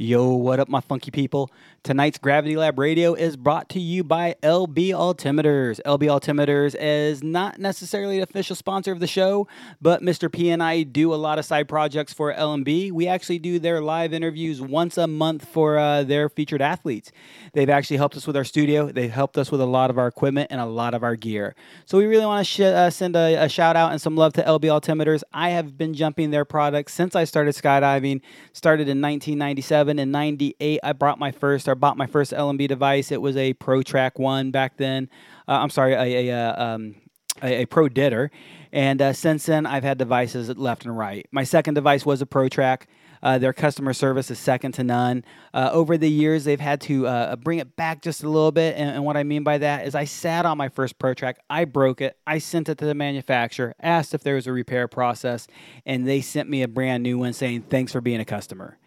Yo, what up, my funky people? Tonight's Gravity Lab Radio is brought to you by LB Altimeters. LB Altimeters is not necessarily the official sponsor of the show, but Mr. P and I do a lot of side projects for L&B. We actually do their live interviews once a month for uh, their featured athletes. They've actually helped us with our studio. They've helped us with a lot of our equipment and a lot of our gear. So we really want to sh- uh, send a, a shout out and some love to LB Altimeters. I have been jumping their products since I started skydiving. Started in 1997 and 98. I brought my first, or bought my first L&B device. It was a Pro Track One back then. Uh, I'm sorry, a, a, uh, um, a, a Pro Dytter. And uh, since then, I've had devices left and right. My second device was a Pro Track. Uh, their customer service is second to none. Uh, over the years, they've had to uh, bring it back just a little bit. And, and, what I mean by that is I sat on my first Pro Track, I broke it, I sent it to the manufacturer, asked if there was a repair process, and they sent me a brand new one saying, Thanks for being a customer.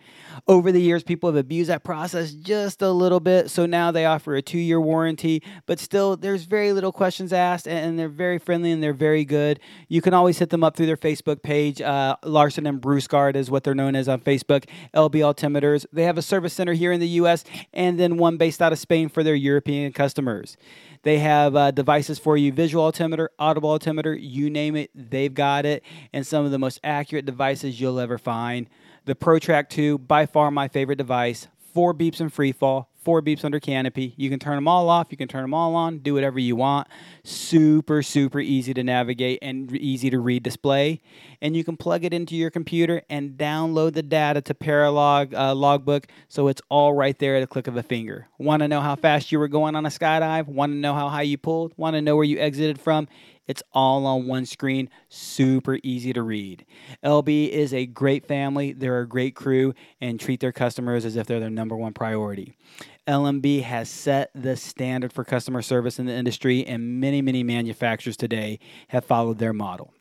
Over the years, people have abused that process just a little bit. So now they offer a two year warranty, but still, there's very little questions asked, and they're very friendly and they're very good. You can always hit them up through their Facebook page. Uh, Larsen and Brusgaard is what they're known as on Facebook. LB Altimeters. They have a service center here in the U.S. and then one based out of Spain for their European customers. They have uh, devices for you visual altimeter, audible altimeter, you name it, they've got it. And some of the most accurate devices you'll ever find. The ProTrack 2, by far my favorite device. Four beeps in free fall, four beeps under canopy. You can turn them all off, you can turn them all on, do whatever you want. Super, super easy to navigate and easy to read display. And you can plug it into your computer and download the data to Paralog uh, logbook so it's all right there at a click of a finger. Want to know how fast you were going on a skydive? Want to know how high you pulled? Want to know where you exited from? It's all on one screen, super easy to read. LB is a great family, they're a great crew, and treat their customers as if they're their number one priority. L&B has set the standard for customer service in the industry, and many, many manufacturers today have followed their model.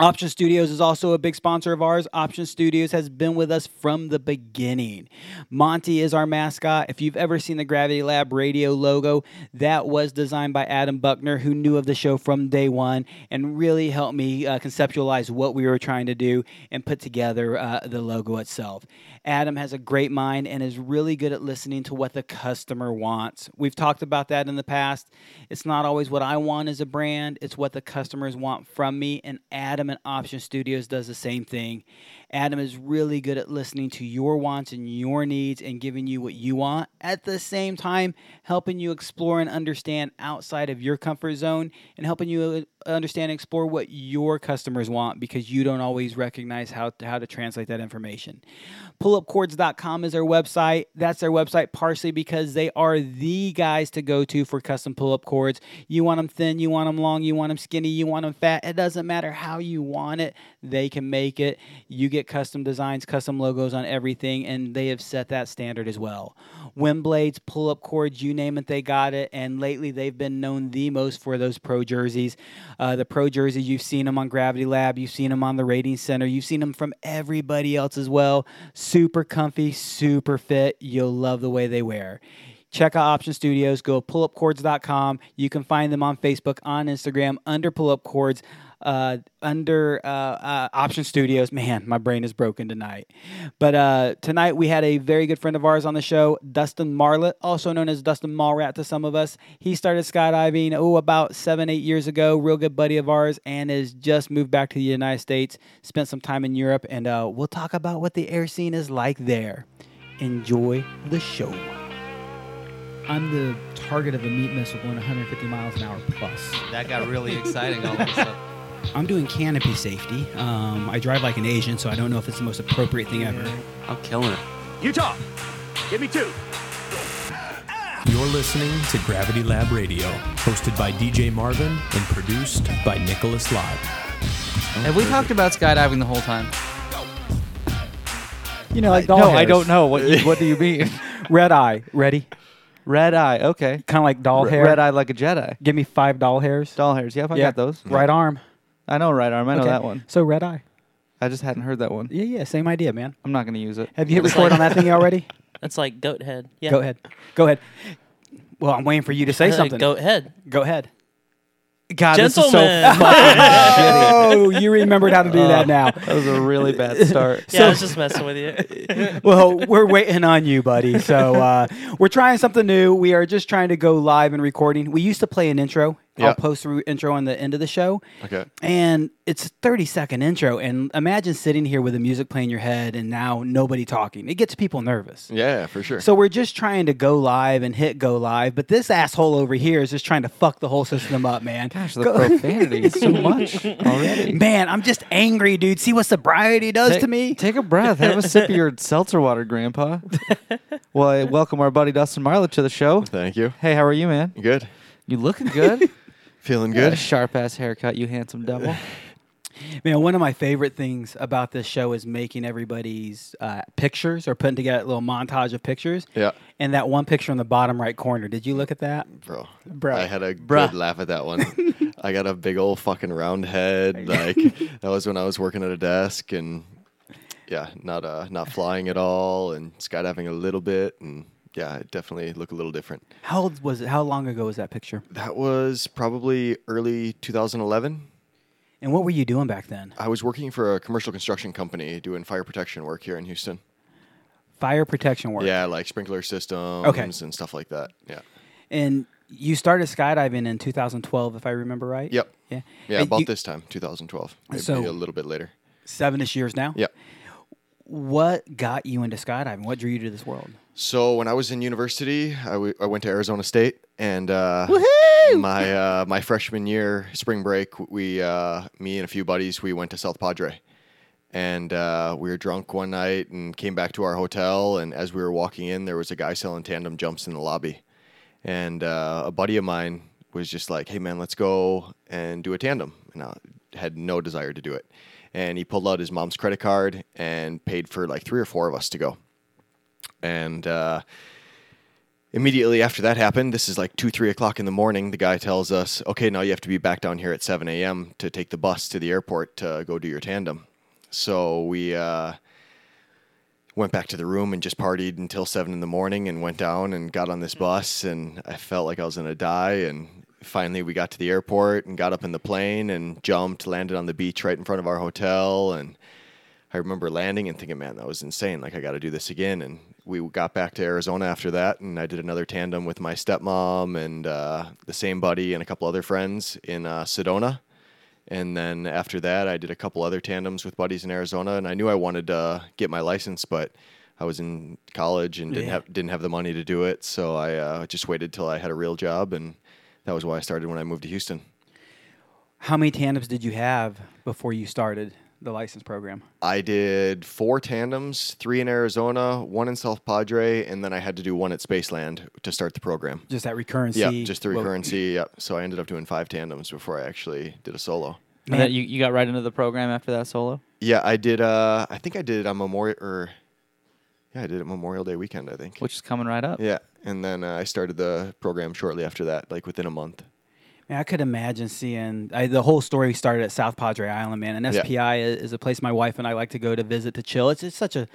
Option Studios is also a big sponsor of ours. Option Studios has been with us from the beginning. Monty is our mascot. If you've ever seen the Gravity Lab radio logo, that was designed by Adam Buckner, who knew of the show from day one and really helped me uh, conceptualize what we were trying to do and put together uh, the logo itself. Adam has a great mind and is really good at listening to what the customer wants. We've talked about that in the past. It's not always what I want as a brand, it's what the customers want from me. And Adam and Option Studios does the same thing. Adam is really good at listening to your wants and your needs and giving you what you want. At the same time, helping you explore and understand outside of your comfort zone and helping you Uh, understand and explore what your customers want because you don't always recognize how to, how to translate that information. Pullupcords.com is their website. That's their website partially because they are the guys to go to for custom pull up cords. You want them thin, you want them long, you want them skinny, you want them fat. It doesn't matter how you want it, they can make it. You get custom designs, custom logos on everything, and they have set that standard as well. Wind blades, pull up cords, you name it, they got it. And lately, they've been known the most for those pro jerseys. Uh, the pro jerseys, you've seen them on Gravity Lab, you've seen them on the Rating Center, you've seen them from everybody else as well. Super comfy, super fit. You'll love the way they wear check out Option Studios. Go pullupcords.com. You can find them on Facebook, on Instagram under Pull Up Cords uh, under uh, uh, Option Studios. Man, my brain is broken tonight. But uh, tonight we had a very good friend of ours on the show, Dustin Marlett, also known as Dustin Mallrat to some of us. He started skydiving, oh, about seven, eight years ago. Real good buddy of ours and has just moved back to the United States, spent some time in Europe, and uh, we'll talk about what the air scene is like there. Enjoy the show. I'm the target of a meat missile going 150 miles an hour plus. That got really exciting all of a sudden. I'm doing canopy safety. Um, I drive like an Asian, so I don't know if it's the most appropriate thing ever. I'm killing it. Utah, give me two. You're listening to Gravity Lab Radio, hosted by DJ Marvin and produced by Nicholas Live. Have we talked about skydiving the whole time? You know, like doll no, hairs. I don't know. What you, what do you mean? Red eye. Ready? Red eye. Okay. Kind of like doll R- hair. Red eye like a Jedi. Give me five doll hairs. Doll hairs. Yep, I Yeah. got those. Right arm. I know right arm. I know Okay. that one. So red eye. I just hadn't heard that one. Yeah, yeah, same idea, man. I'm not going to use it. Have you hit It's record like- on that thing already? That's like goat head. Yeah. Go ahead. Go ahead. Well, I'm waiting for you to say Uh, something. Goat head. Go ahead. God, this is so Gentlemen. fucking shitty. Oh, you remembered how to do that now. That was a really bad start. Yeah, I was just messing with you. well, we're waiting on you, buddy. So uh, we're trying something new. We are just trying to go live and recording. We used to play an intro. Yeah. I'll post the intro on the end of the show. Okay. And it's a 30 second intro. And imagine sitting here with the music playing in your head and now nobody talking. It gets people nervous. Yeah, for sure. So we're just trying to go live and hit go live, but this asshole over here is just trying to fuck the whole system up, man. Gosh, the Go- profanity is so much already. man, I'm just angry, dude. See what sobriety does Take- to me? Take a breath. Have a sip of your seltzer water, Grandpa. well, I welcome our buddy Dustin Marlett to the show. Thank you. Hey, how are you, man? Good. You looking good? Feeling Got a good. sharp ass haircut, you handsome devil. Man, one of my favorite things about this show is making everybody's uh, pictures or putting together a little montage of pictures. Yeah. And that one picture in the bottom right corner. Did you look at that? Bro. Bro. I had a Bruh. good laugh at that one. I got a big old fucking round head. Like that was when I was working at a desk and yeah, not uh not flying at all and skydiving a little bit and yeah, it definitely look a little different. How old was it? How long ago was that picture? That was probably early 2011. And what were you doing back then? I was working for a commercial construction company doing fire protection work here in Houston. Fire protection work. Yeah, like sprinkler systems okay. and stuff like that. Yeah. And you started skydiving in 2012, if I remember right. Yep. Yeah. Yeah, And about you- this time, 2012. Maybe So- a little bit later. Seven-ish years now. Yep. What got you into skydiving? What drew you to this world? So when I was in university, I, w- I went to Arizona State, and uh, my uh, my freshman year, spring break, we uh, me and a few buddies, we went to South Padre, and uh, we were drunk one night and came back to our hotel. And as we were walking in, there was a guy selling tandem jumps in the lobby, and uh, a buddy of mine was just like, "Hey man, let's go and do a tandem," and I had no desire to do it. And he pulled out his mom's credit card and paid for like three or four of us to go and uh, immediately after that happened, this is like two, three o'clock in the morning. The guy tells us, "Okay, now you have to be back down here at seven a.m. to take the bus to the airport to go do your tandem." So we uh, went back to the room and just partied until seven in the morning, and went down and got on this bus, and I felt like I was gonna die. And finally, we got to the airport and got up in the plane and jumped, landed on the beach right in front of our hotel, and I remember landing and thinking, man, that was insane. Like, I got to do this again. And we got back to Arizona after that, and I did another tandem with my stepmom and uh, the same buddy and a couple other friends in uh, Sedona. And then after that, I did a couple other tandems with buddies in Arizona, and I knew I wanted to get my license, but I was in college and didn't Yeah. have didn't have the money to do it. So I uh, just waited till I had a real job, and that was why I started when I moved to Houston. How many tandems did you have before you started the license program? I did four tandems, three in Arizona, one in South Padre, and then I had to do one at Spaceland to start the program. Just that recurrency. Yeah, just the well, recurrency. Yeah, so I ended up doing five tandems before I actually did a solo. And then you, you got right into the program after that solo? Yeah, I did. Uh, I think I did it on Memorial or yeah, I did it Memorial Day weekend. I think. Which is coming right up. yeah, and then uh, I started the program shortly after that, like within a month. Man, I could imagine seeing I, the whole story started at South Padre Island, man. And Yeah. SPI i- is a place my wife and I like to go to visit to chill. It's, it's such a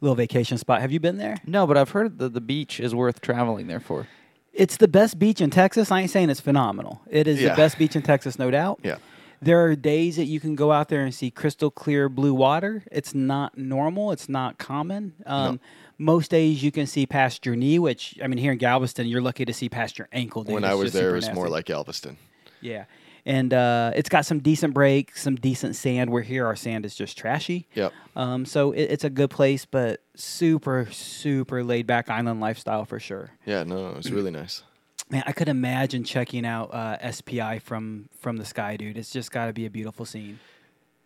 little vacation spot. Have you been there? No, but I've heard that the beach is worth traveling there for. It's the best beach in Texas. I ain't saying it's phenomenal. It is Yeah. the best beach in Texas, no doubt. Yeah. There are days that you can go out there and see crystal clear blue water. It's not normal. It's not common. Um, Most days you can see past your knee, which I mean, here in Galveston, you're lucky to see past your ankle. Dude. when I was there, it was more like Galveston. Yeah. And uh, it's got some decent breaks, some decent sand. Where here, our sand is just trashy. Yep. Um, so it, it's a good place, but super, super laid back island lifestyle for sure. Yeah, no, it's really nice. Man, I could imagine checking out uh, SPI from from the sky, dude. It's just got to be a beautiful scene.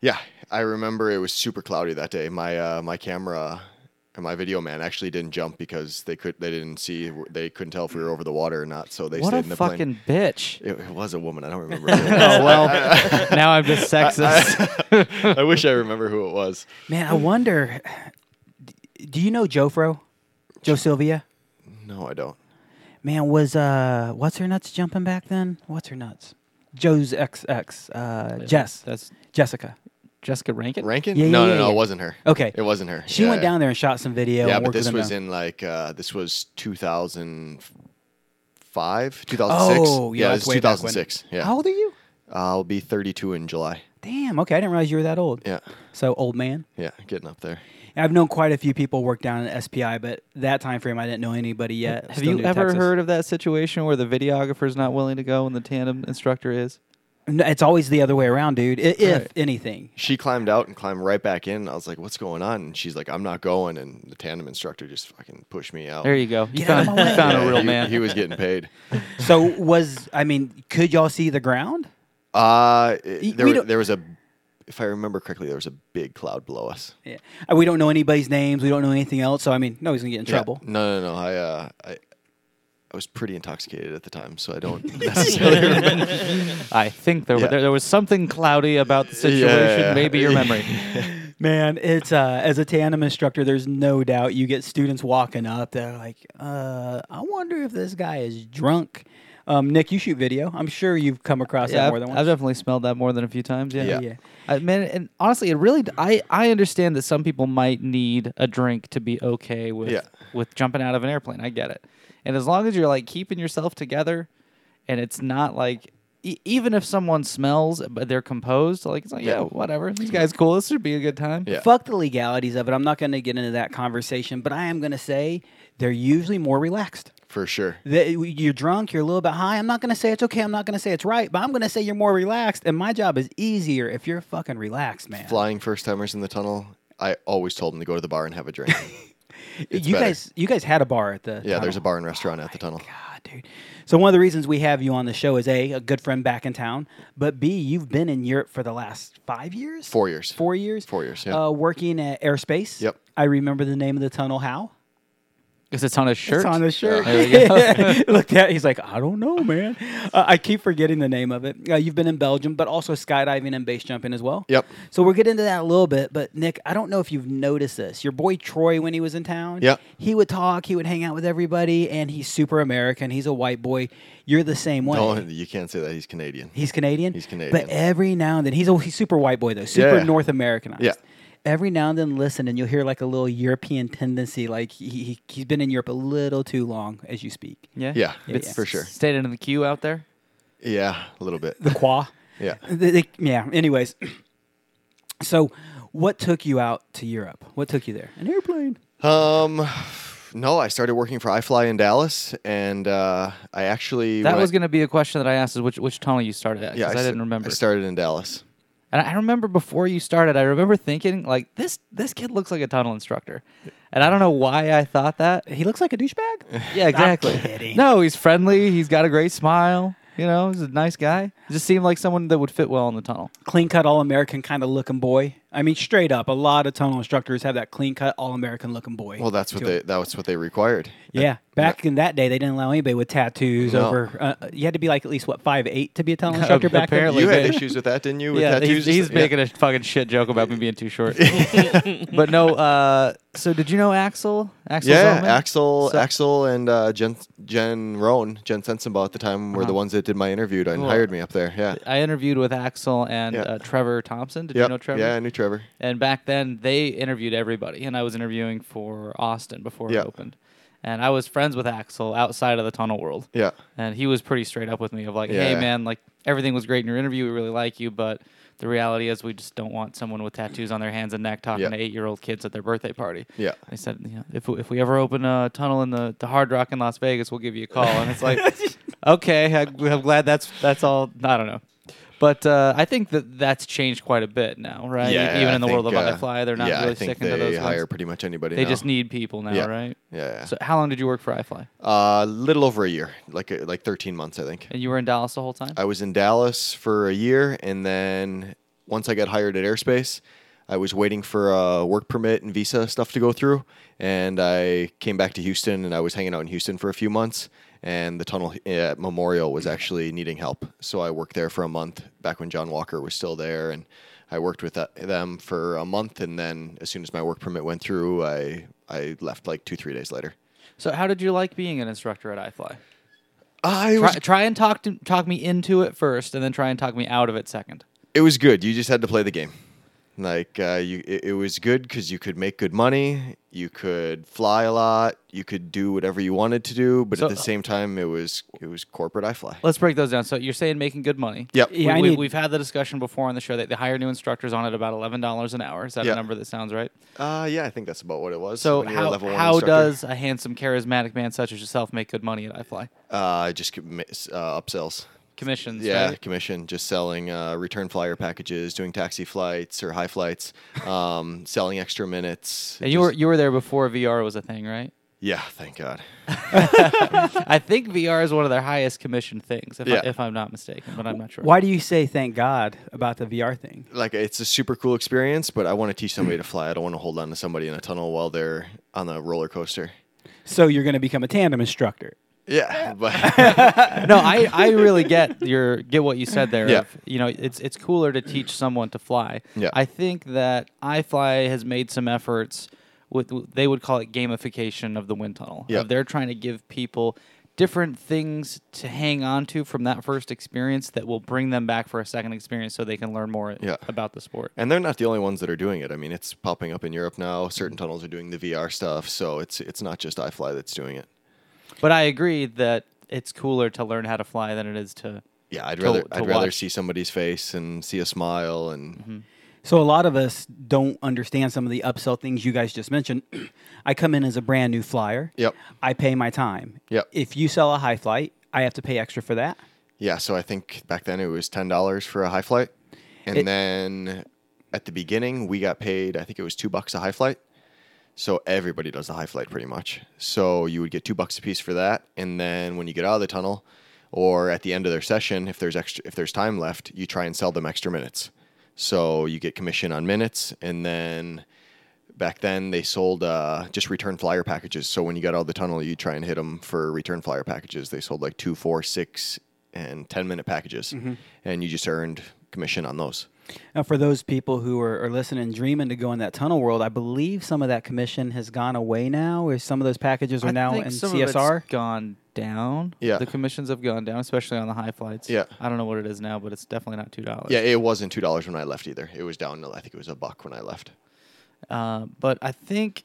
Yeah, I remember it was super cloudy that day. My uh, my camera and my video man actually didn't jump because they could they didn't see they couldn't tell if we were over the water or not. So they what stayed in the plane. fucking bitch. It, it was a woman. I don't remember. oh, who it was. well, now I'm just sexist. I wish I remember who it was. Man, I wonder. Do you know Joe Fro? Joe Sylvia? No, I don't. Man, was uh, what's her nuts jumping back then? What's her nuts? Joe's XX, uh, Jess, That's Jessica. Jessica Rankin? Rankin? Yeah, no, yeah, no, no, yeah. it wasn't her. Okay. It wasn't her. She Yeah, went yeah. down there and shot some video. Yeah, and but this was down- in like uh, this was 2005, 2006. Oh, yeah, yeah, that's it's way back when. 2006. Yeah, How old are you? I'll be 32 in July. Damn. Okay, I didn't realize you were that old. Yeah, So old man. yeah, getting up there. I've known quite a few people work down at SPI, but that time frame I didn't know anybody yet. Have Still you ever Texas. heard of that situation where the videographer's not willing to go and the tandem instructor is? No, it's always the other way around, dude. If Right. anything. She climbed out and climbed right back in. I was like, "What's going on?" And she's like, "I'm not going." And the tandem instructor just fucking pushed me out. There you go. You Get found, you found Yeah, a real he, man. He was getting paid. So was I mean, could y'all see the ground? Uh, it- there, we there was a, if I remember correctly, there was a big cloud below us. Yeah. Uh, We don't know anybody's names. We don't know anything else. So I mean, no, he's gonna get in Yeah. trouble. No, no, no. I, uh, I, I was pretty intoxicated at the time, so I don't necessarily remember. I think there, Yeah. there, there was something cloudy about the situation. Yeah. Maybe your memory. Man, it's uh, as a tandem instructor, there's no doubt you get students walking up. They're like, uh, I wonder if this guy is drunk. Um, Nick, you shoot video. I'm sure you've come across yeah, that I've, more than once. I've definitely smelled that more than a few times. Yeah, Yeah. yeah. I mean, and honestly, it really. I I understand that some people might need a drink to be okay with Yeah. with jumping out of an airplane. I get it, and as long as you're like keeping yourself together, and it's not like. e- Even if someone smells, but they're composed, like it's like, yeah, Yeah. whatever. These guys cool. This should be a good time. Yeah. Fuck the legalities of it. I'm not going to get into that conversation, but I am going to say they're usually more relaxed. For sure. That you're drunk, you're a little bit high. I'm not going to say it's okay. I'm not going to say it's right, but I'm going to say you're more relaxed. And my job is easier if you're fucking relaxed, man. Flying first timers in the tunnel, I always told them to go to the bar and have a drink. It's you better. guys, you guys had a bar at the yeah, there's a bar and restaurant at the tunnel. God, dude. So one of the reasons we have you on the show is a a good friend back in town, but b you've been in Europe for the last five years, Four years. four years, Four years, yeah. uh, working at airspace. Yep. I remember the name of the tunnel. How? Because it's on his shirt. It's on his shirt. There we go. Looked at. He's like, I don't know, man. Uh, I keep forgetting the name of it. Uh, you've been in Belgium, but also skydiving and base jumping as well. Yep. So we'll get into that a little bit. But Nick, I don't know if you've noticed this. Your boy Troy, when he was in town, Yep. he would talk, he would hang out with everybody, and he's super American. He's a white boy. You're the same way. No, you can't say that. He's Canadian. He's Canadian. He's Canadian. But every now and then, he's a he's super white boy though, super Yeah. North Americanized. Yeah. Every now and then, listen, and you'll hear like a little European tendency, like he, he he's been in Europe a little too long as you speak. Yeah. Yeah, Yeah, it's yeah. for sure. Stayed in the queue out there. Yeah, a little bit. The qua. Yeah. The- the- yeah. Anyways, so what took you out to Europe? What took you there? An airplane. Um, no, I started working for iFly in Dallas, and uh, I actually That was going to be a question that I asked: is which which tunnel you started at? yeah. Because I, didn't remember. I started in Dallas. And I remember before you started, I remember thinking like this this kid looks like a tunnel instructor, and I don't know why I thought that. He looks like a douchebag. Yeah, exactly. No, he's friendly. He's got a great smile. You know, he's a nice guy. Just seemed like someone that would fit well in the tunnel. Clean cut, all American kind of looking boy. I mean, straight up, a lot of tunnel instructors have that clean cut, all American looking boy. Well, that's what they it. that was what they required. Yeah, back in that day, they didn't allow anybody with tattoos No. over. Uh, you had to be like at least what five eight to be a tunnel instructor back Apparently. You had issues with that, didn't you? With yeah, tattoos? he's, he's Yeah. making a fucking shit joke about me being too short. but no, uh, so did you know Axel? Axel Yeah, Zolman? Axel, So- Axel, and uh, Jen, Jen Roan, Jen Sensenbaugh at the time were the Uh-huh. ones that did my interview and Cool. hired me up there. Yeah, I interviewed with Axel and Yeah. uh, Trevor Thompson. Did Yep. you know Trevor? Yeah, I knew Trevor. And back then, they interviewed everybody, and I was interviewing for Austin before Yeah. it opened. And I was friends with Axel outside of the tunnel world. Yeah, And he was pretty straight up with me of like, hey, man, like everything was great in your interview. We really like you, but the reality is we just don't want someone with tattoos on their hands and neck talking Yeah. to eight year old kids at their birthday party. yeah. I said, you know, if, if we ever open a tunnel in the, the Hard Rock in Las Vegas, we'll give you a call. And it's like, okay, I, I'm glad that's that's all. I don't know. But uh, I think that that's changed quite a bit now, right? Yeah, Even I in the world of think, uh, iFly, they're not yeah, really I think sticking they to those. Yeah, they hire ones. pretty much anybody. They now. just need people now, Yeah. right? Yeah, yeah. So how long did you work for iFly? A little over a year, like uh, like 13 months, I think. And you were in Dallas the whole time? I was in Dallas for a year, and then once I got hired at Airspace, I was waiting for a work permit and visa stuff to go through, and I came back to Houston, and I was hanging out in Houston for a few months. And the tunnel eh, at Memorial was actually needing help, so I worked there for a month back when John Walker was still there, and I worked with that, them for a month, and then as soon as my work permit went through, I I left like two three days later. So how did you like being an instructor at iFly? I Try, try and talk to talk me into it first, and then try and talk me out of it second. it was good. You just had to play the game. Like uh, you, it, it was good because you could make good money, you could fly a lot, you could do whatever you wanted to do, but So- at the same time, it was it was corporate iFly. Let's break those down. So you're saying making good money. Yep. Yeah, I we, need- we, have had the discussion before on the show that they hire new instructors on at about eleven dollars an hour. Is that Yeah. a number that sounds right? Uh, yeah, I think that's about what it was. So when you're a how, level one how instructor. does a handsome, charismatic man such as yourself make good money at iFly? uh, just commi- uh, upsells? Commissions. Yeah, right? commission, just selling uh, return flyer packages, doing taxi flights or high flights, um, selling extra minutes. And you were you were there before VR was a thing, right? yeah, thank God. I think VR is one of their highest commission things, if, Yeah. I, if I'm not mistaken, but I'm not sure. Why do you say thank God about the VR thing? Like it's a super cool experience, but I want to teach somebody to fly. I don't want to hold on to somebody in a tunnel while they're on the roller coaster. So you're going to become a tandem instructor. Yeah, but no, I, I really get your get what you said there. Yeah. Of, you know, it's it's cooler to teach someone to fly. Yeah. I think that iFly has made some efforts with they would call it gamification of the wind tunnel. Yeah. They're trying to give people different things to hang on to from that first experience that will bring them back for a second experience so they can learn more Yeah. about the sport. and they're not the only ones that are doing it. I mean, it's popping up in Europe now. Certain tunnels are doing the VR stuff, so it's it's not just iFly that's doing it. But I agree that it's cooler to learn how to fly than it is to Yeah, I'd To- rather to I'd rather see somebody's face and see a smile and mm-hmm. So a lot of us don't understand some of the upsell things you guys just mentioned. I come in as a brand new flyer. Yep. I pay my time. Yep. If you sell a high flight, I have to pay extra for that. Yeah, so I think back then it was ten dollars for a high flight, and It- then at the beginning we got paid. I think it was two bucks a high flight. So everybody does the high flight pretty much. So you would get two bucks a piece for that, and then when you get out of the tunnel, or at the end of their session, if there's extra, if there's time left, you try and sell them extra minutes. So you get commission on minutes, and then back then they sold uh, just return flyer packages. So when you got out of the tunnel, you try and hit them for return flyer packages. They sold like two, four, six, and ten minute packages, and you just earned commission on those. Now, for those people who are, are listening, dreaming to go in that tunnel world, I believe some of that commission has gone away now, or some of those packages are I now think in some of it's CSR. gone down. Yeah. the commissions have gone down, especially on the high flights. Yeah. I don't know what it is now, but it's definitely not two dollars. Yeah, it wasn't two dollars when I left either. It was down. I think it was a buck when I left. Uh, but I think,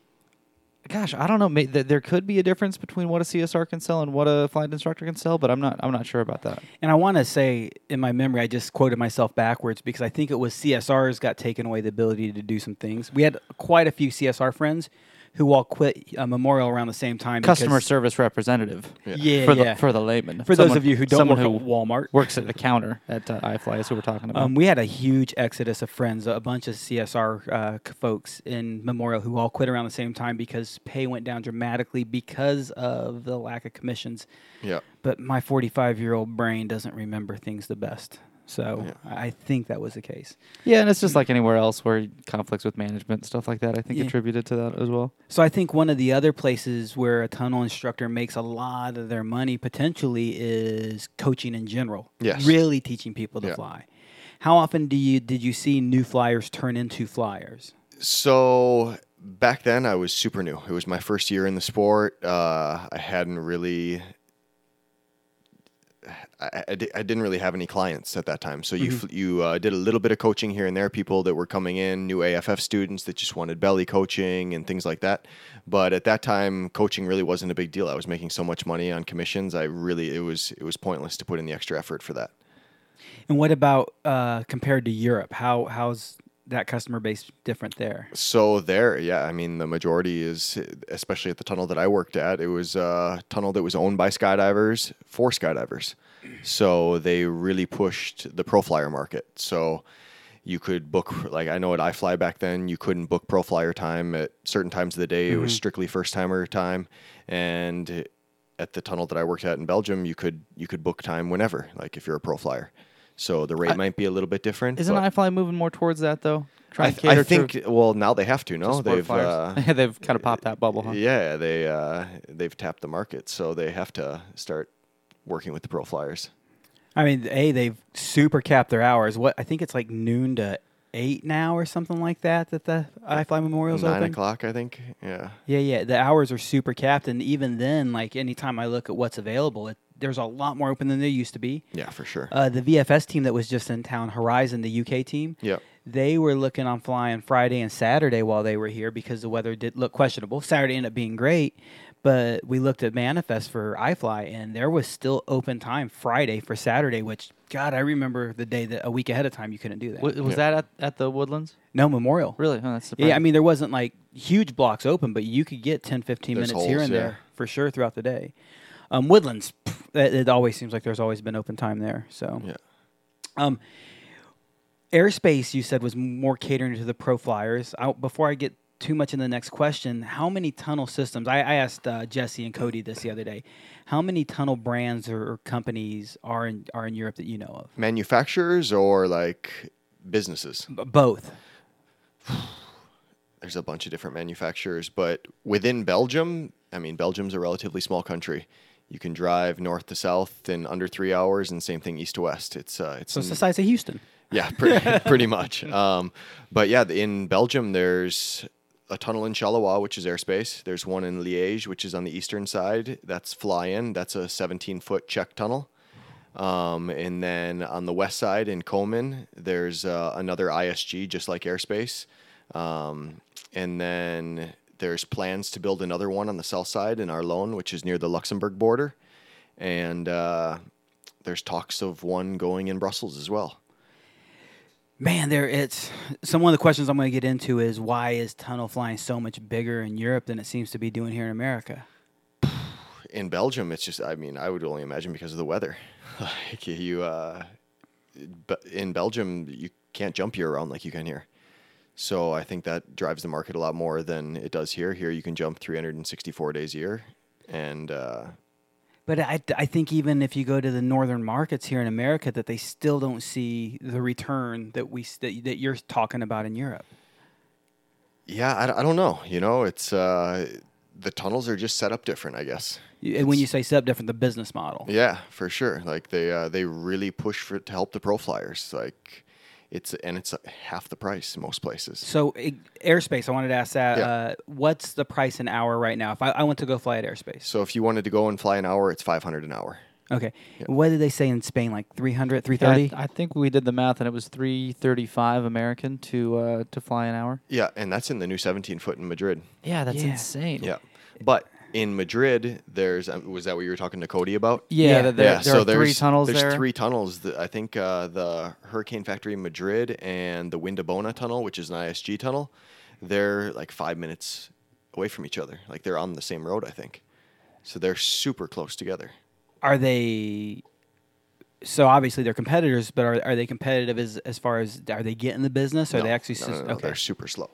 gosh, I don't know. May, th- there could be a difference between what a CSR can sell and what a flight instructor can sell, but I'm not. I'm not sure about that. And I want to say, in my memory, I just quoted myself backwards because I think it was CSRs got taken away the ability to do some things. We had quite a few CSR friends who all quit uh, Memorial around the same time. Customer because- service representative. Yeah, for yeah. the for the layman. For those Someone- of you who don't someone work who at Walmart. works at the counter at uh, iFly is who we're talking about. Um, we had a huge exodus of friends, a bunch of CSR uh, c- folks in Memorial who all quit around the same time because pay went down dramatically because of the lack of commissions. Yeah. But my 45 year old brain doesn't remember things the best. So Yeah. I think that was the case. yeah, and it's just like anywhere else where conflicts with management stuff like that. I think Yeah. attributed to that as well. So I think one of the other places where a tunnel instructor makes a lot of their money potentially is coaching in general. Yes. Really teaching people to Yeah. fly. How often do you did you see new flyers turn into flyers? So back then I was super new. It was my first year in the sport. Uh, I hadn't really. I, I, di- I didn't really have any clients at that time. So you Mm-hmm. you uh, did a little bit of coaching here and there. People that were coming in, new AFF students that just wanted belly coaching and things like that. But at that time, coaching really wasn't a big deal. I was making so much money on commissions. I really it was it was pointless to put in the extra effort for that. And what about uh, compared to Europe? How how's that customer base different there? So there, yeah, I mean the majority is, especially at the tunnel that I worked at, it was a tunnel that was owned by skydivers for skydivers. So they really pushed the pro flyer market. So you could book, like I know at iFly back then, you couldn't book pro flyer time at certain times of the day. It was strictly first timer time, and at the tunnel that I worked at in Belgium, you could you could book time whenever, like if you're a pro flyer. So the rate might be a little bit different. Isn't iFly moving more towards that though? Try I, th- I think to, well now they have to. to No, sport they've uh, they've kind of popped that bubble, huh? yeah, they uh, they've tapped the market, so they have to start working with the pro flyers. I mean, a they've super capped their hours. What I think it's like noon to eight now or something like that. That the iFly Memorial's Nine open. o'clock, I think. Yeah, Yeah, yeah. The hours are super capped, and even then, like anytime I look at what's available, it, there's a lot more open than there used to be. yeah, for sure. Uh, the VFS team that was just in town, Horizon, the UK team, yep. they were looking on flying Friday and Saturday while they were here because the weather did look questionable. Saturday ended up being great, but we looked at manifest for iFly and there was still open time Friday for Saturday, which God, I remember the day that a week ahead of time you couldn't do that. W- was that at, at the Woodlands? no Memorial. Really? Oh, that's surprising. Yeah, I mean there wasn't like huge blocks open, but you could get 10 15 There's minutes here and yeah. there for sure throughout the day. Um, Woodlands, pff, it, it always seems like there's always been open time there. So Yeah. um, airspace you said was more catering to the pro flyers. I, before I get too much in the next question, how many tunnel systems? I, I asked uh, Jesse and Cody this the other day. How many tunnel brands or, or companies are in are in Europe that you know of? Manufacturers or like businesses? B- both. There's a bunch of different manufacturers, but within Belgium, I mean, Belgium's a relatively small country. You can drive north to south in under three hours, and same thing east to west. It's uh, it's So it's in- the size of Houston. Yeah, pretty, pretty much. Um, but yeah, in Belgium, there's a tunnel in Charleroi, which is airspace. There's one in Liège, which is on the eastern side. That's fly in. That's a 17 foot check tunnel. Um, and then on the west side in Komen, there's uh, another ISG, just like airspace. Um, and then there's plans to build another one on the south side in Arlon, which is near the Luxembourg border. And uh, there's talks of one going in Brussels as well. Man, there it's some of the questions I'm going to get into is why is tunnel flying so much bigger in Europe than it seems to be doing here in America? in Belgium, it's just, I mean, I would only imagine because of the weather. like you, uh, in Belgium, you can't jump year round like you can here. So I think that drives the market a lot more than it does here. Here, you can jump 364 days a year. And uh, But I, I think even if you go to the northern markets here in America, that they still don't see the return that we that, that you're talking about in Europe. yeah, I, I don't know. You know, it's uh, the tunnels are just set up different, I guess. And when you say set up different, the business model. Yeah, for sure. Like they uh, they really push for to help the pro flyers. Like it's and it's uh, half the price in most places. So eh, airspace, I wanted to ask that. Yeah. Uh, what's the price an hour right now? If I, I want to go fly at airspace, So if you wanted to go and fly an hour, it's 500 an hour. okay. What did they say in Spain? Like 300, Yeah, I, 330? I think we did the math, and it was three thirty-five American to uh, to fly an hour. Yeah, and that's in the new 17 foot in Madrid. Yeah, that's Yeah. insane. Yeah, but in Madrid, there's um, was that what you were talking to Cody about? Yeah, Yeah. th- there, yeah, there so are there's three tunnels there's there. three tunnels. that I think uh, the Hurricane Factory in Madrid and the Windobona tunnel, which is an ISG tunnel, they're like five minutes away from each other. Like they're on the same road, I think. So they're super close together. Are they? So obviously they're competitors, but are, are they competitive as as far as are they getting the business? Or are No, they actually no, no, no, okay? They're super slow.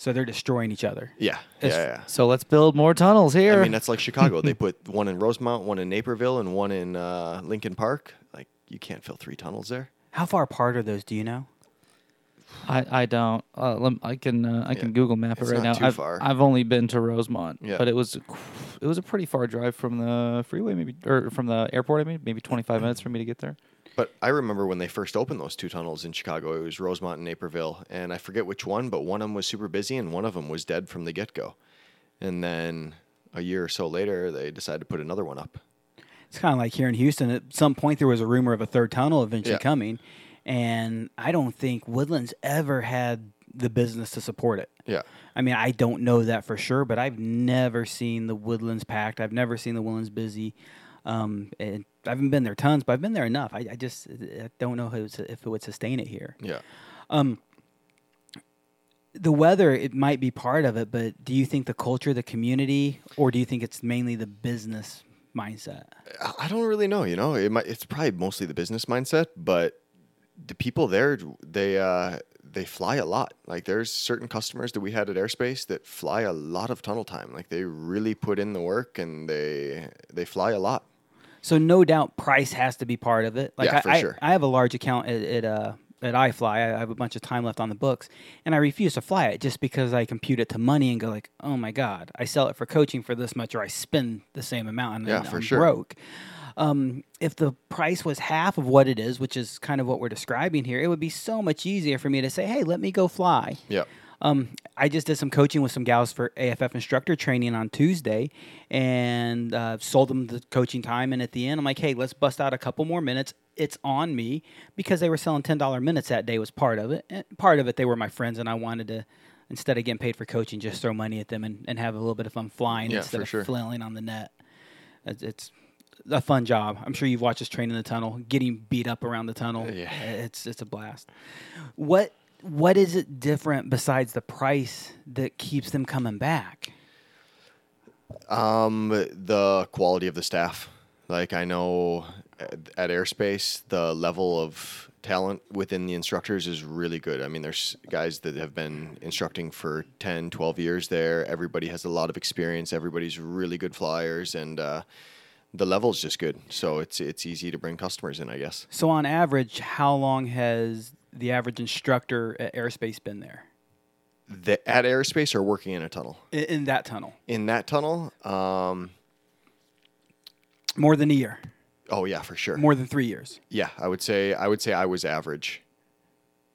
So they're destroying each other. Yeah, yeah, It's- yeah. So let's build more tunnels here. I mean, that's like Chicago. they put one in Rosemont, one in Naperville, and one in uh, Lincoln Park. Like, you can't fill three tunnels there. How far apart are those? Do you know? I, I don't. Uh, lem- I can uh, I can Yeah. Google map it It's right not now. too I've, far. I've only been to Rosemont, Yeah. but it was it was a pretty far drive from the freeway, maybe or from the airport. I mean, maybe twenty five minutes for me to get there. But I remember when they first opened those two tunnels in Chicago, it was Rosemont and Naperville. And I forget which one, but one of them was super busy and one of them was dead from the get go. And then a year or so later, they decided to put another one up. It's kind of like here in Houston. At some point, there was a rumor of a third tunnel eventually Yeah. coming, and I don't think Woodlands ever had the business to support it. Yeah. I mean, I don't know that for sure, but I've never seen the Woodlands packed. I've never seen the Woodlands busy. Um, and I haven't been there tons, but I've been there enough. I, I just I don't know if it, would, if it would sustain it here. Yeah. The weather, it might be part of it, but do you think the culture, the community, or do you think it's mainly the business mindset? I- I don't really know. You know, it might, it's probably mostly the business mindset, but the people there, they uh, they fly a lot. Like there's certain customers that we had at Airspace that fly a lot of tunnel time. Like they really put in the work and they they fly a lot. So no doubt price has to be part of it. Like Yeah, I, for I, sure. I have a large account at, at uh at iFly. I have a bunch of time left on the books, and I refuse to fly it just because I compute it to money and go like, oh my god, I sell it for coaching for this much, or I spend the same amount, and Yeah, for I'm sure. broke. Um, if the price was half of what it is, which is kind of what we're describing here, it would be so much easier for me to say, hey, let me go fly. Yeah. Um, I just did some coaching with some gals for AFF instructor training on Tuesday, and uh, sold them the coaching time. And at the end, I'm like, "Hey, let's bust out a couple more minutes. it's on me because they were selling ten dollar minutes that day was part of it. And part of it they were my friends and I wanted to instead of getting paid for coaching, just throw money at them and, and have a little bit of fun flying Yeah, instead of sure. flailing on the net. It's, it's a fun job. I'm sure you've watched us train in the tunnel, getting beat up around the tunnel. Yeah. It's it's a blast. What what is it different besides the price that keeps them coming back? Um, the quality of the staff. Like I know at, at Airspace, the level of talent within the instructors is really good. I mean, there's guys that have been instructing for 10, 12 years there. Everybody has a lot of experience. Everybody's really good flyers and uh, the level's just good. So it's it's easy to bring customers in, I guess. So on average, how long has the average instructor at Airspace been there? The, at Airspace or working in a tunnel. In, in that tunnel? In that tunnel, um, More than a year. oh yeah, for sure. More than three years. Yeah, I would say I would say I was average.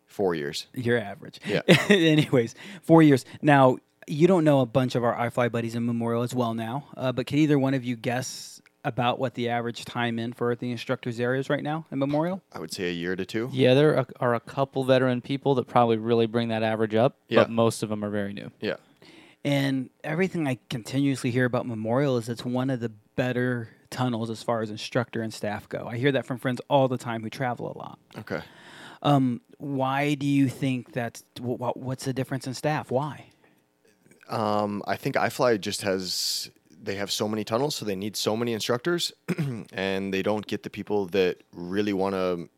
Four years. You're average. Yeah. Anyways, four years. Now, you don't know a bunch of our iFly buddies in Memorial as well now, uh, but can either one of you guess about what the average time in for the instructors area is right now in Memorial? I would say a year to two. Yeah, there are, are a couple veteran people that probably really bring that average up, Yeah. but most of them are very new. Yeah. And everything I continuously hear about Memorial is it's one of the better tunnels as far as instructor and staff go. I hear that from friends all the time who travel a lot. Okay. Um, why do you think that's wh- wh- what's the difference in staff? Why? Um, I think iFly just has they have so many tunnels, so they need so many instructors, and they don't get the people that really want to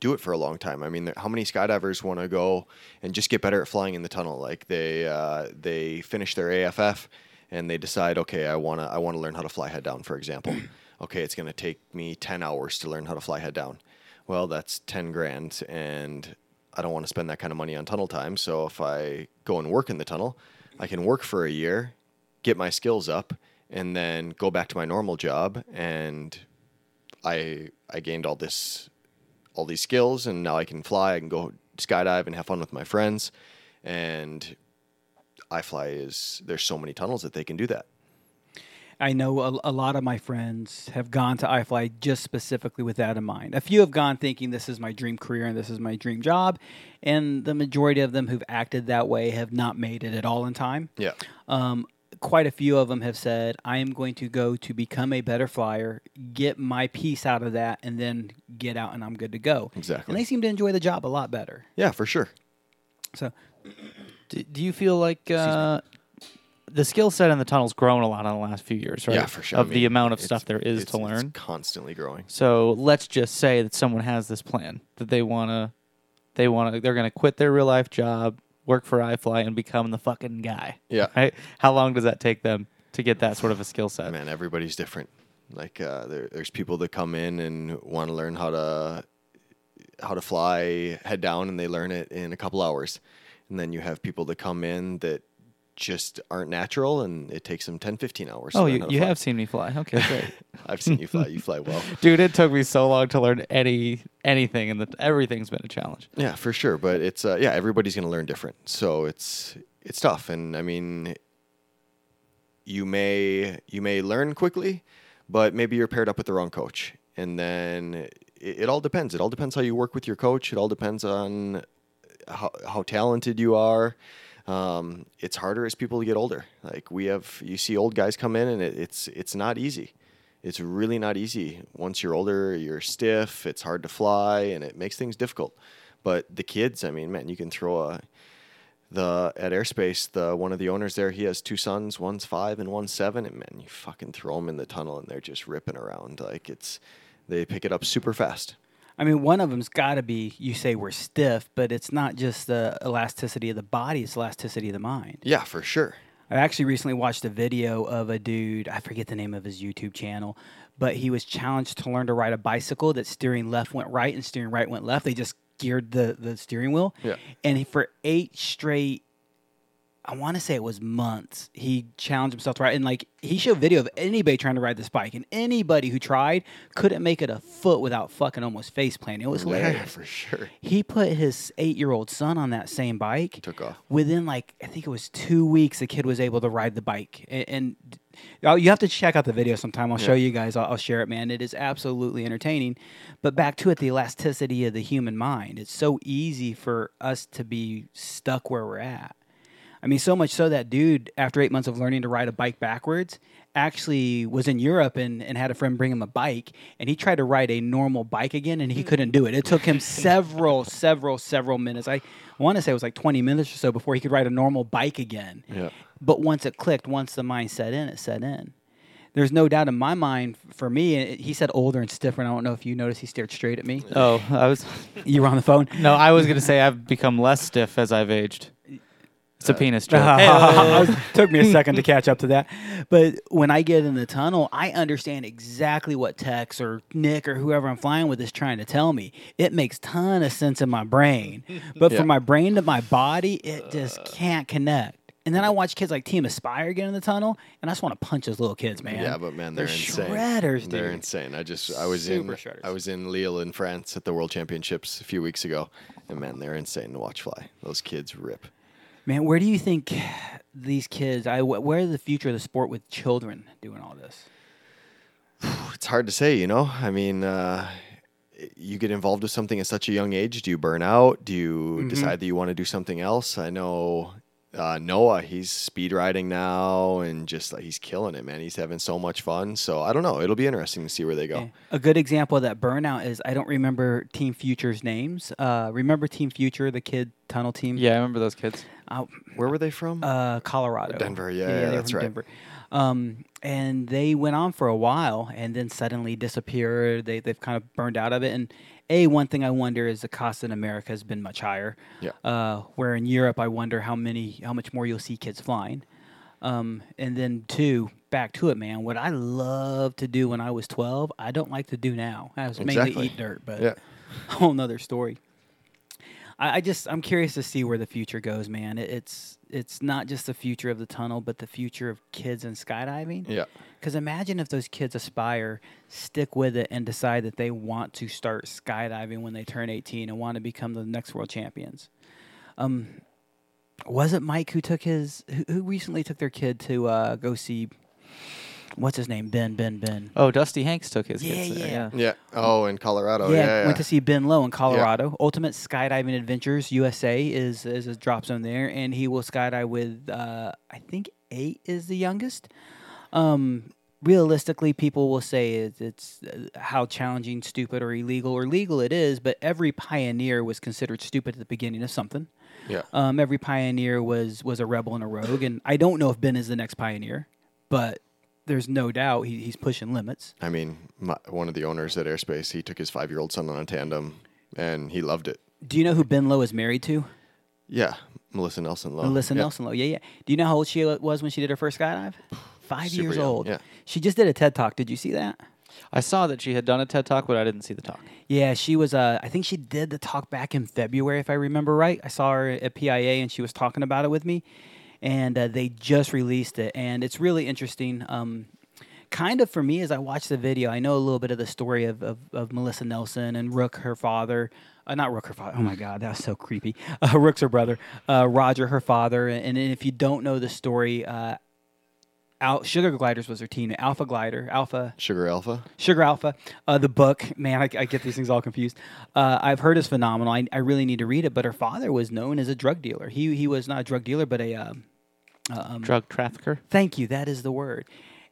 do it for a long time. I mean, how many skydivers want to go and just get better at flying in the tunnel? Like they uh, they finish their AFF and they decide, okay, I wanna I want to learn how to fly head down, for example. okay, it's to take me ten hours to learn how to fly head down. Well, that's ten grand, and I don't want to spend that kind of money on tunnel time. So if I go and work in the tunnel, I can work for a year, get my skills up, and then go back to my normal job. And I I gained all this all these skills, and now I can fly. I can go skydive and have fun with my friends. And iFly is there's so many tunnels that they can do that. I know a, a lot of my friends have gone to iFly just specifically with that in mind. A few have gone thinking this is my dream career and this is my dream job, and the majority of them who've acted that way have not made it at all in time. Yeah. Um, quite a few of them have said, I am going to go to become a better flyer, get my piece out of that, and then get out and I'm good to go. Exactly. And they seem to enjoy the job a lot better. Yeah, for sure. So, Do, do you feel like uh, the skill set in the tunnel's grown a lot in the last few years, right? Yeah, for sure. Of I the amount of stuff there is it's- to it's learn. constantly growing. So let's just say that someone has this plan that they wanna, they wanna, they're gonna quit their real life job, work for iFly, and become the fucking guy. Yeah. Right? How long does that take them to get that sort of a skill set? Man, everybody's different. Like uh, there, there's people that come in and want to learn how to how to fly head down, and they learn it in a couple hours. And then you have people that come in that just aren't natural, and it takes them 10, 15 hours. Oh, you, you have seen me fly. Okay, great. I've seen you fly. You fly well. Dude, it took me so long to learn any anything, and the, everything's been a challenge. Yeah, for sure. But it's uh, yeah, everybody's going to learn different, so it's it's tough. And I mean, you may you may learn quickly, but maybe you're paired up with the wrong coach, and then it, it all depends. It all depends how you work with your coach. It all depends on how how talented you are. Um, it's harder as people get older. Like we have, you see old guys come in, and it, it's it's not easy. It's really not easy. Once you're older, you're stiff. It's hard to fly, and it makes things difficult. But the kids, I mean, man, you can throw a the at airspace. The one of the owners there, he has two sons. One's five and one's seven. And man, you fucking throw them in the tunnel, and they're just ripping around. Like it's they pick it up super fast. I mean, one of them's got to be, you say we're stiff, but it's not just the elasticity of the body, it's elasticity of the mind. Yeah, for sure. I actually recently watched a video of a dude, I forget the name of his YouTube channel, but he was challenged to learn to ride a bicycle that steering left went right and steering right went left. They just geared the, the steering wheel. Yeah. And for eight straight I want to say it was months. He challenged himself to ride, and like he showed video of anybody trying to ride this bike, and anybody who tried couldn't make it a foot without fucking almost face planting. It was Yeah, for sure. He put his eight-year-old son on that same bike. Took off. Within like I think it was two weeks, the kid was able to ride the bike, and, and you have to check out the video sometime. I'll show you guys. I'll, I'll share it, man. It is absolutely entertaining. But back to it, the elasticity of the human mind. It's so easy for us to be stuck where we're at. I mean, so much so that dude, after eight months of learning to ride a bike backwards, actually was in Europe and, and had a friend bring him a bike, and he tried to ride a normal bike again, and he mm. couldn't do it. It took him several, several, several minutes. I want to say it was like 20 minutes or so before he could ride a normal bike again. Yeah. But once it clicked, once the mind set in, it set in. There's no doubt in my mind, for me, eh, he said older and stiffer. And I don't know if you noticed he stared straight at me. Oh, I was. You were on the phone. No, I was gonna say I've become less stiff as I've aged. It's a uh, penis joke. I was- took me a second to catch up to that. But when I get in the tunnel, I understand exactly what Tex or Nick or whoever I'm flying with is trying to tell me. It makes ton of sense in my brain. But Yeah. from my brain to my body, it just uh. can't connect. And then I watch kids like Team Aspire get in the tunnel, and I just want to punch those little kids, man. Yeah, but man, they're, they're insane. shredders, dude. They're insane. I just I was Super in shredders. I was in Lille in France at the World Championships a few weeks ago, and man, they're insane to watch fly. Those kids rip. Man, where do you think these kids? I wh- where is the future of the sport with children doing all this? It's hard to say, you know. I mean, uh, you get involved with something at such a young age. Do you burn out? Do you Mm-hmm. decide that you want to do something else? I know uh, Noah. He's speed riding now, and just like he's killing it, man. He's having so much fun. So I don't know. It'll be interesting to see where they go. Yeah. A good example of that burnout is I don't remember Team Future's names. Uh, remember Team Future, the kid tunnel team? Yeah, I remember those kids. Uh, Where were they from? uh, Colorado. Denver, yeah, yeah, were that's right. Denver. Um, and they went on for a while and then suddenly disappeared. They, they've kind of burned out of it. And A, one thing I wonder is the cost in America has been much higher. Yeah. Uh, where in Europe, I wonder how many, how much more you'll see kids flying. Um, and then two, back to it, man. What I love to do when I was 12, I don't like to do now. I was mainly eat dirt, but Yeah. whole nother story. I, I just I'm curious to see where the future goes, man. It, it's it's not just the future of the tunnel, but the future of kids and skydiving. yeah. Because imagine if those kids aspire, stick with it, and decide that they want to start skydiving when they turn 18 and want to become the next world champions. Um, was it Mike who took his who, who recently took their kid to uh, go see what's his name Ben Ben Ben Oh, Dusty Hanks took his Yeah, kids there. yeah. Yeah. Yeah. Oh, in Colorado. yeah, Yeah. yeah, went to see Ben Lowe in Colorado. Ultimate Skydiving Adventures USA is is a drop zone there, and he will skydive with uh, I think eight is the youngest. Um, realistically, people will say it's, it's uh, how challenging, stupid, or illegal or legal it is. But every pioneer was considered stupid at the beginning of something. Yeah. Um, every pioneer was was a rebel and a rogue, and I don't know if Ben is the next pioneer, but there's no doubt he, he's pushing limits. I mean, my, one of the owners at Airspace, he took his five-year-old son on a tandem, and he loved it. Do you know who Ben Lowe is married to? Yeah, Melissa Nelson Lowe. Melissa Yeah. Nelson Lowe. Yeah, yeah. Do you know how old she was when she did her first skydive? Five Super years young, old. yeah. She just did a TED talk. Did you see that? I saw that she had done a TED talk, but I didn't see the talk. Yeah, she was. Uh, I think she did the talk back in February, if I remember right. I saw her at PIA, and she was talking about it with me. And uh, they just released it, and it's really interesting. Um, kind of for me, as I watch the video, I know a little bit of the story of, of, of Melissa Nelson and Rook, her father. Uh, not Rook, her father. Oh my God, that was so creepy. Uh, Rook's her brother. Uh, Roger, her father. And, and if you don't know the story, uh, Al- Sugar Gliders was her team. Alpha Glider, Alpha Sugar Alpha. Sugar Alpha, uh, the book. Man, I, I get these things all confused. Uh, I've heard is phenomenal. I, I really need to read it. But her father was known as a drug dealer. He he was not a drug dealer, but a um, um, Drug trafficker. Thank you. That is the word.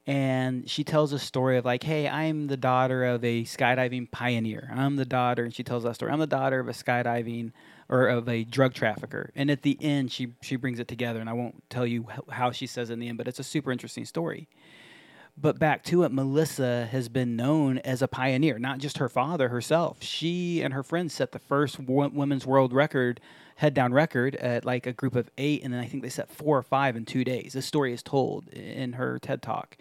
And she tells a story of like, hey, I'm the daughter of a skydiving pioneer. I'm the daughter, and she tells that story. I'm the daughter of a skydiving or of a drug trafficker. And at the end, she she brings it together. And I won't tell you how she says it in the end, but it's a super interesting story. But back to it, Melissa has been known as a pioneer, not just her father herself. She and her friends set the first wo- women's world record, head down record, at like a group of eight, and then I think they set four or five in two days. This story is told in her TED talk.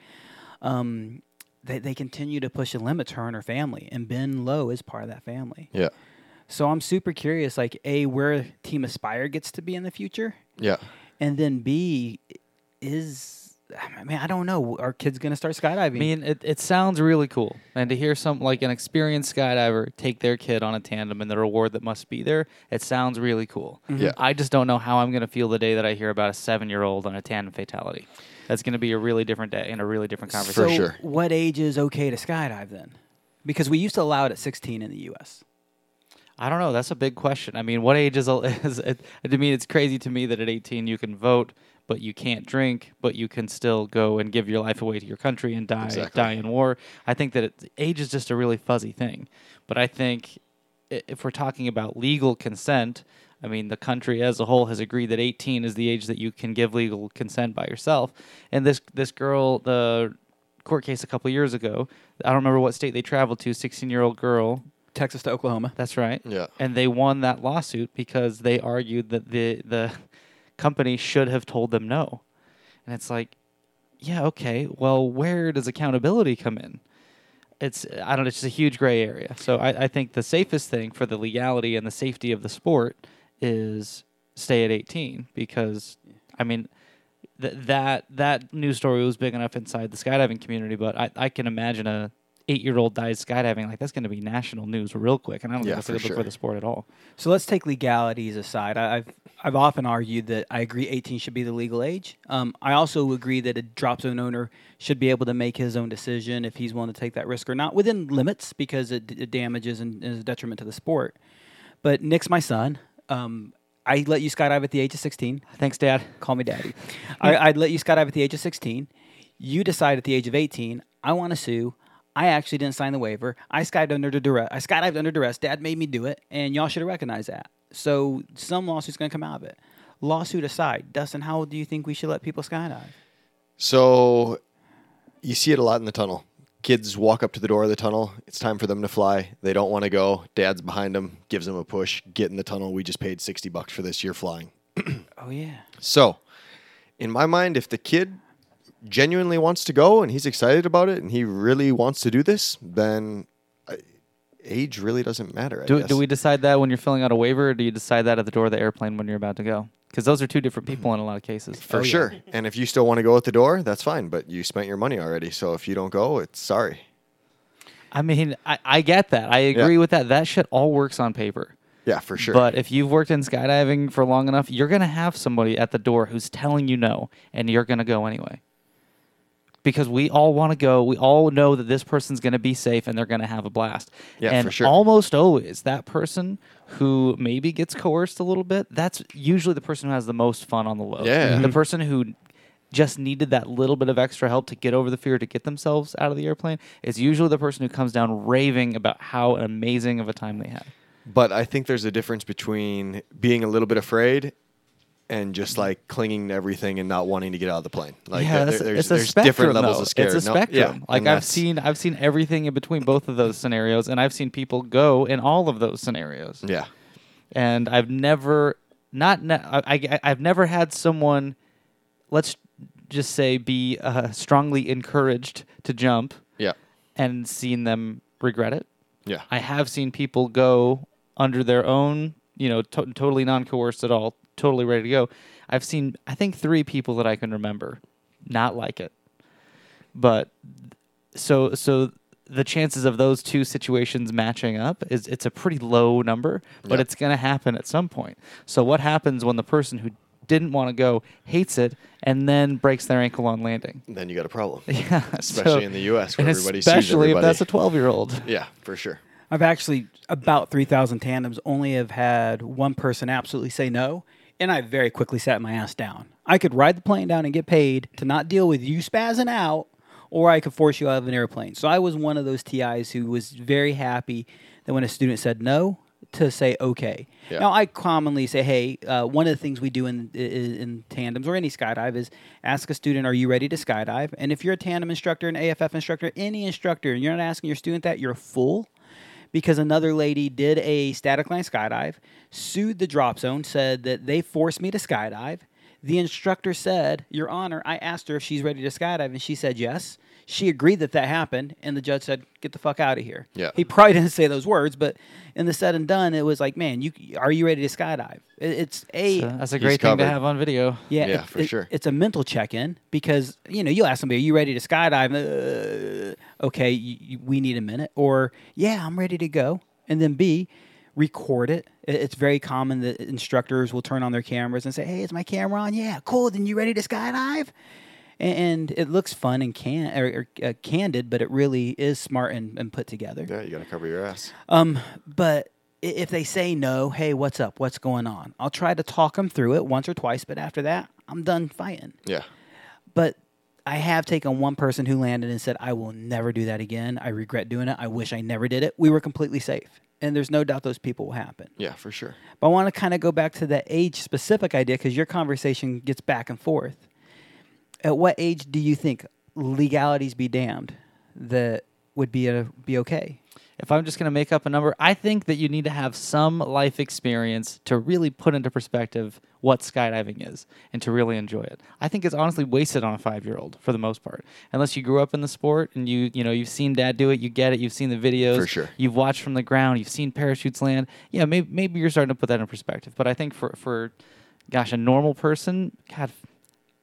Um, they, they continue to push the limits, her and her family, and Ben Lowe is part of that family. Yeah. So I'm super curious, like, A, where Team Aspire gets to be in the future, Yeah. And then B is I mean, I don't know. Are kids going to start skydiving? I mean, it, it sounds really cool. And to hear some like an experienced skydiver take their kid on a tandem and the reward that must be there, it sounds really cool. Mm-hmm. Yeah. I just don't know how I'm going to feel the day that I hear about a seven year old on a tandem fatality. That's going to be a really different day and a really different For conversation. so sure. what age is okay to skydive then? Because we used to allow it at 16 in the U.S. I don't know. That's a big question. I mean, what age is, is it? I mean, it's crazy to me that at 18 you can vote, but you can't drink, but you can still go and give your life away to your country and die Exactly. die in war. I think that it, age is just a really fuzzy thing. But I think if we're talking about legal consent, I mean, the country as a whole has agreed that 18 is the age that you can give legal consent by yourself. And this this girl, the court case a couple years ago, I don't remember what state they traveled to. 16 year old girl. Texas to Oklahoma. That's right Yeah. and they won that lawsuit because they argued that the the company should have told them no. And it's like, yeah, okay. Well, where does accountability come in? It's I don't know. It's just a huge gray area. So I, I think the safest thing for the legality and the safety of the sport is stay at 18 because I mean th- that that news story was big enough inside the skydiving community, but I, I can imagine a eight year old dies skydiving like that's going to be national news real quick, and I don't Yeah, think that's for a good look sure. for the sport at all. So let's take legalities aside. I, I've I've often argued that I agree 18 should be the legal age. Um, I also agree that a drop zone owner should be able to make his own decision if he's willing to take that risk or not within limits because it, it damages and is a detriment to the sport. But Nick's my son. Um, I let you skydive at the age of 16. Thanks, Dad. Call me daddy. I, I'd let you skydive at the age of 16. You decide at the age of 18, I want to sue. I actually didn't sign the waiver. I skydived under duress. I skydived under duress. Dad made me do it, and y'all should have recognized that. So some lawsuit's going to come out of it. Lawsuit aside, Dustin, how old do you think we should let people skydive? So you see it a lot in the tunnel. Kids walk up to the door of the tunnel. It's time for them to fly. They don't want to go. Dad's behind them, gives them a push. Get in the tunnel. We just paid 60 bucks for this. You're flying. Oh yeah. So, in my mind, if the kid genuinely wants to go and he's excited about it and he really wants to do this, then uh, age really doesn't matter. I Do, guess. do we decide that when you're filling out a waiver, or do you decide that at the door of the airplane when you're about to go? Because those are two different people in a lot of cases. For sure. And if you still want to go at the door, that's fine. But you spent your money already. So if you don't go, it's sorry. I mean, I, I get that. I agree Yeah. with that. That shit all works on paper. Yeah, for sure. But if you've worked in skydiving for long enough, you're going to have somebody at the door who's telling you no, and you're going to go anyway. Because we all want to go. We all know that this person's going to be safe and they're going to have a blast. Yeah, and for sure. almost always, that person who maybe gets coerced a little bit, that's usually the person who has the most fun on the low. Yeah. Mm-hmm. The person who just needed that little bit of extra help to get over the fear to get themselves out of the airplane is usually the person who comes down raving about how amazing of a time they had. But I think there's a difference between being a little bit afraid and just like clinging to everything and not wanting to get out of the plane. Like yeah, there- there's, a there's spectrum, different levels though. of scare. It's a No- spectrum. yeah, like I've seen, I've seen everything in between both of those scenarios, and I've seen people go in all of those scenarios. Yeah. And I've never, not, ne- I, I, I've never had someone, let's just say, be uh, strongly encouraged to jump Yeah. and seen them regret it. Yeah. I have seen people go under their own, you know, to- totally non-coerced at all, totally ready to go. I've seen, I think, three people that I can remember not like it. But so so the chances of those two situations matching up is it's a pretty low number, but Yeah. it's going to happen at some point. So what happens when the person who didn't want to go hates it and then breaks their ankle on landing? Then you got a problem. Yeah, Especially so- in the U.S. where and everybody sees especially if that's a twelve-year-old. yeah, for sure. I've actually about 3,000 tandems only have had one person absolutely say no, and I very quickly sat my ass down. I could ride the plane down and get paid to not deal with you spazzing out, or I could force you out of an airplane. So I was one of those TIs who was very happy that when a student said no, to say okay. Yeah. Now I commonly say, hey, uh, one of the things we do in, in in tandems or any skydive is ask a student, are you ready to skydive? And if you're a tandem instructor, an AFF instructor, any instructor, and you're not asking your student that, you're a fool because another lady did a static line skydive, sued the drop zone, said that they forced me to skydive. The instructor said, Your Honor, I asked her if she's ready to skydive, and she said yes. She agreed that that happened, and the judge said, "Get the fuck out of here." Yeah. He probably didn't say those words, but in the said and done, it was like, "Man, you are you ready to skydive?" It, it's a So that's a great thing to have on video. yeah, Yeah, it- for it- sure. It's a mental check-in because you know you ask somebody, "Are you ready to skydive?" Uh, okay, you, you- we need a minute, or yeah, I'm ready to go, and then B, record it. It's very common that instructors will turn on their cameras and say, "Hey, is my camera on? Yeah, cool. Then you ready to skydive?" And it looks fun and can or, or uh, candid, but it really is smart and, and put together. Yeah, you got to cover your ass. Um, but if they say no, hey, what's up? What's going on? I'll try to talk them through it once or twice, but after that, I'm done fighting. Yeah. But I have taken one person who landed and said, I will never do that again. I regret doing it. I wish I never did it. We were completely safe. And there's no doubt those people will happen. Yeah, for sure. But I want to kind of go back to that age specific idea because your conversation gets back and forth. At what age do you think legalities be damned that would be a, be okay? If I'm just going to make up a number, I think that you need to have some life experience to really put into perspective what skydiving is and to really enjoy it. I think it's honestly wasted on a 5-year-old for the most part. Unless you grew up in the sport and you, you know, you've seen dad do it, you get it, you've seen the videos, For sure. you've watched from the ground, you've seen parachutes land. Yeah, maybe maybe you're starting to put that in perspective. But I think for for gosh, a normal person, god,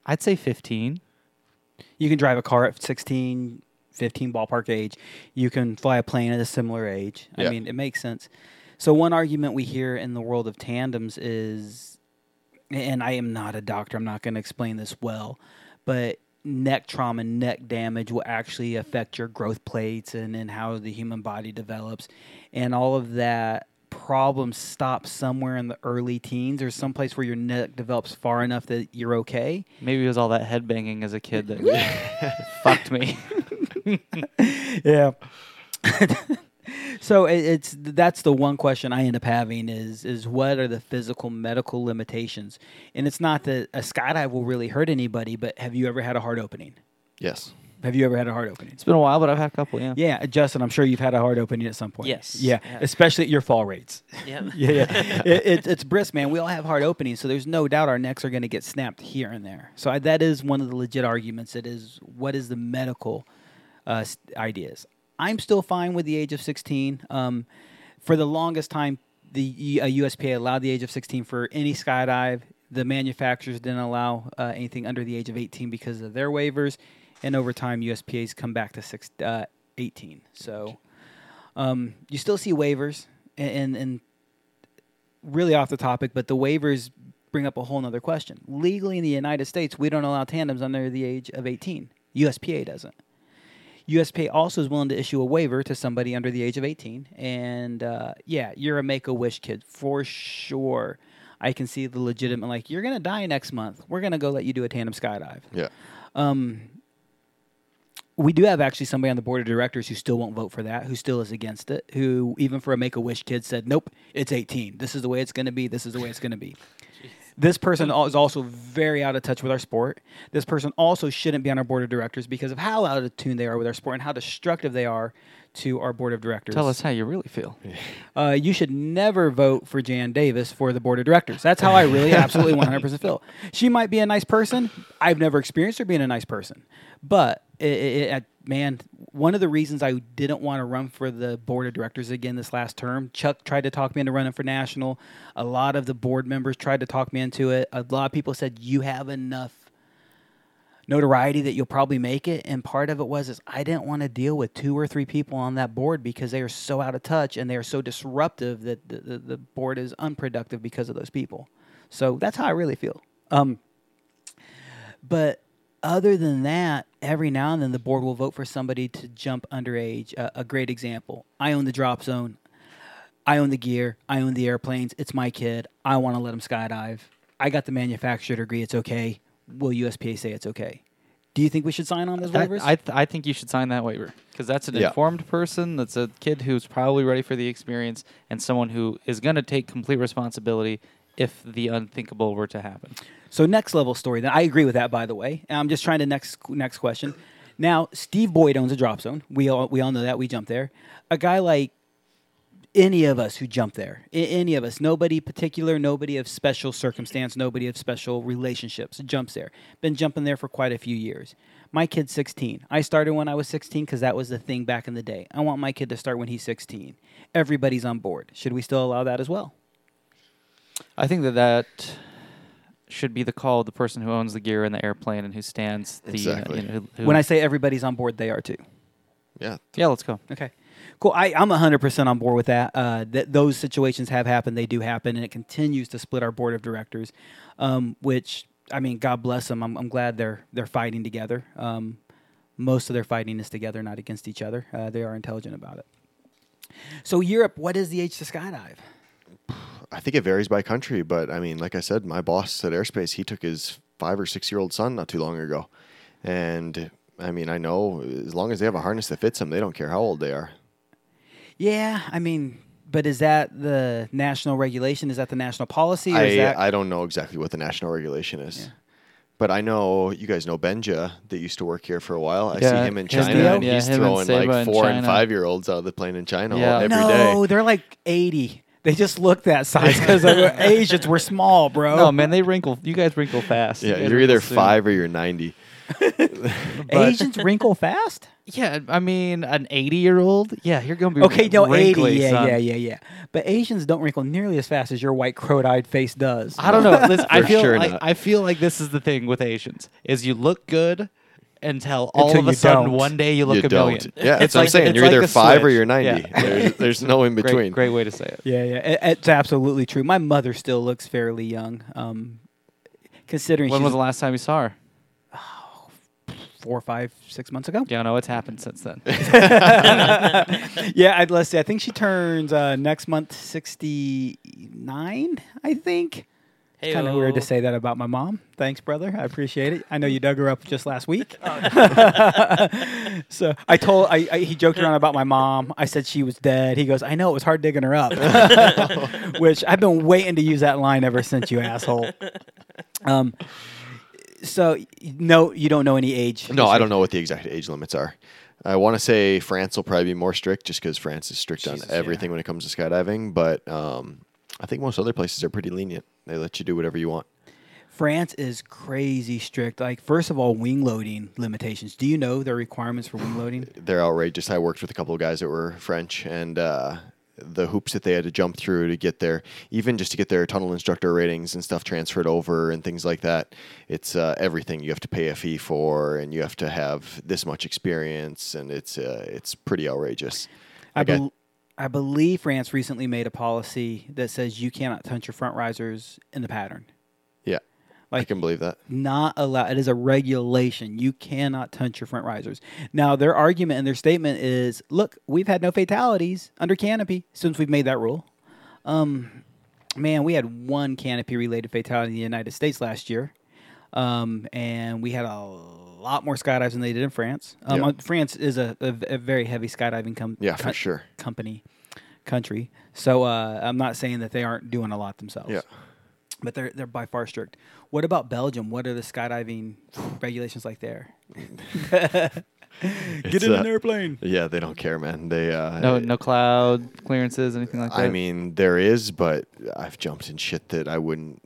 I'd say 15. You can drive a car at 16, 15 ballpark age. You can fly a plane at a similar age. I Yeah. mean, it makes sense. So one argument we hear in the world of tandems is, and I am not a doctor, I'm not going to explain this well, but neck trauma, neck damage will actually affect your growth plates and, and how the human body develops. And all of that problems stops somewhere in the early teens or someplace where your neck develops far enough that you're okay. Maybe it was all that head banging as a kid that fucked me. yeah. so it, it's that's the one question I end up having is is what are the physical medical limitations? And it's not that a skydive will really hurt anybody, but have you ever had a heart opening? Yes. Have you ever had a heart opening? It's been a while, but I've had a couple, yeah. Yeah, Justin, I'm sure you've had a heart opening at some point. Yes. Yeah, Yeah. especially at your fall rates. Yeah. yeah, yeah. it, it, it's brisk, man. We all have heart openings, so there's no doubt our necks are going to get snapped here and there. So I, that is one of the legit arguments. It is what is the medical uh, ideas. I'm still fine with the age of 16. Um, for the longest time, the uh, USPA allowed the age of 16 for any skydive. The manufacturers didn't allow uh, anything under the age of 18 because of their waivers, and over time, USPA's come back to six, uh, 18. So um, you still see waivers, and, and, and really off the topic, but the waivers bring up a whole nother question. Legally in the United States, we don't allow tandems under the age of 18. USPA doesn't. USPA also is willing to issue a waiver to somebody under the age of 18. And uh, yeah, you're a make a wish kid for sure. I can see the legitimate, like, you're going to die next month. We're going to go let you do a tandem skydive. Yeah. Um, we do have actually somebody on the board of directors who still won't vote for that, who still is against it, who even for a Make a Wish kid said, "Nope, it's 18. This is the way it's going to be. This is the way it's going to be." This person is also very out of touch with our sport. This person also shouldn't be on our board of directors because of how out of tune they are with our sport and how destructive they are to our board of directors. Tell us how you really feel. Uh, you should never vote for Jan Davis for the board of directors. That's how I really absolutely 100% feel. She might be a nice person. I've never experienced her being a nice person. But, it, it, man, one of the reasons I didn't want to run for the board of directors again this last term, Chuck tried to talk me into running for national. A lot of the board members tried to talk me into it. A lot of people said, you have enough notoriety that you'll probably make it and part of it was is i didn't want to deal with two or three people on that board because they are so out of touch and they are so disruptive that the, the, the board is unproductive because of those people so that's how i really feel um, but other than that every now and then the board will vote for somebody to jump underage uh, a great example i own the drop zone I own the gear. I own the airplanes. It's my kid. I want to let him skydive. I got the manufacturer to agree it's okay. Will USPA say it's okay? Do you think we should sign on those I, waivers? I, th- I think you should sign that waiver because that's an Yeah. informed person. That's a kid who's probably ready for the experience and someone who is going to take complete responsibility if the unthinkable were to happen. so next level story. Then I agree with that. By the way, I'm just trying to next next question. Now Steve Boyd owns a drop zone. We all we all know that. We jump there. A guy like any of us who jump there, a- any of us, nobody particular, nobody of special circumstance, nobody of special relationships jumps there. Been jumping there for quite a few years. My kid's 16. I started when I was 16 because that was the thing back in the day. I want my kid to start when he's 16. Everybody's on board. Should we still allow that as well? I think that that should be the call of the person who owns the gear in the airplane and who stands the. uh, Exactly. you know, who, who- When I say everybody's on board, they are too. Yeah. yeah, let's go. Okay. Cool. I, I'm 100% on board with that. Uh, th- those situations have happened. They do happen, and it continues to split our board of directors, um, which, I mean, God bless them. I'm, I'm glad they're, they're fighting together. Um, most of their fighting is together, not against each other. Uh, they are intelligent about it. So, Europe, what is the age to skydive? I think it varies by country, but I mean, like I said, my boss at Airspace, he took his five or six year old son not too long ago. And I mean, I know as long as they have a harness that fits them, they don't care how old they are. Yeah, I mean, but is that the national regulation? Is that the national policy? Or is I, that, I don't know exactly what the national regulation is. Yeah. But I know you guys know Benja that used to work here for a while. I see him in his China. And Yeah, he's him and throwing like four and five year olds out of the plane in China Yeah. every day. no, they're like 80. They just look that size because Asians were small, bro. No, man, they wrinkle. You guys wrinkle fast. Yeah, You guys you're either soon. five or you're 90. Asians wrinkle fast? Yeah, I mean, an 80 year old. Yeah, you're gonna be Okay, no, 80. Yeah, son. yeah, yeah, yeah. But Asians don't wrinkle nearly as fast as your white crowed-eyed face does. I don't know. Listen, I feel sure like, not. I feel like this is the thing with Asians is you look good until all Until of a you sudden don't. one day you look you a don't. million. Yeah, that's It's what I'm like- saying. it's You're like either a five or switch. you're 90. Yeah. There's, there's no in between. Great, great way to say it. Yeah, yeah. It- it's absolutely true. My mother still looks fairly young, um, considering When she's was the last time you saw her? four, five, six months ago. Yeah, no, what's happened since then. yeah, I'd, let's see. I think she turns uh, next month 69, I think. It's kind of weird to say that about my mom. Thanks, brother. I appreciate it. I know you dug her up just last week. so I told I, I he joked around about my mom. I said she was dead. He goes, "I know it was hard digging her up," which I've been waiting to use that line ever since you asshole. Um, so no, you don't know any age. No, I don't know what the exact age limits are. I want to say France will probably be more strict just because France is strict Jesus, on yeah. everything when it comes to skydiving. But um, I think most other places are pretty lenient. They let you do whatever you want. France is crazy strict. Like, first of all, wing loading limitations. Do you know the requirements for wing loading? They're outrageous. I worked with a couple of guys that were French, and uh, the hoops that they had to jump through to get their, even just to get their tunnel instructor ratings and stuff transferred over and things like that. It's uh, everything you have to pay a fee for, and you have to have this much experience, and it's uh, it's pretty outrageous. I, Like, I- bel I believe France recently made a policy that says you cannot touch your front risers in the pattern. yeah, I can believe that. Not allowed. It is a regulation. You cannot touch your front risers. Now, their argument and their statement is look, we've had no fatalities under canopy since we've made that rule. Um, man, we had one canopy related fatality in the United States last year. Um, and we had a lot more skydives than they did in France. Um, Yeah. uh, France is a, a, a very heavy skydiving com- Yeah, for co- sure. company country. So uh, I'm not saying that they aren't doing a lot themselves. Yeah. But they're they're by far strict. What about Belgium? What are the skydiving regulations like there? Get It's, in uh, an airplane. Yeah, they don't care, man. They uh, No, no cloud clearances, anything like that. I mean, there is, but I've jumped in shit that I wouldn't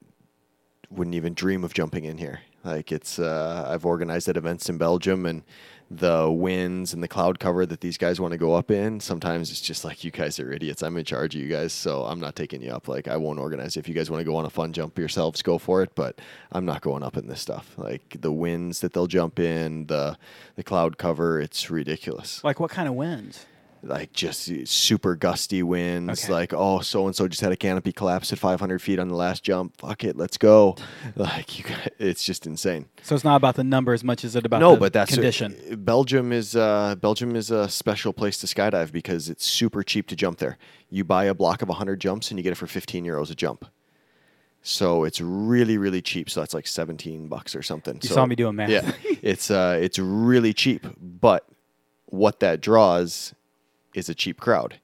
wouldn't even dream of jumping in here. Like it's, uh, I've organized at events in Belgium, and the winds and the cloud cover that these guys want to go up in. Sometimes it's just like you guys are idiots. I'm in charge of you guys, so I'm not taking you up. Like I won't organize. If you guys want to go on a fun jump yourselves, go for it. But I'm not going up in this stuff. Like the winds that they'll jump in, the the cloud cover, it's ridiculous Like what kind of winds? Like just super gusty winds. Okay. Like, oh, so and so just had a canopy collapse at 500 feet on the last jump. Fuck it, let's go. Like, you, got- it's just insane. So it's not about the number as much as it about no, the but that's condition. Belgium is uh, Belgium is a special place to skydive because it's super cheap to jump there. You buy a block of 100 jumps and you get it for 15 euros a jump. So it's really, really cheap. So that's like 17 bucks or something. You so, saw me doing math. Yeah, it's uh, it's really cheap, but what that draws is a cheap crowd.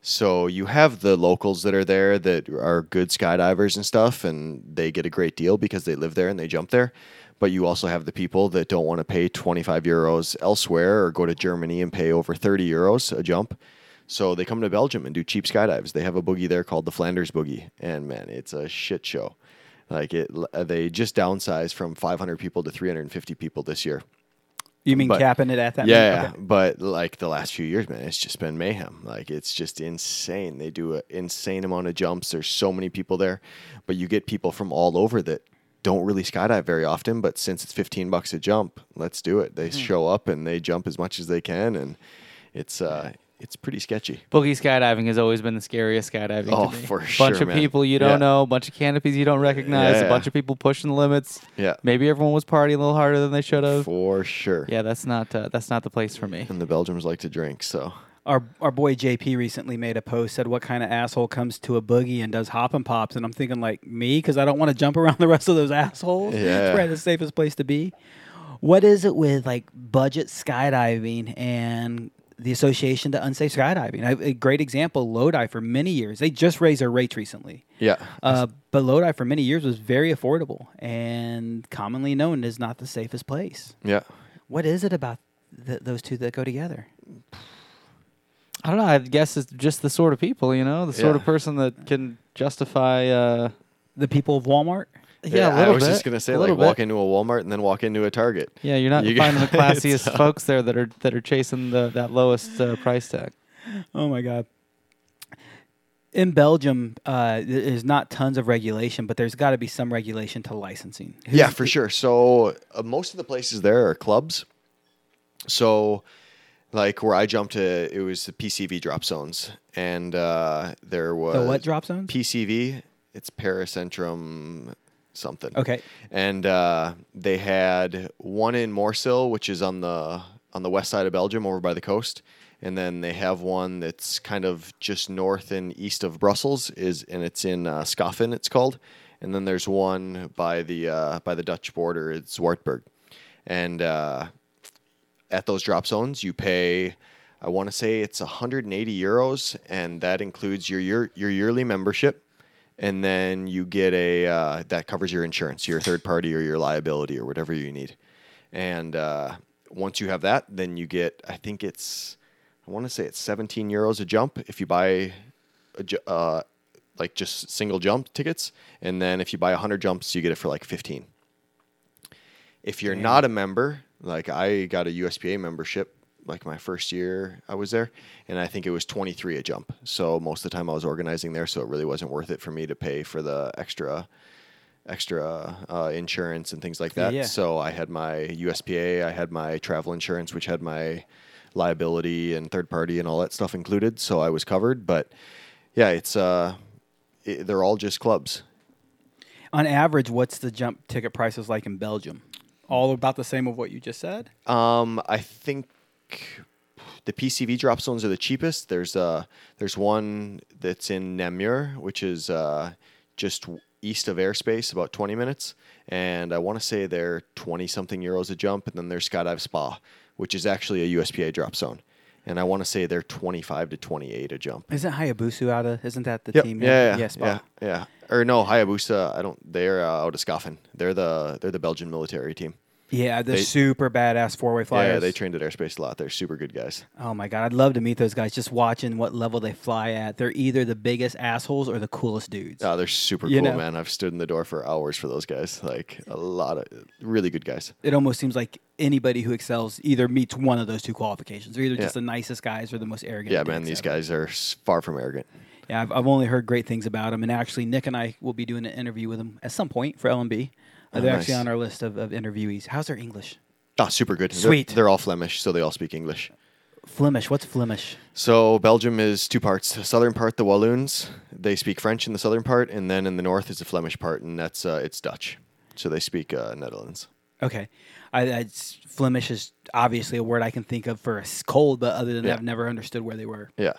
So you have the locals that are there that are good skydivers and stuff, and they get a great deal because they live there and they jump there. But you also have the people that don't want to pay 25 euros elsewhere or go to Germany and pay over 30 euros a jump. So they come to Belgium and do cheap skydives. They have a boogie there called the Flanders Boogie, and man, it's a shit show. Like it, they just downsized from 500 people to 350 people this year You mean But- capping it at that? yeah, yeah. but like the last few years, man, it's just been mayhem. Like it's just insane. They do an insane amount of jumps. There's so many people there, but you get people from all over that don't really skydive very often. But since it's 15 bucks a jump, let's do it. They show up and they jump as much as they can, and it's uh, it's pretty sketchy. Boogie skydiving has always been the scariest skydiving. Oh, to me. for bunch sure, of man. people you don't Yeah. know, bunch of canopies you don't recognize, Yeah, a bunch of people pushing the limits. Yeah, Maybe everyone was partying a little harder than they should have. for sure. Yeah, that's not uh, that's not the place for me. And the Belgians like to drink, so Our our boy JP recently made a post said, "What kind of asshole comes to a boogie and does hop and pops?" And I'm thinking like me because I don't want to jump around the rest of those assholes. Yeah. it's probably the safest place to be. What is it with like budget skydiving and the association to unsafe skydiving? I, a great example, Lodi for many years. They just raised their rates recently. yeah. Uh, but Lodi for many years was very affordable and commonly known as not the safest place. yeah. What is it about th- those two that go together? I don't know. I guess it's just the sort of people, you know, the sort Yeah. of person that can justify. Uh, The people of Walmart. Yeah, a I little was bit. just gonna say, a like, little walk bit. into a Walmart and then walk into a Target. Yeah, you're not You finding the classiest uh, folks there that are that are chasing the that lowest uh, price tag. Oh my god. In Belgium, uh, there's not tons of regulation, but there's got to be some regulation to licensing. Yeah, for sure. So uh, most of the places there are clubs. So, like where I jumped to, it was the PCV drop zones, and uh, there was The what drop zones? PCV. It's Paracentrum something. Okay. And uh, they had one in Moorsele, which is on the on the west side of Belgium, over by the coast. And then they have one that's kind of just north and east of Brussels, is and it's in uh, it's called. And then there's one by the uh, by the Dutch border, it's Zwartberg. And uh, at those drop zones, you pay, I want to say it's 180 euros, and that includes your year, your yearly membership, and then you get a uh, that covers your insurance, your third party or your liability or whatever you need. And uh, once you have that, then you get, I think it's, I want to say it's 17 euros a jump if you buy, a, uh, like just single jump tickets, and then if you buy 100 jumps, you get it for like 15. If you're not a member, like I got a USPA membership like my first year I was there, and I think it was 23 a jump. So most of the time I was organizing there, so it really wasn't worth it for me to pay for the extra extra uh, insurance and things like that. Yeah. So I had my USPA, I had my travel insurance, which had my liability and third party and all that stuff included. So I was covered. But yeah, it's uh, it, they're all just clubs. On average, what's the jump ticket prices like in Belgium? All about the same of what you just said. Um, I think the PCV drop zones are the cheapest. There's uh there's one that's in Namur, which is uh, just east of airspace, about 20 minutes, and I want to say they're 20 something euros a jump. And then there's Skydive Spa, which is actually a USPA drop zone, and I want to say they're 25 to 28 a jump. Isn't Hayabusa out of? Isn't that the Yep. team? Yeah, yeah, yeah, yeah, yeah. Or no, Hayabusa. I don't. They're uh, out of Schaffen. They're the they're the Belgian military team. Yeah, the They- super badass four way flyers. Yeah, they trained at airspace a lot. They're super good guys. Oh my god, I'd love to meet those guys. Just watching what level they fly at. They're either the biggest assholes or the coolest dudes. Oh, they're super You cool, know. man. I've stood in the door for hours for those guys. Like a lot of really good guys. It almost seems like anybody who excels either meets one of those two qualifications. They're either just the nicest guys or the most arrogant. Yeah, man. dicks These ever. guys are s- far from arrogant. Yeah, I've, I've only heard great things about them, and actually, Nick and I will be doing an interview with them at some point for L&B. Oh, they're actually on our list of, of interviewees. How's their English? Oh, super good. They're- Sweet. They're, all Flemish, so they all speak English. Flemish. What's Flemish? So Belgium is two parts. The southern part, the Walloons, they speak French in the southern part, and then in the north is the Flemish part, and that's uh, it's Dutch. So they speak uh, Netherlands. Okay, I, I, Flemish is obviously a word I can think of for a cold, but other than that, I've never understood where they were. Yeah.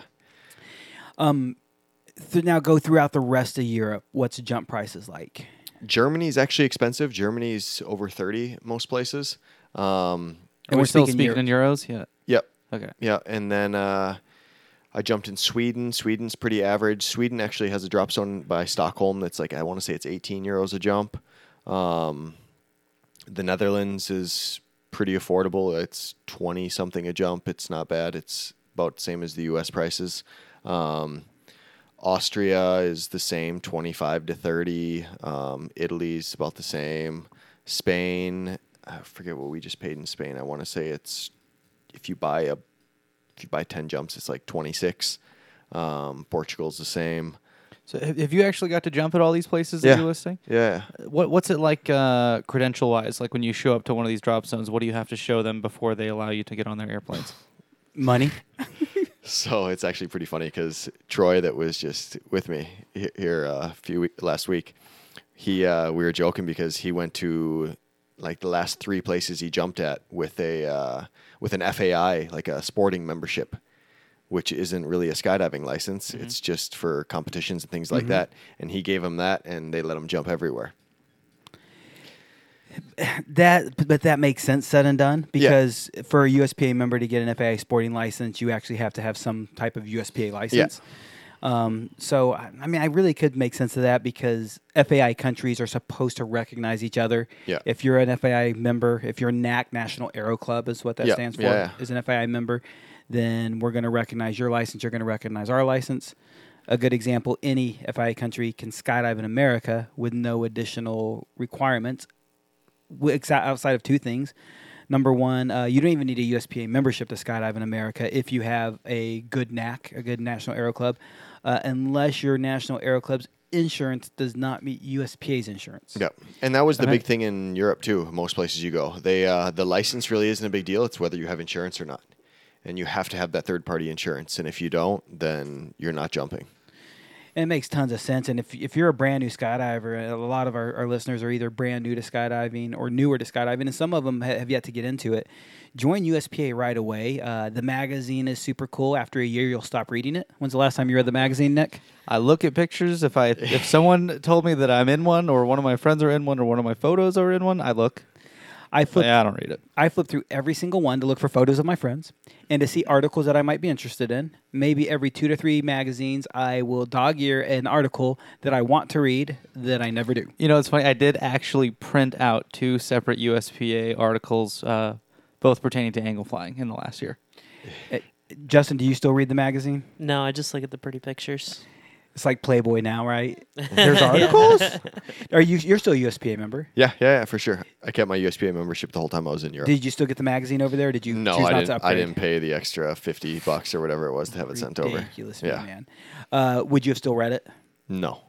Um so now go throughout the rest of Europe. What's jump prices like? Germany's actually expensive. Germany's over thirty most places. Um, And And we're we're still speaking speaking in euros. Yeah. yep. Okay. Yeah, and then uh, I jumped in Sweden. Sweden's pretty average. Sweden actually has a drop zone by Stockholm that's like I want to say it's 18 euros a jump. Um, the Netherlands is pretty affordable. It's 20 something a jump. It's not bad. It's about the same as the U.S. prices. Um, Austria is the same, 25 to 30. Um, Italy's about the same. Spain, I forget what we just paid in Spain. I want to say it's if you buy a if you buy ten jumps, it's like twenty six. Um, Portugal's the same. So have have you actually got to jump at all these places that Yeah. you're listing? Yeah. What What's it like uh, credential wise? Like when you show up to one of these drop zones, what do you have to show them before they allow you to get on their airplanes? Money. So it's actually pretty funny because Troy, that was just with me here uh, a few week, last week, he uh, we were joking because he went to like the last three places he jumped at with a uh, with an FAI like a sporting membership, which isn't really a skydiving license. It's just for competitions and things like that. And he gave him that, and they let him jump everywhere. That, but that makes sense said and done because for a USPA member to get an FAA sporting license, you actually have to have some type of USPA license. Um, so, I I mean, I really could make sense of that because FAI countries are supposed to recognize each other. Yeah. If you're an FAI member, if you're NAC National Aero Club is what that Yeah, stands for, yeah, yeah. is an FAI member, then we're going to recognize your license. You're going to recognize our license. A good example: any FIA country can skydive in America with no additional requirements outside of two things. Number one, uh, you don't even need a USPA membership to skydive in America if you have a good NAC, a good National Aero Club, uh, unless your National Aero Club's insurance does not meet USPA's insurance. Yeah, and that was the big thing in Europe too. Most places you go, they uh, the license really isn't a big deal. It's whether you have insurance or not, and you have to have that third party insurance. And if you don't, then you're not jumping. And it makes tons of sense. And if, if you're a brand new skydiver, a lot of our, our listeners are either brand new to skydiving or newer to skydiving, and some of them have yet to get into it, join USPA right away. Uh, the magazine is super cool. After a year, you'll stop reading it. When's the last time you read the magazine, Nick? I look at pictures. If I if someone told me that I'm in one, or one of my friends are in one, or one of my photos are in one, I look. I flip Yeah, I don't read it. I flip through every single one to look for photos of my friends and to see articles that I might be interested in. Maybe every two to three magazines, I will dog ear an article that I want to read that I never do. You know, it's funny. I did actually print out two separate USPA articles, uh, both pertaining to angle flying, in the last year. Uh, Justin, do you still read the magazine? No, I just look at the pretty pictures. It's like Playboy now, right? There's articles. Are you? You're still a USPA member? Yeah, yeah, yeah, for sure. I kept my USPA membership the whole time I was in Europe. Did you still get the magazine over there? Did you? no, choose I not didn't. I upgrade? didn't pay the extra fifty bucks or whatever it was to have it sent over. Ridiculous, Yeah. man. Uh, would you have still read it? No.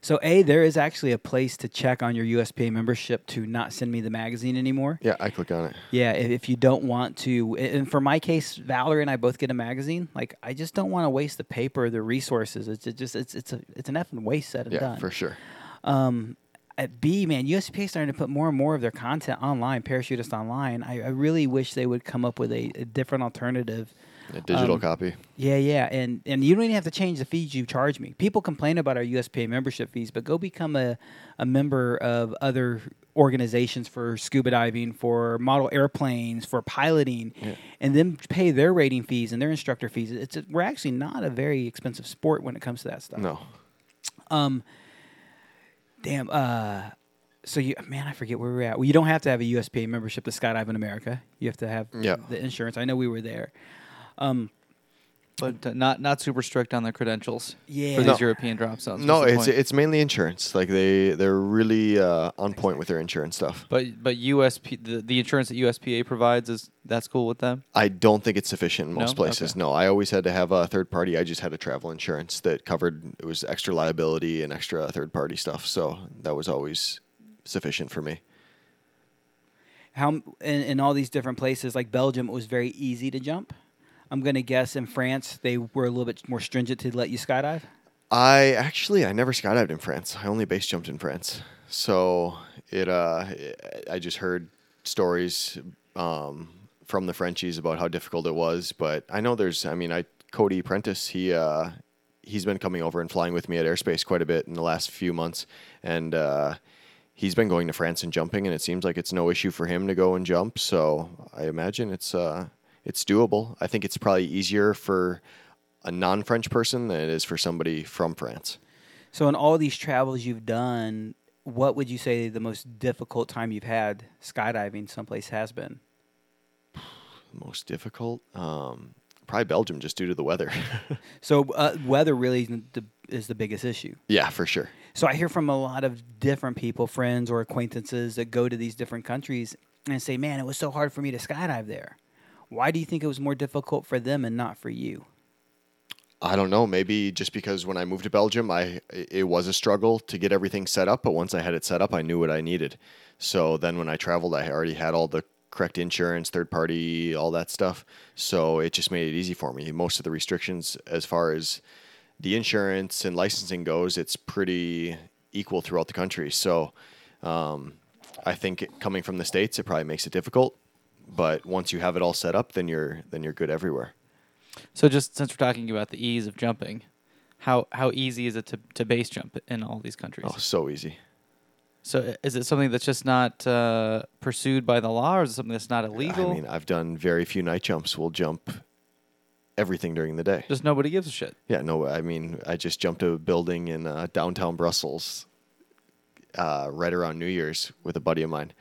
So, a there is actually a place to check on your USPA membership to not send me the magazine anymore. Yeah, I click on it. Yeah, if, if you don't want to, and for my case, Valerie and I both get a magazine. Like, I just don't want to waste the paper, the resources. It's it just it's it's a it's an effing waste said and Yeah, done. Yeah, for sure. Um, at B, man, USPA is starting to put more and more of their content online, Parachutist Online. I, I really wish they would come up with a, a different alternative. A digital Um, copy. Yeah, yeah, and and you don't even have to change the fees you charge me. People complain about our USPA membership fees, but go become a, a member of other organizations for scuba diving, for model airplanes, for piloting, and then pay their rating fees and their instructor fees. It's a, we're actually not a very expensive sport when it comes to that stuff. No. Um, damn. Uh, so you, man, I forget where we're at. Well, you don't have to have a USPA membership to skydive in America. You have to have Yeah. the insurance. I know we were there. Um, But uh, not not super strict on their credentials Yeah. for these No. European drop zones. No, it's point. it's mainly insurance. Like they they're really uh, on point with their insurance stuff. But but USP the, the insurance that USPA provides is that's cool with them. I don't think it's sufficient in most No? places. Okay. No, I always had to have a third party. I just had a travel insurance that covered it was extra liability and extra third party stuff. So that was always sufficient for me. how in, in all these different places like Belgium, it was very easy to jump. I'm gonna guess in France they were a little bit more stringent to let you skydive. I actually I never skydived in France. I only base jumped in France. So it uh I just heard stories um, from the Frenchies about how difficult it was, but I know there's I mean I Cody Prentice he uh he's been coming over and flying with me at airspace quite a bit in the last few months and uh he's been going to France and jumping and it seems like it's no issue for him to go and jump, so I imagine it's uh it's doable. I think it's probably easier for a non-French person than it is for somebody from France. So in all these travels you've done, what would you say the most difficult time you've had skydiving someplace has been? Most difficult, um, probably Belgium, just due to the weather. So uh, weather really isn't the is the biggest issue. Yeah, for sure. So I hear from a lot of different people, friends or acquaintances that go to these different countries and say, "Man, it was so hard for me to skydive there." Why do you think it was more difficult for them and not for you? I don't know. Maybe just because when I moved to Belgium, I it was a struggle to get everything set up. But once I had it set up, I knew what I needed. So then when I traveled, I already had all the correct insurance, third party, all that stuff. So it just made it easy for me. Most of the restrictions, as far as the insurance and licensing goes, it's pretty equal throughout the country. So um, I think coming from the states, it probably makes it difficult. But once you have it all set up, then you're then you're good everywhere. So just since we're talking about the ease of jumping, how how easy is it to, to base jump in all these countries? Oh, so easy. So is it something that's just not uh, pursued by the law, or is it something that's not illegal? I mean, I've done very few night jumps. We'll jump everything during the day. just nobody gives a shit. Yeah, no, I mean, I just jumped a building in uh, downtown Brussels uh, right around New Year's with a buddy of mine,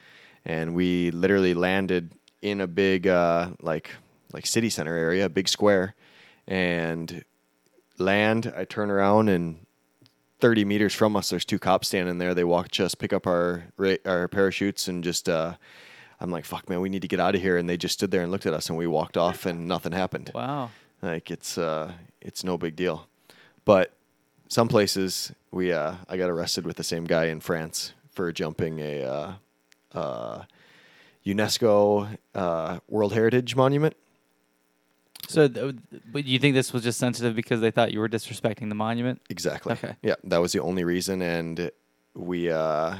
and we literally landed in a big uh, like like city center area, a big square, and land. I turn around and. 30 meters from us, there's two cops standing there. They watch us pick up our our parachutes and just, uh, I'm like, fuck, man, we need to get out of here. And they just stood there and looked at us and we walked off and nothing happened. Wow. Like it's uh it's no big deal. But some places we uh I got arrested with the same guy in France for jumping a uh uh UNESCO uh World Heritage Monument. So, th- but you think this was just sensitive because they thought you were disrespecting the monument? Exactly. Okay. Yeah, that was the only reason and we uh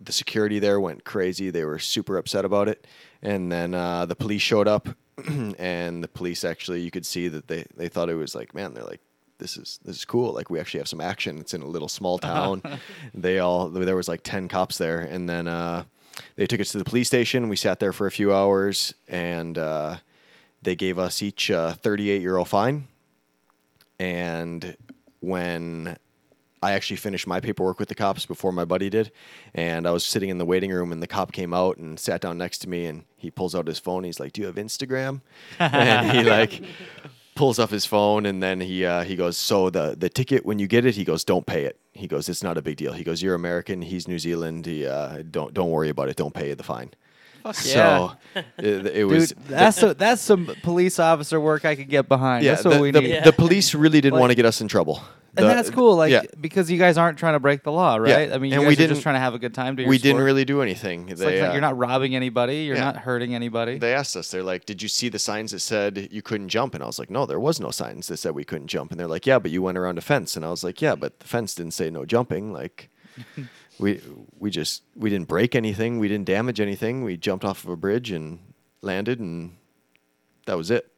the security there went crazy. They were super upset about it. And then uh the police showed up and the police actually you could see that they they thought it was like, man, they're like this is this is cool. Like we actually have some action. It's in a little small town. they all there was like 10 cops there and then uh they took us to the police station. We sat there for a few hours and uh they gave us each a 38 euro fine. And when I actually finished my paperwork with the cops before my buddy did, and I was sitting in the waiting room, and the cop came out and sat down next to me, and he pulls out his phone. He's like, "Do you have Instagram?" and he like pulls off his phone, and then he uh, he goes, "So the the ticket when you get it, he goes, don't pay it. He goes, it's not a big deal. He goes, you're American, he's New Zealand. He uh, don't don't worry about it. Don't pay the fine." So it, it was Dude, that's so, that's some police officer work I could get behind. yeah, that's what the, we the, need. the police really didn't Like- want to get us in trouble. and that's cool, like yeah. because you guys aren't trying to break the law, right? I mean, you and guys we didn't- just trying to have a good time. We didn't really do anything. It's They, like, uh, you're not robbing anybody. You're yeah. not hurting anybody. They asked us, they're like, Did you see the signs that said you couldn't jump? And I was like, No, there was no signs that said we couldn't jump. And they're like, Yeah, but you went around a fence. And I was like, Yeah, but the fence didn't say no jumping. Like, we we just we didn't break anything. We didn't damage anything. We jumped off of a bridge and landed, and that was it.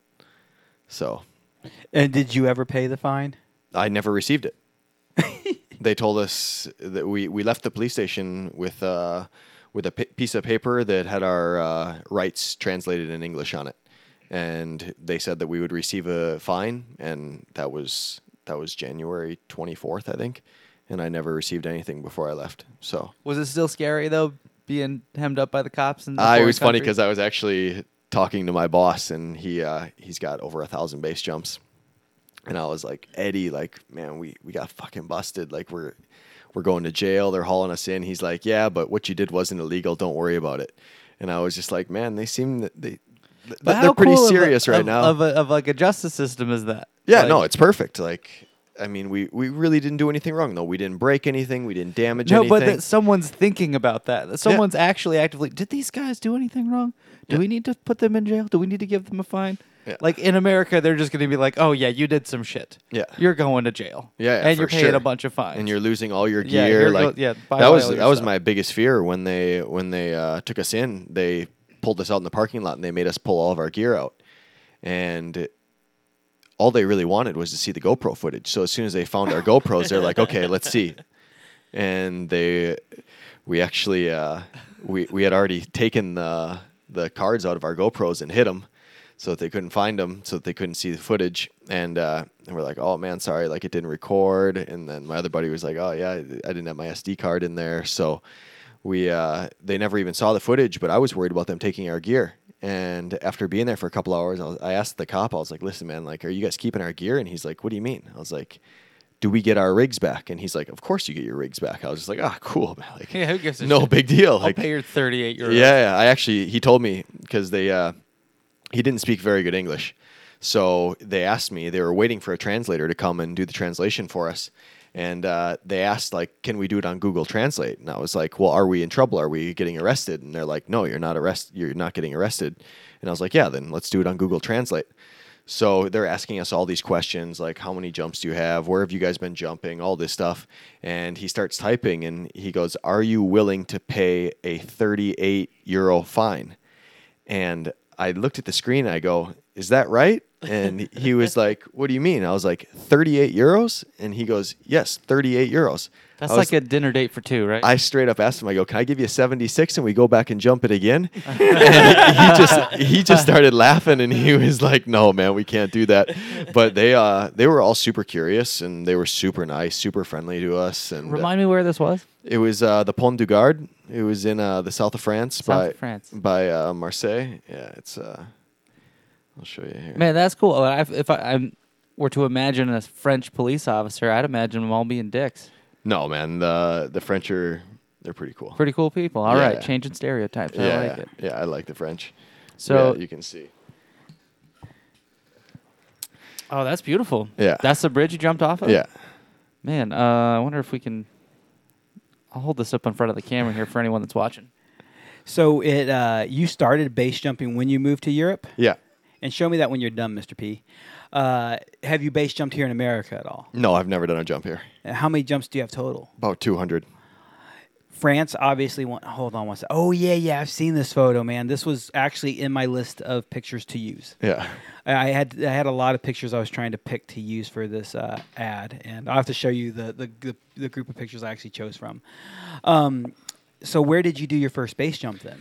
So And did you ever pay the fine? I never received it. they told us that we, we left the police station with uh, with a p- piece of paper that had our uh, rights translated in English on it, and they said that we would receive a fine, and that was that was January twenty fourth, I think, and I never received anything before I left. So Was it still scary though, being hemmed up by the cops? And uh, it was funny because I was actually talking to my boss, and he uh, he's got over a thousand base jumps, and I was like, Eddie, like, man, we we got fucking busted. Like we're we're going to jail. They're hauling us in. He's like, yeah, but what you did wasn't illegal. Don't worry about it. And I was just like, man, they seem they But they're pretty cool of serious right of- now. Of a, of like a justice system is that? yeah, Like- no, it's perfect. Like. I mean, we, we really didn't do anything wrong, though. We didn't break anything. We didn't damage anything. no, anything. but that someone's thinking about that. That someone's actually actively. Did these guys do anything wrong? Do Yeah. we need to put them in jail? Do we need to give them a fine? Yeah. Like in America, they're just going to be like, "Oh yeah, you did some shit. Yeah. you're going to jail. Yeah, yeah, and you're paying sure. a bunch of fines, and you're losing all your gear. you're like go- yeah, that was that was my biggest fear when they when they uh, took us in. They pulled us out in the parking lot and they made us pull all of our gear out, and all they really wanted was to see the GoPro footage. So as soon as they found our GoPros, they're like, "Okay, let's see," and they we actually uh, we we had already taken the the cards out of our GoPros and hid them so that they couldn't find them, so that they couldn't see the footage. And, uh, and we're like, oh man, sorry, like it didn't record. And then my other buddy was like, oh yeah, I I didn't have my SD card in there, so we uh, they never even saw the footage. But I was worried about them taking our gear. And after being there for a couple hours, I, was, I asked the cop, I was like, listen, man, like, are you guys keeping our gear? And he's like, what do you mean? I was like, do we get our rigs back? And he's like, of course you get your rigs back. I was just like, ah, cool. man. Like, Yeah, who gives a no shit? big deal. I'll Like, pay your 38 euros. yeah, yeah. I actually he told me because they uh, he didn't speak very good English, so they asked me. They were waiting for a translator to come and do the translation for us, and uh, they asked like, "Can we do it on Google Translate?" And I was like, "Well, are we in trouble? Are we getting arrested?" And they're like, "No, you're not arrested. You're not getting arrested." And I was like, "Yeah, then let's do it on Google Translate." So they're asking us all these questions like how many jumps do you have? Where have you guys been jumping? All this stuff. And he starts typing and he goes, Are you willing to pay a 38 euro fine? And I looked at the screen I go, Is that right? And he was like, What do you mean? I was like, 38 euros? And he goes, Yes, 38 euros. That's was- like a dinner date for two, right? I straight up asked him, I go, Can I give you a 76 and we go back and jump it again? and he just he just started laughing and he was like, No, man, we can't do that. But they uh they were all super curious and they were super nice, super friendly to us. And uh, Remind me where this was. it was uh, the Pont du Gard. It was in uh, the south of France South by of France. by uh, Marseille. Yeah, it's uh I'll show you here. Man, that's cool. I, if I I'm, were to imagine a French police officer, I'd imagine them all being dicks. No, man, the the French are they're pretty cool. Pretty cool people. All right, Yeah. changing stereotypes. yeah, I like it. yeah, I like the French. So, yeah, you can see. oh, that's beautiful. Yeah. That's the bridge you jumped off of. Yeah. Man, uh, I wonder if we can. I'll hold this up in front of the camera here for anyone that's watching. So it uh, you started base jumping when you moved to Europe, Yeah. And show me that when you're done, Mr. P. Uh, have you base jumped here in America at all? No, I've never done a jump here. And How many jumps do you have total? About 200. France obviously want. Hold on one second. Oh yeah, yeah. I've seen this photo, man. This was actually in my list of pictures to use. Yeah. I had I had a lot of pictures I was trying to pick to use for this uh, ad, and I'll have to show you the, the the the group of pictures I actually chose from. Um, so where did you do your first base jump then?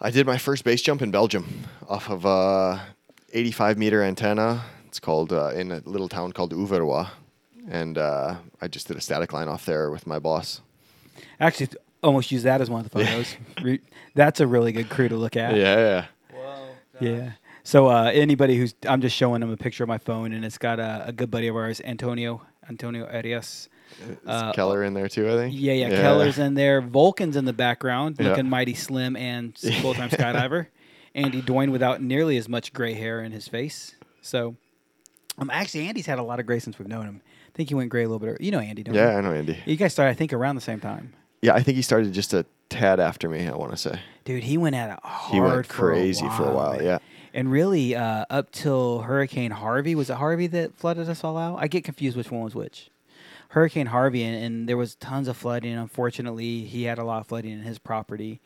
I did my first base jump in Belgium off of a 85 meter antenna. It's called uh, in a little town called Ouverois. And uh, I just did a static line off there with my boss. Actually, almost use that as one of the photos. Re- That's a really good crew to look at. Yeah, yeah. Yeah. So uh, anybody who's, I'm just showing them a picture of my phone, and it's got a, a good buddy of ours, Antonio, Antonio Arias. Uh, Keller in there too, I think? Yeah, yeah, Keller's in there. Vulcan's in the background, Yeah. looking mighty slim and full time skydiver. Andy Doyne without nearly as much gray hair in his face. So, um, actually, Andy's had a lot of gray since we've known him. I think he went gray a little bit. ear- You know Andy, don't Yeah, you? I know Andy. You guys started, I think, around the same time. Yeah, I think he started just a tad after me, I want to say. Dude, he went at it hard He went for a crazy for a while, yeah. And really, uh, up till Hurricane Harvey, was it Harvey that flooded us all out? I get confused which one was which. Hurricane Harvey, and, and there was tons of flooding. Unfortunately, he had a lot of flooding in his property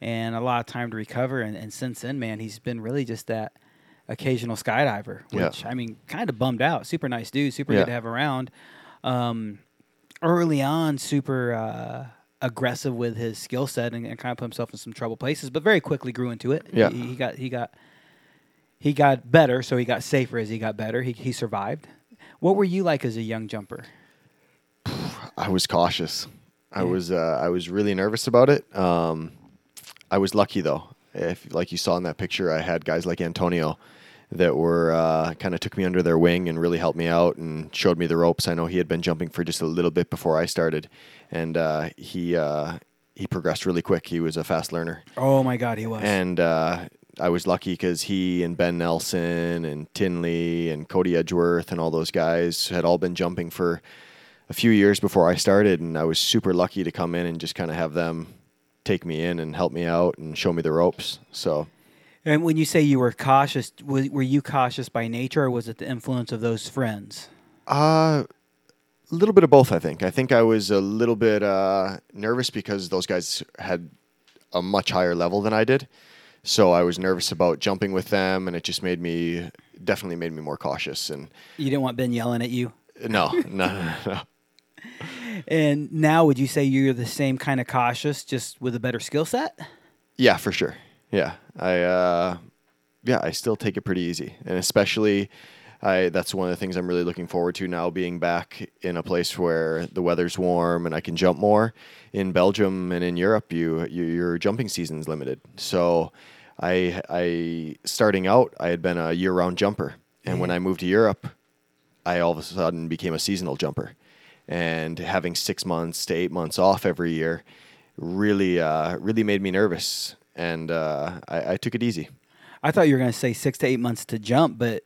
and a lot of time to recover. And, and since then, man, he's been really just that occasional skydiver, Yeah. which, I mean, kind of bummed out. Super nice dude, super Yeah. good to have around. Um, early on, super uh, aggressive with his skill set and, and kind of put himself in some trouble places, but very quickly grew into it. Yeah. He, he got he got he got better, so he got safer as he got better. He he survived. What were you like as a young jumper? I was cautious. I was uh, I was really nervous about it. Um, I was lucky though. If like you saw in that picture, I had guys like Antonio that were uh, kind of took me under their wing and really helped me out and showed me the ropes. I know he had been jumping for just a little bit before I started, and uh, he uh, he progressed really quick. He was a fast learner, Oh my God, he was. and uh, I was lucky because he and Ben Nelson and Tinley and Cody Edgeworth and all those guys had all been jumping for a few years before I started, and I was super lucky to come in and just kind of have them take me in and help me out and show me the ropes. So And when you say you were cautious, were you cautious by nature, or was it the influence of those friends? Uh, a little bit of both, I think. I think I was a little bit uh, nervous because those guys had a much higher level than I did. So I was nervous about jumping with them, and it just made me definitely made me more cautious. And You didn't want Ben yelling at you. no, no, no, no. And now, would you say you're the same kind of cautious, just with a better skill set? Yeah, for sure. Yeah, I uh, yeah, I still take it pretty easy, and especially. I, that's one of the things I'm really looking forward to now being back in a place where the weather's warm and I can jump more. In Belgium and in Europe, you, you your jumping season's limited. So, I I starting out, I had been a year-round jumper, and when I moved to Europe, I all of a sudden became a seasonal jumper. And having six months to eight months off every year really uh, really made me nervous, and uh, I, I took it easy. I thought you were going to say six to eight months to jump, but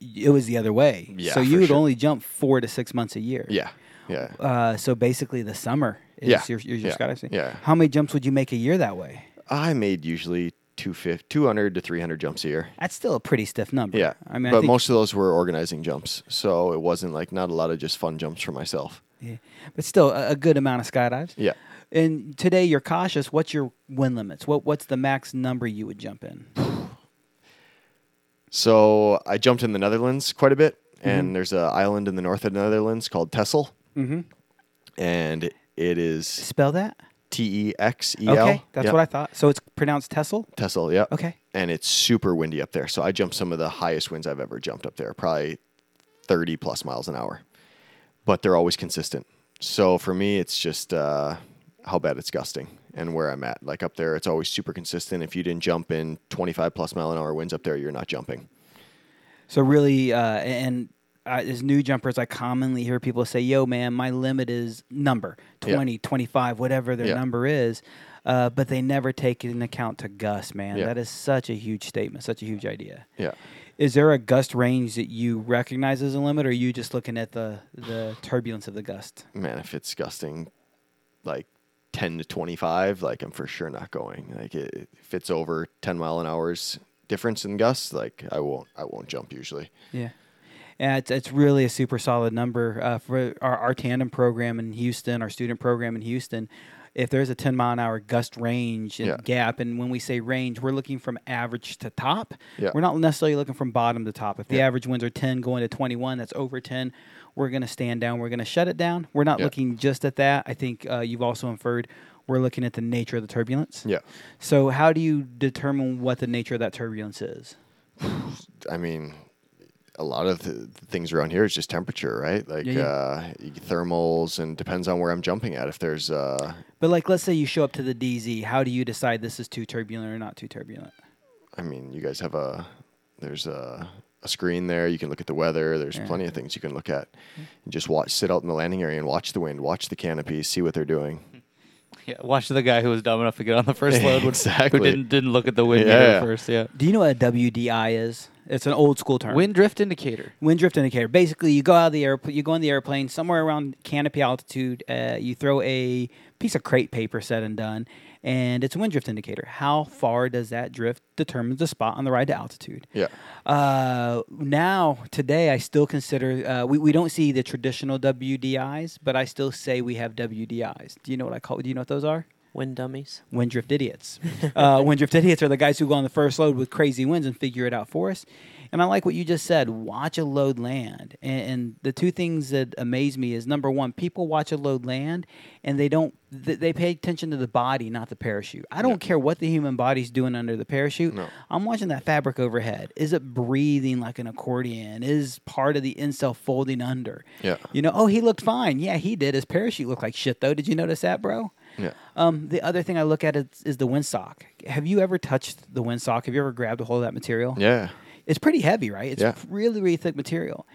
it was the other way. Yeah, so you would sure. only jump four to six months a year. Yeah, yeah. Uh, so basically, the summer is Yeah, your, your, your yeah, skydiving. yeah. How many jumps would you make a year that way? I made usually 250, 200 to 300 jumps a year. That's still a pretty stiff number. Yeah. I mean, I but think, most of those were organizing jumps. So it wasn't like not a lot of just fun jumps for myself. Yeah. but still a, a good amount of skydives. Yeah. And today you're cautious. What's your wind limits? What What's the max number you would jump in? So I jumped in the Netherlands quite a bit. Mm-hmm. And there's an island in the north of the Netherlands called Texel. Mm-hmm. And it is Spell that. T E X E L. Okay, that's what I thought. So it's pronounced Tessel. Texel, yeah. Okay. And it's super windy up there. So I jumped some of the highest winds I've ever jumped up there, probably 30 plus miles an hour. But they're always consistent. So for me, it's just uh, how bad it's gusting and where I'm at. Like up there, it's always super consistent. If you didn't jump in 25 plus mile an hour winds up there, you're not jumping. So really, uh, and uh, as new jumpers, I commonly hear people say, "Yo, man, my limit is number Yeah. 20, 25, whatever their Yeah. number is," uh, but they never take into account to gust. Man, Yeah. that is such a huge statement, such a huge idea. Yeah. Is there a gust range that you recognize as a limit, or are you just looking at the the turbulence of the gust? Man, if it's gusting like 10 to 25, like I'm for sure not going. Like it, if it's over 10 mile an hour's difference in gusts, like I won't, I won't jump usually. Yeah. Yeah, it's, it's really a super solid number uh, for our, our tandem program in Houston, our student program in Houston. If there's a 10 mile an hour gust range and Yeah. gap, and when we say range, we're looking from average to top. Yeah. We're not necessarily looking from bottom to top. If the Yeah. average winds are 10 going to 21, that's over 10, we're going to stand down. We're going to shut it down. We're not looking just at that. I think uh, you've also inferred we're looking at the nature of the turbulence. Yeah. So, how do you determine what the nature of that turbulence is? I mean, a lot of the things around here is just temperature, right? Like Yeah, yeah. Uh, thermals, and depends on where I'm jumping at. If there's, uh, But like, let's say you show up to the DZ. How do you decide this is too turbulent or not too turbulent? I mean, you guys have a, there's a, a screen there. You can look at the weather. There's Yeah. plenty of things you can look at. And just watch, sit out in the landing area and watch the wind, watch the canopy, see what they're doing. Yeah, watch the guy who was dumb enough to get on the first load, when- Exactly. who didn't didn't look at the wind Yeah. first. Yeah, Do you know what a WDI is? It's an old school term. wind drift indicator. Wind drift indicator. Basically, you go out of the airplane, you go in the airplane somewhere around canopy altitude. Uh, you throw a piece of crate paper, said and done, and it's a wind drift indicator. How far does that drift determines the spot on the ride to altitude. Yeah. Uh, now, today, I still consider uh, we, we don't see the traditional WDIs, but I still say we have WDIs. Do you know what I call? Do you know what those are? Wind dummies. Wind drift idiots. uh, wind drift idiots are the guys who go on the first load with crazy winds and figure it out for us. And I like what you just said. Watch a load land. And, and the two things that amaze me is number one, people watch a load land and they don't. th- They pay attention to the body, not the parachute. I don't care what the human body's doing under the parachute. No. I'm watching that fabric overhead. Is it breathing like an accordion? Is part of the end cell folding under? Yeah. You know, oh, he looked fine. Yeah, he did. His parachute looked like shit, though. Did you notice that, bro? Yeah. Um, the other thing I look at is, is the windsock. Have you ever touched the windsock? Have you ever grabbed a hold of that material? Yeah. It's pretty heavy, right? It's Yeah. really, really thick material.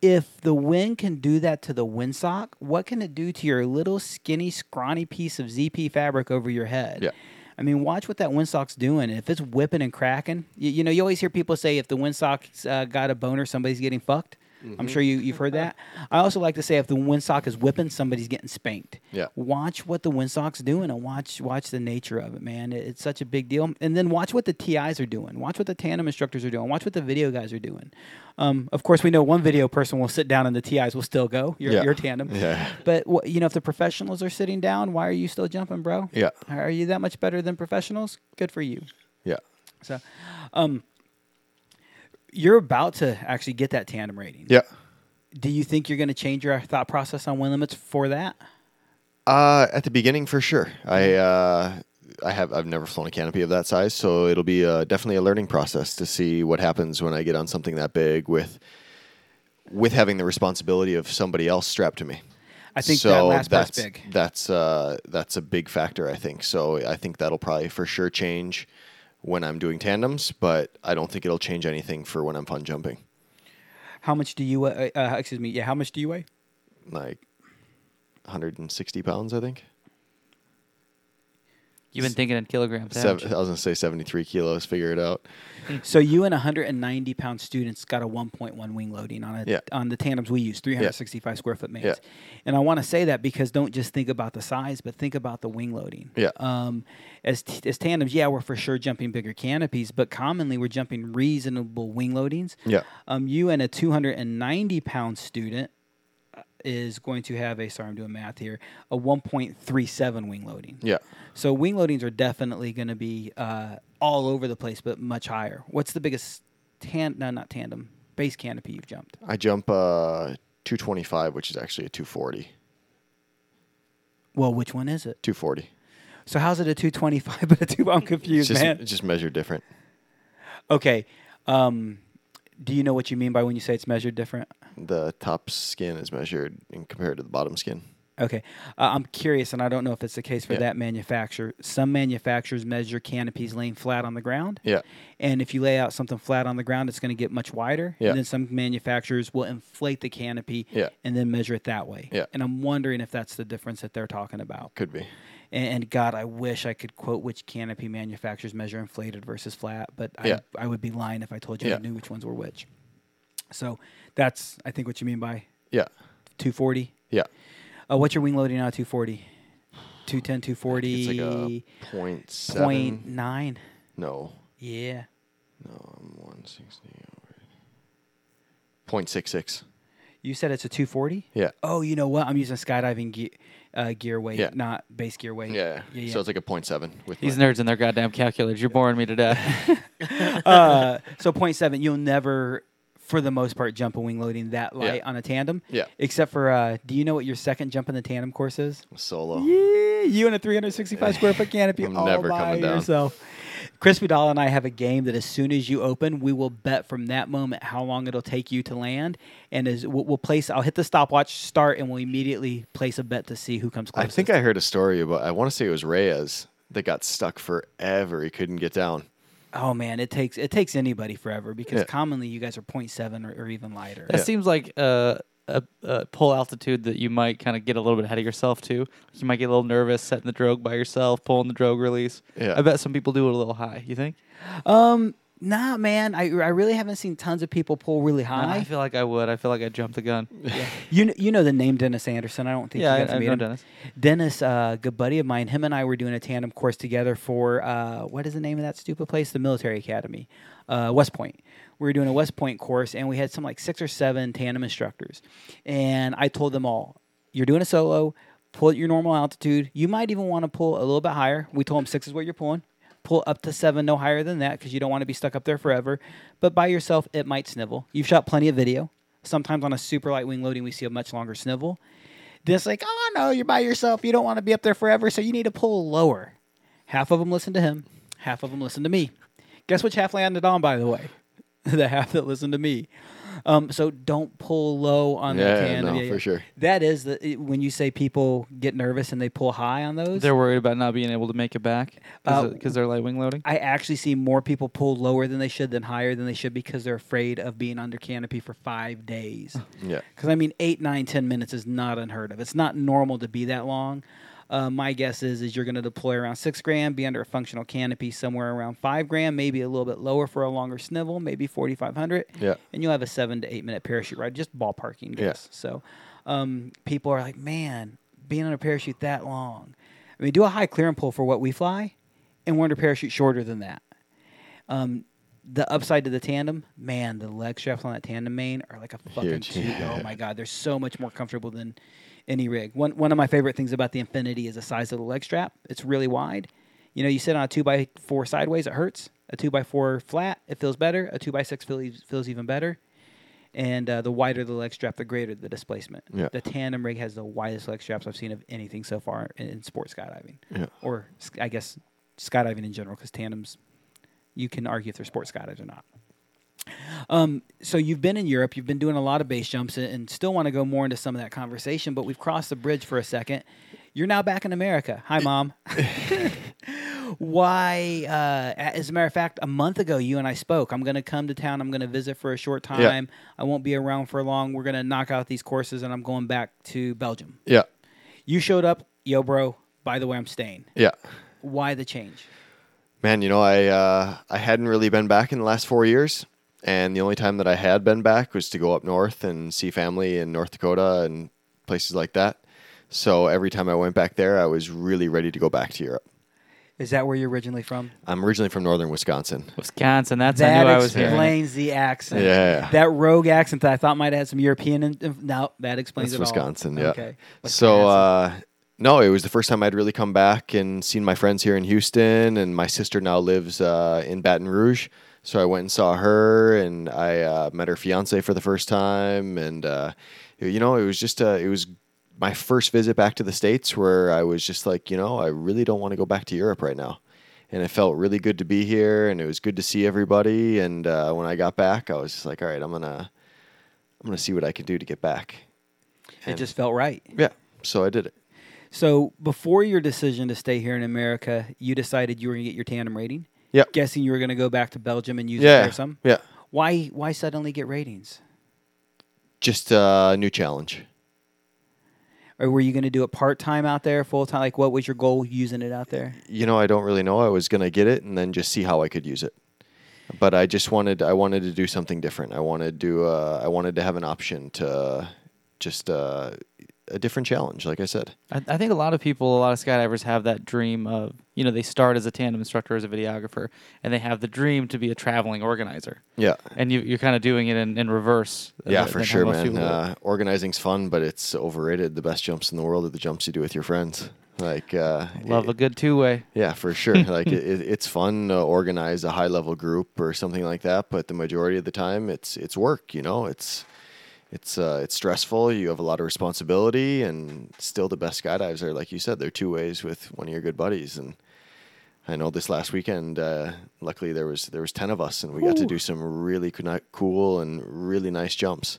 If the wind can do that to the windsock, what can it do to your little skinny, scrawny piece of ZP fabric over your head? Yeah. I mean, watch what that windsock's doing. If it's whipping and cracking, you, you know, you always hear people say if the windsock's uh, got a boner, somebody's getting fucked. I'm Mm-hmm. sure you, you've heard that. I also like to say if the windsock is whipping, somebody's getting spanked. Yeah. Watch what the windsock's doing and watch watch the nature of it, man. It- it's such a big deal. And then watch what the TIs are doing. Watch what the tandem instructors are doing. Watch what the video guys are doing. Um, of course, we know one video person will sit down and the TIs will still go. Your, Yeah. your tandem. Yeah. But you know, if the professionals are sitting down, why are you still jumping, bro? Yeah. Are you that much better than professionals? Good for you. Yeah. So, um, you're about to actually get that tandem rating. Yeah. Do you think you're going to change your thought process on wind limits for that? Uh, at the beginning, for sure. I uh, I have I've never flown a canopy of that size, so it'll be uh, definitely a learning process to see what happens when I get on something that big with with having the responsibility of somebody else strapped to me. I think so that last that's big. that's uh, that's a big factor. I think so. I think that'll probably for sure change when I'm doing tandems, but I don't think it'll change anything for when I'm fun jumping. How much do you weigh? Uh, excuse me. Yeah, how much do you weigh? Like 160 pounds, I think. You've been thinking in kilograms. Seven, haven't you? I was gonna say 73 kilos. Figure it out. So you and 190 pound students got a 1.1 wing loading on a, Yeah. on the tandems we use, 365 square foot mains. Yeah. And I want to say that because don't just think about the size, but think about the wing loading. Yeah. Um, as t- as tandems, yeah, we're for sure jumping bigger canopies, but commonly we're jumping reasonable wing loadings. Yeah. Um, you and a 290 pound student is going to have a sorry, I'm doing math here, a 1.37 wing loading. Yeah. So wing loadings are definitely going to be uh, all over the place, but much higher. What's the biggest tan? No, not tandem. Base canopy you've jumped. I jump uh 225, which is actually a 240. Well, which one is it? 240. So how's it a 225 but a two? I'm It's confused, just, man. it's just measured different. Okay. Um, do you know what you mean by when you say it's measured different? The top skin is measured and compared to the bottom skin. Okay. Uh, I'm curious, and I don't know if it's the case for Yeah. that manufacturer. Some manufacturers measure canopies laying flat on the ground. Yeah. And if you lay out something flat on the ground, it's going to get much wider. Yeah. And then some manufacturers will inflate the canopy Yeah. and then measure it that way. Yeah. And I'm wondering if that's the difference that they're talking about. Could be. And, and God, I wish I could quote which canopy manufacturers measure inflated versus flat, but Yeah. I, I would be lying if I told you I knew which ones were which. So that's, I think, what you mean by Yeah. 240. Yeah. Uh, what's your wing loading now? 240? 210, 240. It's like a point seven. point nine. No. Yeah. No, I'm 160 over. Point six six. You said it's a 240? Yeah. Oh, you know what? I'm using skydiving gear, uh, gear weight, Yeah. not base gear weight. Yeah. Yeah. yeah. So it's like a point seven with These my- nerds and their goddamn calculators. You're boring me to death. uh, so 0.7, you'll never, for the most part, jump and wing loading that light on a tandem. Yeah. Except for, uh, do you know what your second jump in the tandem course is? solo. Yeah, you and a 365 square foot canopy I'm all never by coming down. yourself. Chris Vidal and I have a game that as soon as you open, we will bet from that moment how long it'll take you to land, and as we'll, we'll place. I'll hit the stopwatch start, and we'll immediately place a bet to see who comes closest. I think I heard a story about. I want to say it was Reyes that got stuck forever. He couldn't get down. Oh man, it takes it takes anybody forever because Yeah. commonly you guys are 0.7 or, or even lighter. That seems like uh, a, a pull altitude that you might kind of get a little bit ahead of yourself too. You might get a little nervous setting the drogue by yourself, pulling the drogue release. Yeah. I bet some people do it a little high. You think? Um, nah, man, I I really haven't seen tons of people pull really high. I feel like I would. I feel like I jumped the gun. You kn- you know the name Dennis Anderson. I don't think Yeah, you I- to I meet know him. Dennis. Dennis, uh, good buddy of mine. Him and I were doing a tandem course together for uh, what is the name of that stupid place? The military academy, uh, West Point. We were doing a West Point course, and we had some like six or seven tandem instructors. And I told them all, "You're doing a solo. Pull at your normal altitude. You might even want to pull a little bit higher." We told them six is what you're pulling. Pull up to seven, no higher than that, because you don't want to be stuck up there forever. But by yourself, it might snivel. You've shot plenty of video. Sometimes on a super light wing loading, we see a much longer snivel. This, like, oh no, you're by yourself. You don't want to be up there forever, so you need to pull lower. Half of them listen to him. Half of them listen to me. Guess which half landed on, by the way? the half that listened to me. Um, so don't pull low on the Yeah, can. no, for sure. That is the it- when you say people get nervous and they pull high on those. They're worried about not being able to make it back Uh, because they're light wing loading. I actually see more people pull lower than they should than higher than they should because they're afraid of being under canopy for five days. Yeah. Because I mean, eight, nine, ten minutes is not unheard of. It's not normal to be that long. Uh, my guess is is you're going to deploy around six grand, be under a functional canopy somewhere around five grand, maybe a little bit lower for a longer snivel, maybe 4,500. Yeah. And you'll have a seven to eight minute parachute ride, just ballparking Yeah. guess. So um, people are like, man, being on a parachute that long. I mean, do a high clear and pull for what we fly, and we're under parachute shorter than that. Um, the upside to the tandem, man, the leg straps on that tandem main are like a fucking Huge. two. Oh my god, they're so much more comfortable than any rig. One one of my favorite things about the Infinity is the size of the leg strap. It's really wide. You know, you sit on a two by four sideways, it hurts. A two by four flat, it feels better. A two by six feels feels even better. And uh, the wider the leg strap, the greater the displacement. Yeah. The tandem rig has the widest leg straps I've seen of anything so far in, in sports skydiving, Yeah. or I guess skydiving in general, because tandems, you can argue if they're sports skydives or not. Um, so you've been in Europe, you've been doing a lot of base jumps, and- still want to go more into some of that conversation. But we've crossed the bridge for a second. You're now back in America. Hi, mom. Why? Uh, as a matter of fact, a month ago, you and I spoke. I'm going to come to town. I'm going to visit for a short time. I won't be around for long. We're going to knock out these courses, and I'm going back to Belgium. Yeah. You showed up, yo, bro. By the way, I'm staying. Yeah. Why the change? Man, you know, I uh, I hadn't really been back in the last four years, and the only time that I had been back was to go up north and see family in North Dakota and places like that. So every time I went back there, I was really ready to go back to Europe. Is that where you're originally from? I'm originally from northern Wisconsin. Wisconsin. That's I that knew I was here. explains the accent. Yeah. That rogue accent that I thought might have had some European. In, in- no, that explains That's it Wisconsin, all. yeah. Okay. So uh, no, it was the first time I'd really come back and seen my friends here in Houston, and my sister now lives uh, in Baton Rouge. So I went and saw her, and I uh, met her fiance for the first time, and uh, you know, it was just uh, it was my first visit back to the states where I was just like, you know, I really don't want to go back to Europe right now. And it felt really good to be here, and it was good to see everybody. And uh, when I got back, I was just like, all right, I'm gonna, I'm gonna see what I can do to get back. it just felt right. Yeah, so I did it. So before your decision to stay here in America, you decided you were going to get your tandem rating. Yep. Guessing you were going to go back to Belgium and use it Yeah. there some. Yeah. Why? Why suddenly get ratings? Just a new challenge. Or were you going to do it part time out there, full time? Like, what was your goal using it out there? You know, I don't really know. I was gonna get it and then just see how I could use it. But I just wanted I wanted to do something different. I wanted to uh, I wanted to have an option to just uh, a different challenge, like I said. I, I think a lot of people, a lot of skydivers have that dream of, you know, they start as a tandem instructor, as a videographer, and they have the dream to be a traveling organizer. Yeah. And you, you're kind of doing it in, in reverse. uh, Yeah, for sure, man. people do it. Uh, organizing's fun, but it's overrated. The best jumps in the world are the jumps you do with your friends. Like, uh, Love it- a good two way. Yeah, for sure. like it, it's fun to organize a high level group or something like that, but the majority of the time, it's it's work. You know, it's it's uh, it's stressful. You have a lot of responsibility, and still the best skydives are like you said. They're two ways with one of your good buddies. And I know this last weekend, uh, luckily there was there was ten of us, and we got to do some really coo- cool and really nice jumps.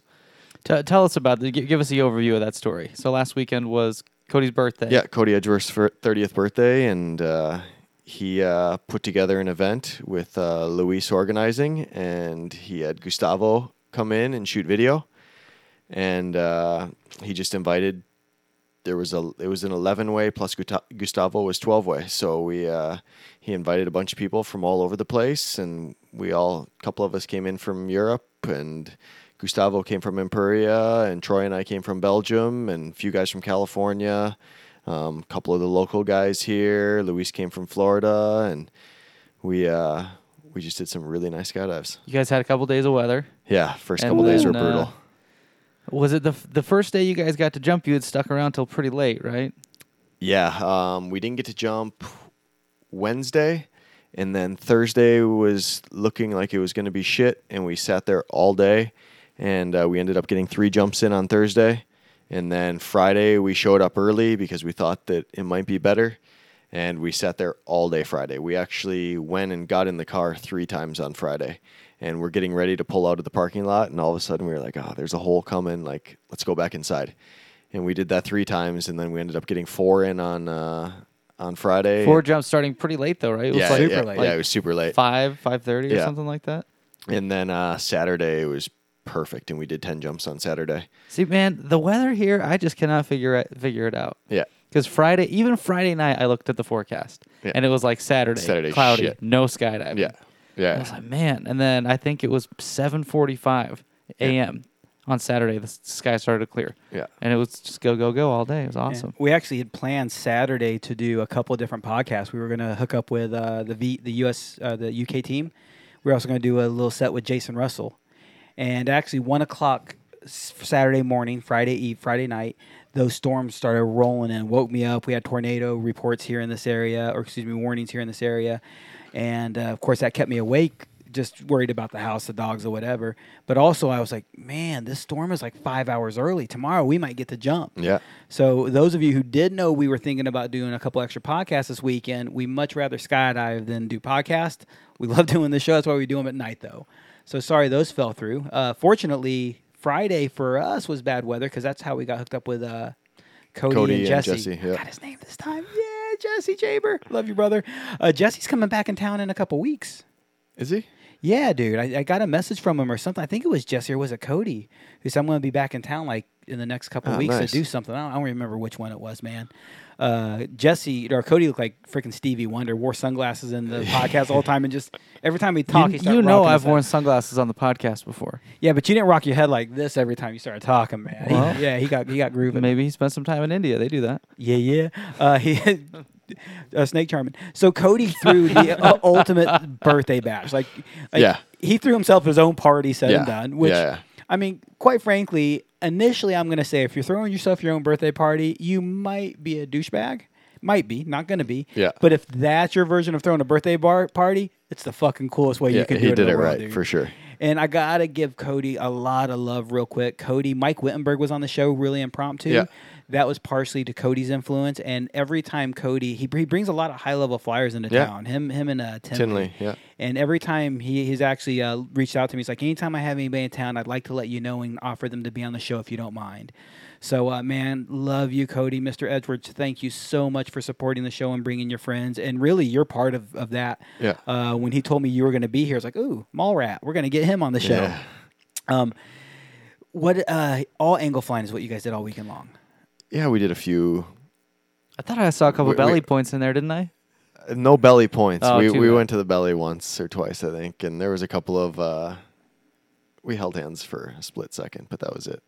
T- tell us about, the, give us the overview of that story. So last weekend was Cody's birthday. Yeah, Cody Edgeworth's 30th birthday, and uh, he uh, put together an event with uh, Luis organizing, and he had Gustavo come in and shoot video, and uh, he just invited. There was a it was an 11 way plus Gustavo was 12 way, so we uh, he invited a bunch of people from all over the place, and we all a couple of us came in from Europe and. Gustavo came from Imperia, and Troy and I came from Belgium, and a few guys from California. Um, a couple of the local guys here. Luis came from Florida, and we uh, we just did some really nice skydives. You guys had a couple days of weather. Yeah, first And couple days were then, uh, brutal. Was it the f- the first day you guys got to jump? You had stuck around till pretty late, right? Yeah, um, we didn't get to jump Wednesday, and then Thursday was looking like it was going to be shit, and we sat there all day, and uh, we ended up getting three jumps in on Thursday, and then Friday we showed up early because we thought that it might be better, and we sat there all day Friday. We actually went and got in the car three times on Friday. And we're getting ready to pull out of the parking lot, and all of a sudden we were like, "Oh, there's a hole coming! Like, let's go back inside." And we did that three times, and then we ended up getting four in on uh, on Friday. Four jumps starting pretty late though, right? It was yeah, like yeah, late. yeah, it was super late. five, five thirty or something like that. And then uh, Saturday it was perfect, and we did ten jumps on Saturday. See, man, the weather here, I just cannot figure it figure it out. Yeah, Because Friday, even Friday night, I looked at the forecast, Yeah. and it was like Saturday, Saturday, cloudy, shit. no skydiving. yeah, I was yeah. like, man. And then I think it was 7:45 a.m. on Saturday. The sky started to clear, Yeah. and it was just go go go all day. It was awesome. We actually had planned Saturday to do a couple of different podcasts. We were going to hook up with uh, the v, the US uh, the UK team. We were also going to do a little set with Jason Russell, and actually one o'clock Saturday morning, Friday eve, Friday night, those storms started rolling and woke me up. We had tornado reports here in this area, or excuse me, warnings here in this area, and uh, of course that kept me awake. Just worried about the house, the dogs, or whatever. But also, I was like, "Man, this storm is like five hours early. Tomorrow we might get to jump." Yeah. So those of you who did know we were thinking about doing a couple extra podcasts this weekend, we much rather skydive than do podcast. We love doing the show. That's why we do them at night, though. So sorry those fell through. Uh, fortunately, Friday for us was bad weather because that's how we got hooked up with uh, Cody, Cody and and Jesse. Jesse, yeah. Got his name this time. Yeah, Jesse Jaber. Love you, brother. Uh, Jesse's coming back in town in a couple weeks. Is he? Yeah, dude. I, I got a message from him or something. I think it was Jesse or was it Cody who said I'm going to be back in town like in the next couple Oh, weeks nice. to do something. I don't, I don't remember which one it was, man. Uh, Jesse or Cody looked like freaking Stevie Wonder. Wore sunglasses in the podcast all the time, and just every time he talked, You, he you know I've his head. worn sunglasses on the podcast before. Yeah, but you didn't rock your head like this every time you started talking, man. He- yeah, he got he got grooving. Maybe he spent some time in India. They do that. Yeah, yeah. Uh, he uh, snake charming. So Cody threw the uh, ultimate birthday bash. Like, like, Yeah. he threw himself his own party, said and done. Which, Yeah, yeah. I mean, quite frankly, initially, I'm gonna say if you're throwing yourself your own birthday party, you might be a douchebag. Might be, not gonna be. Yeah. But if that's your version of throwing a birthday bar party, it's the fucking coolest way you can do he it. in did the it world, right dude. for sure. And I gotta give Cody a lot of love, real quick. Cody, Mike Wittenberg was on the show, really impromptu. Yeah. That was partially to Cody's influence, and every time Cody, he, he brings a lot of high level flyers into Yeah. town. Him, him, and uh, Tinley. Tinley, yeah. And every time he he's actually uh, reached out to me, he's like, anytime I have anybody in town, I'd like to let you know and offer them to be on the show if you don't mind. So, uh, man, love you, Cody, Mr. Edwards. Thank you so much for supporting the show and bringing your friends, and really, you're part of of that. Yeah. Uh, when he told me you were going to be here, I was like, ooh, Mall Rat, we're going to get him on the show. Yeah. Um, what uh, all angle flying is what you guys did all weekend long. Yeah, we did a few. I thought I saw a couple We- we- belly points in there, didn't I? uh, No belly points. Oh, we too we bad. went to the belly once or twice, I think, and there was a couple of. Uh, we held hands for a split second, but that was it.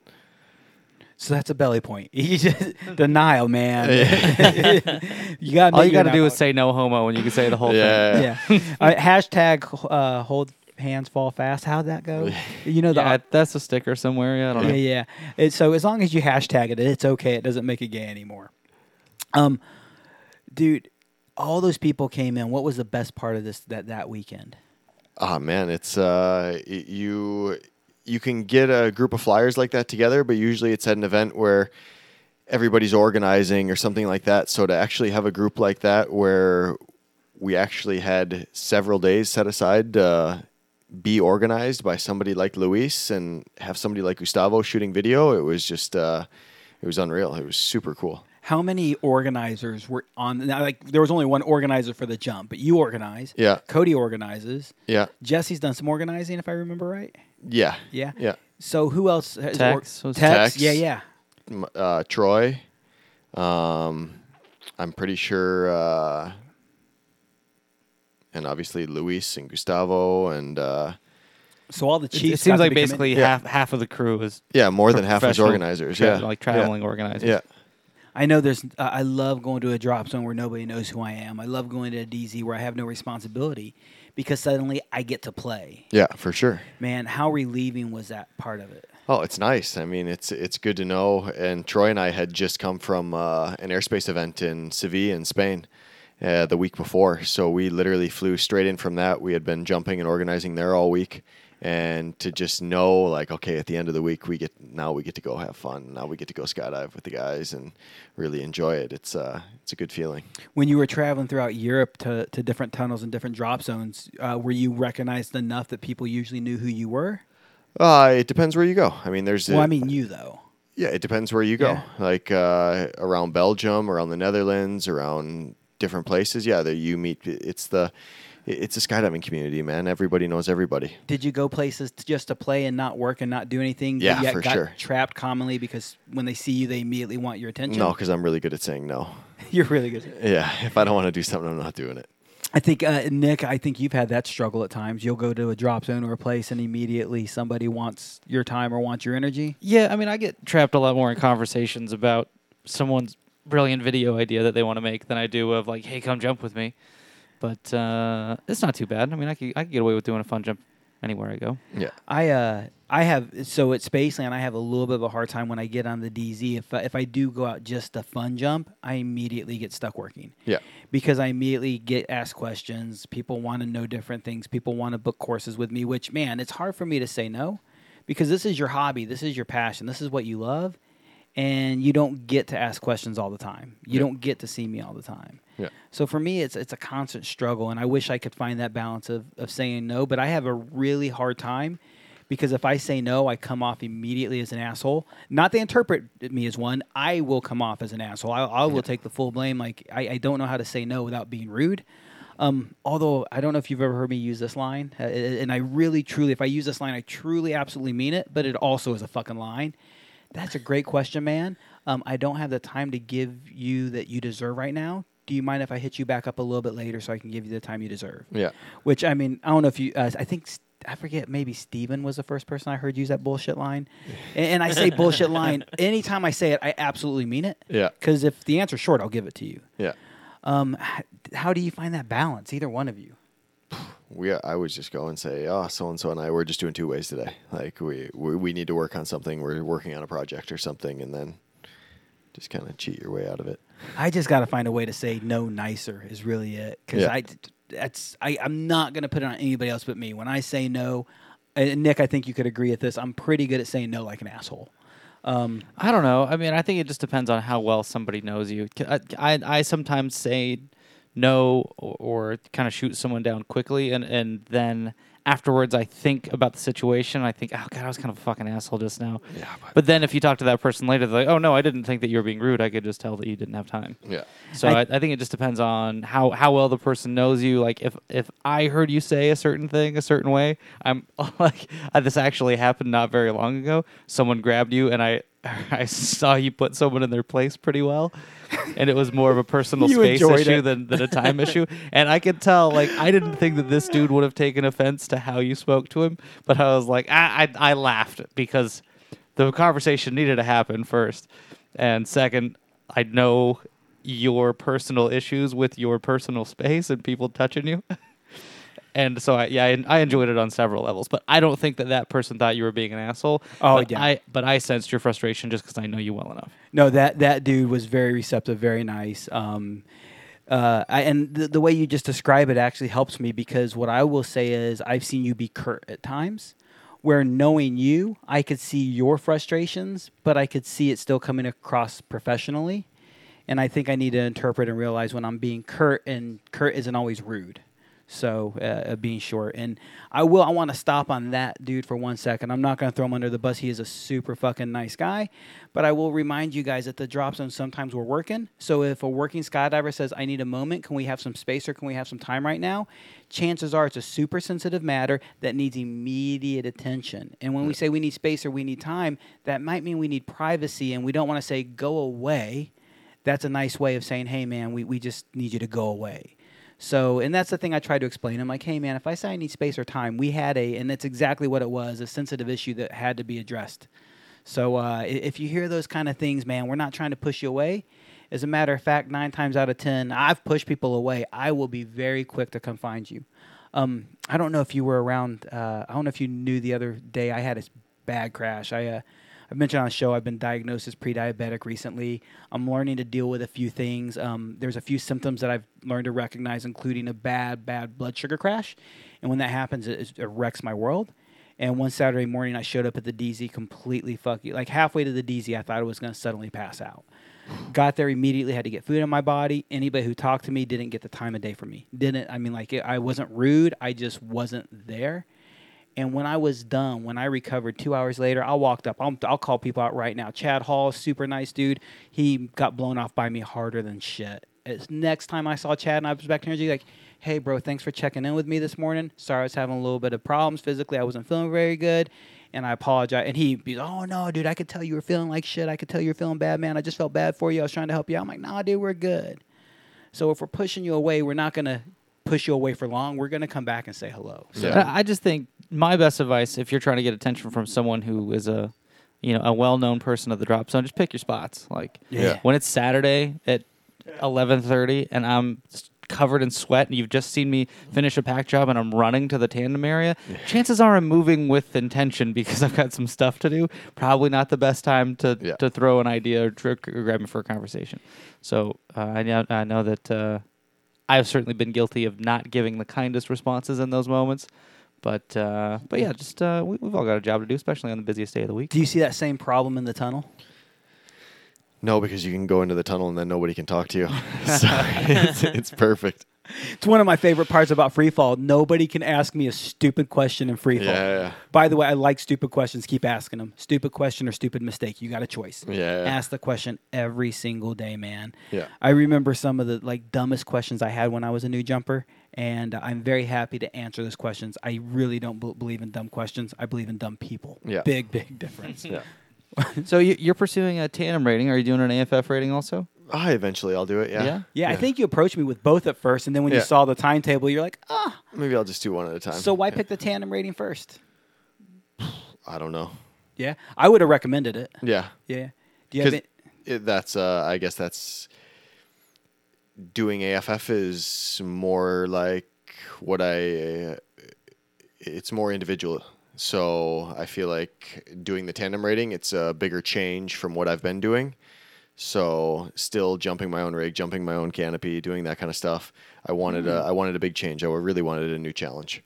So that's a belly point. You just denial, man. you got All you got to do is say no homo, and you can say the whole thing. Yeah. yeah. uh, hashtag uh, hold hands fall fast. How'd that go? You know the Yeah, that's a sticker somewhere. Yeah, I don't know. yeah yeah. It, so as long as you hashtag it, it's okay. It doesn't make it gay anymore. Um, dude, all those people came in. What was the best part of this that that weekend? Ah man, it's uh y- you you can get a group of flyers like that together, but usually it's at an event where everybody's organizing or something like that. So to actually have a group like that where we actually had several days set aside uh, be organized by somebody like Luis and have somebody like Gustavo shooting video, it was just uh, it was unreal. It was super cool. How many organizers were on? Now, like there was only one organizer for the jump, but you organize. Yeah. Cody organizes. Yeah. Jesse's done some organizing, if I remember right. Yeah. Yeah. Yeah. So who else? Has Tex was- Tex. Tex. Yeah, yeah. Uh, Troy. Um, I'm pretty sure, uh, and obviously Luis and Gustavo and uh, So all the It, chiefs. it seems like basically Yeah. half half of the crew is yeah, more than half as professional organizers. tra- yeah, like Yeah. traveling organizers. Yeah, I know there's. Uh, I love going to a drop zone where nobody knows who I am. I love going to a DZ where I have no responsibility because suddenly I get to play. yeah, for sure. Man, how relieving was that part of it? Oh, it's nice. I mean, it's it's good to know. And Troy and I had just come from uh, an airspace event in Seville in Spain uh, the week before, so we literally flew straight in from that. We had been jumping and organizing there all week, and to just know, like, okay, at the end of the week, we get now we get to go have fun. Now we get to go skydive with the guys and really enjoy it. It's uh, it's a good feeling. When you were traveling throughout Europe to, to different tunnels and different drop zones, uh, were you recognized enough that people usually knew who you were? Uh, it depends where you go. I mean, there's Well, a- I mean you though. Yeah, it depends where you go. Yeah. Like uh, around Belgium, around the Netherlands, around different places. Yeah, that you meet. It's the it's a skydiving community, man. Everybody knows everybody. Did you go places t- just to play and not work and not do anything? Yeah, yet for got sure. Trapped commonly because when they see you, they immediately want your attention. No, because I'm really good at saying no. you're really good. Yeah, if I don't want to do something, I'm not doing it. I think uh, Nick, I think you've had that struggle at times. You'll go to a drop zone or a place, and immediately somebody wants your time or wants your energy. Yeah, I mean, I get trapped a lot more in conversations about someone's brilliant video idea that they want to make than I do of like, "Hey, come jump with me." But uh, it's not too bad. I mean, I could I could get away with doing a fun jump anywhere I go. Yeah, I uh I have so at Spaceland I have a little bit of a hard time when I get on the DZ. If I, if I do go out just a fun jump, I immediately get stuck working. yeah, because I immediately get asked questions. People want to know different things. People want to book courses with me, which man, it's hard for me to say no because this is your hobby, this is your passion, this is what you love, and you don't get to ask questions all the time. You Yeah. don't get to see me all the time. yeah. So for me, it's it's a constant struggle, and I wish I could find that balance of of saying no, but I have a really hard time. Because if I say no, I come off immediately as an asshole. Not they interpret me as one. I will come off as an asshole. I, I will take the full blame. Like I, I don't know how to say no without being rude. Um, although I don't know if you've ever heard me use this line, uh, and I really, truly, if I use this line, I truly, absolutely mean it. But it also is a fucking line. That's a great question, man. Um, I don't have the time to give you that you deserve right now. Do you mind if I hit you back up a little bit later so I can give you the time you deserve? Yeah. Which I mean, I don't know if you. Uh, I think I forget. Maybe Steven was the first person I heard use that bullshit line. And, and I say bullshit line anytime I say it. I absolutely mean it. Yeah. Because if the answer's short, I'll give it to you. Yeah. Um, h- how do you find that balance? Either one of you. We, I would just go and say, oh, so and so and I, we're just doing two ways today. Like we, we, we need to work on something. We're working on a project or something, and then just kind of cheat your way out of it. I just got to find a way to say no nicer is really it. Because Yeah. I, that's I, I'm not gonna put it on anybody else but me. When I say no, and Nick, I think you could agree with this. I'm pretty good at saying no like an asshole. Um, I don't know. I mean, I think it just depends on how well somebody knows you. I, I sometimes say no or, or kind of shoot someone down quickly, and, and then afterwards I think about the situation. I think, oh god, I was kind of a fucking asshole just now. Yeah, But then if you talk to that person later, they're like, oh no, I didn't think that you were being rude. I could just tell that you didn't have time. Yeah. So I- I, I think it just depends on how, how well the person knows you. Like if if I heard you say a certain thing a certain way, I'm like uh, this actually happened not very long ago. Someone grabbed you and I I saw you put someone in their place pretty well. And it was more of a personal space issue it. than, than a time issue. And I could tell, like, I didn't think that this dude would have taken offense to how you spoke to him, but I was like, I, I, I laughed because the conversation needed to happen first. And second, I know your personal issues with your personal space and people touching you. And so I, yeah, I, I enjoyed it on several levels, but I don't think that that person thought you were being an asshole. Oh, but yeah. I, but I sensed your frustration just because I know you well enough. No, that that dude was very receptive, very nice. Um, uh, I, and the, the way you just describe it actually helps me because what I will say is I've seen you be curt at times, where knowing you, I could see your frustrations, but I could see it still coming across professionally. And I think I need to interpret and realize when I'm being curt, and curt isn't always rude. So uh, being short, and I will. I want to stop on that dude for one second. I'm not going to throw him under the bus. He is a super fucking nice guy, but I will remind you guys that the drop zone sometimes we're working. So if a working skydiver says, "I need a moment. Can we have some space or can we have some time right now?" Chances are it's a super sensitive matter that needs immediate attention. And when we say we need space or we need time, that might mean we need privacy, and we don't want to say go away. That's a nice way of saying, "Hey, man, we, we just need you to go away." So, and that's the thing I tried to explain. I'm like, hey, man, if I say I need space or time, we had a, and that's exactly what it was, a sensitive issue that had to be addressed. So, uh, if you hear those kind of things, man, we're not trying to push you away. As a matter of fact, nine times out of 10, I've pushed people away. I will be very quick to come find you. Um, I don't know if you were around, uh, I don't know if you knew the other day I had a bad crash. I, uh, I've mentioned on the show I've been diagnosed as pre-diabetic recently. I'm learning to deal with a few things. Um, there's a few symptoms that I've learned to recognize, including a bad, bad blood sugar crash. And when that happens, it, it wrecks my world. And one Saturday morning, I showed up at the DZ completely fucky. Like halfway to the DZ, I thought I was going to suddenly pass out. Got there immediately, had to get food in my body. Anybody who talked to me didn't get the time of day for me. Didn't, I mean, like, it, I wasn't rude, I just wasn't there. And when I was done, when I recovered two hours later, I walked up. I'll, I'll call people out right now. Chad Hall, super nice dude. He got blown off by me harder than shit. It's next time I saw Chad and I was back to energy, like, hey, bro, thanks for checking in with me this morning. Sorry I was having a little bit of problems physically. I wasn't feeling very good. And I apologize. And he, he's, oh, no, dude, I could tell you were feeling like shit. I could tell you were feeling bad, man. I just felt bad for you. I was trying to help you. I'm like, nah, dude, we're good. So if we're pushing you away, we're not to push you away for long. We're going to come back and say hello. So, Yeah. I I just think my best advice, if you're trying to get attention from someone who is a, you know, a well-known person of the drop zone, just pick your spots. Like Yeah. when it's Saturday at 11:30 and I'm covered in sweat and you've just seen me finish a pack job and I'm running to the tandem area, chances are I'm moving with intention because I've got some stuff to do. Probably not the best time to Yeah. to throw an idea or trick or grab me for a conversation. So uh, I know I know that. Uh, I've certainly been guilty of not giving the kindest responses in those moments. But uh, but yeah, just uh, we, we've all got a job to do, especially on the busiest day of the week. do you see that same problem in the tunnel? No, because you can go into the tunnel and then nobody can talk to you. so it's, it's perfect. It's one of my favorite parts about free fall. Nobody can ask me a stupid question in free fall. Yeah, yeah. By the way, I like stupid questions. Keep asking them. Stupid question or stupid mistake. You got a choice. Yeah, yeah. Ask the question every single day, man. Yeah. I remember some of the like dumbest questions I had when I was a new jumper, and I'm very happy to answer those questions. I really don't b- believe in dumb questions. I believe in dumb people. Yeah. Big, big difference. Yeah. So you- you're pursuing a tandem rating. Are you doing an AFF rating also? Ah, eventually I'll do it. Yeah. Yeah? Yeah, I think you approached me with both at first, and then when you Yeah. saw the timetable, you're like, ah. Maybe I'll just do one at a time. So why Yeah. pick the tandem rating first? I don't know. Yeah, I would have recommended it. Yeah. Yeah. Do you have 'Cause it? it, that's uh, I guess that's doing AFF is more like what I. It's more individual, so I feel like doing the tandem rating. It's a bigger change from what I've been doing. So still jumping my own rig, jumping my own canopy, doing that kind of stuff. I wanted a, I wanted a big change. I really wanted a new challenge.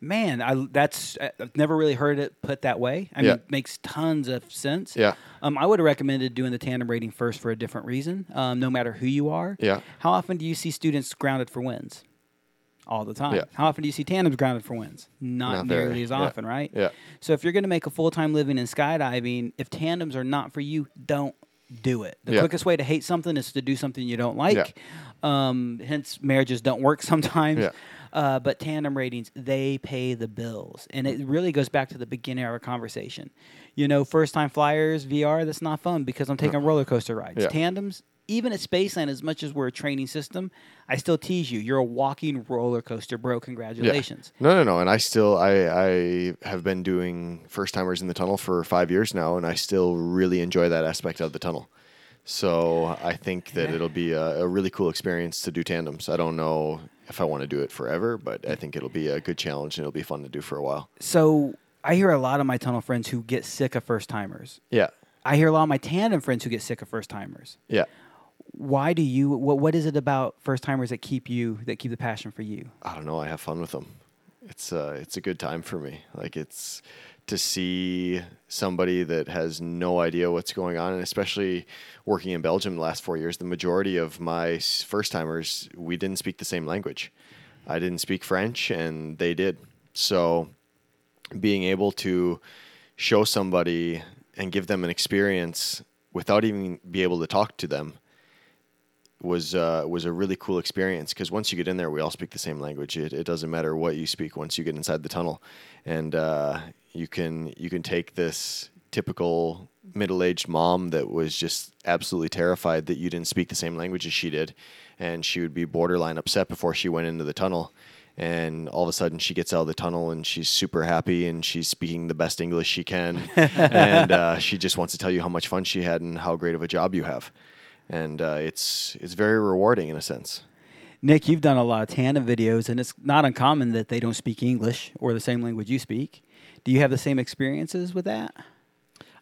Man, I that's I've never really heard it put that way. I Yeah. mean, it makes tons of sense. Yeah. Um, I would have recommended doing the tandem rating first for a different reason. Um, no matter who you are. Yeah. How often do you see students grounded for wins? All the time. Yeah. How often do you see tandems grounded for wins? Not, Not nearly as Yeah. often, right? Yeah. So if you're going to make a full time living in skydiving, if tandems are not for you, don't do it. The Yeah. quickest way to hate something is to do something you don't like. Um, hence, marriages don't work sometimes. Yeah. Uh, but tandem ratings, they pay the bills. And it really goes back to the beginning of our conversation. You know, first time flyers, VR, that's not fun because I'm taking roller coaster rides. Yeah. Tandems, even at Spaceland, as much as we're a training system, I still tease you. You're a walking roller coaster, bro. Congratulations. Yeah. No, no, no. And I still, I, I have been doing first timers in the tunnel for five years now, and I still really enjoy that aspect of the tunnel. So I think that it'll be a, a really cool experience to do tandems. I don't know if I want to do it forever, but I think it'll be a good challenge and it'll be fun to do for a while. So I hear a lot of my tunnel friends who get sick of first timers. Yeah, I hear a lot of my tandem friends who get sick of first timers. yeah. Why do you? What What is it about first timers that keep you that keep the passion for you? I don't know. I have fun with them. It's uh, it's a good time for me. Like it's to see somebody that has no idea what's going on, and especially working in Belgium the last four years, the majority of my first timers we didn't speak the same language. I didn't speak French, and they did. So being able to show somebody and give them an experience without even be able to talk to them was uh, was a really cool experience because once you get in there, we all speak the same language. It, it doesn't matter what you speak once you get inside the tunnel, and uh, you can you can take this typical middle aged mom that was just absolutely terrified that you didn't speak the same language as she did, and she would be borderline upset before she went into the tunnel. And all of a sudden, she gets out of the tunnel and she's super happy and she's speaking the best English she can. and uh, she just wants to tell you how much fun she had and how great of a job you have and uh, it's it's very rewarding in a sense. Nick, you've done a lot of Tana videos, and it's not uncommon that they don't speak English or the same language you speak. Do you have the same experiences with that?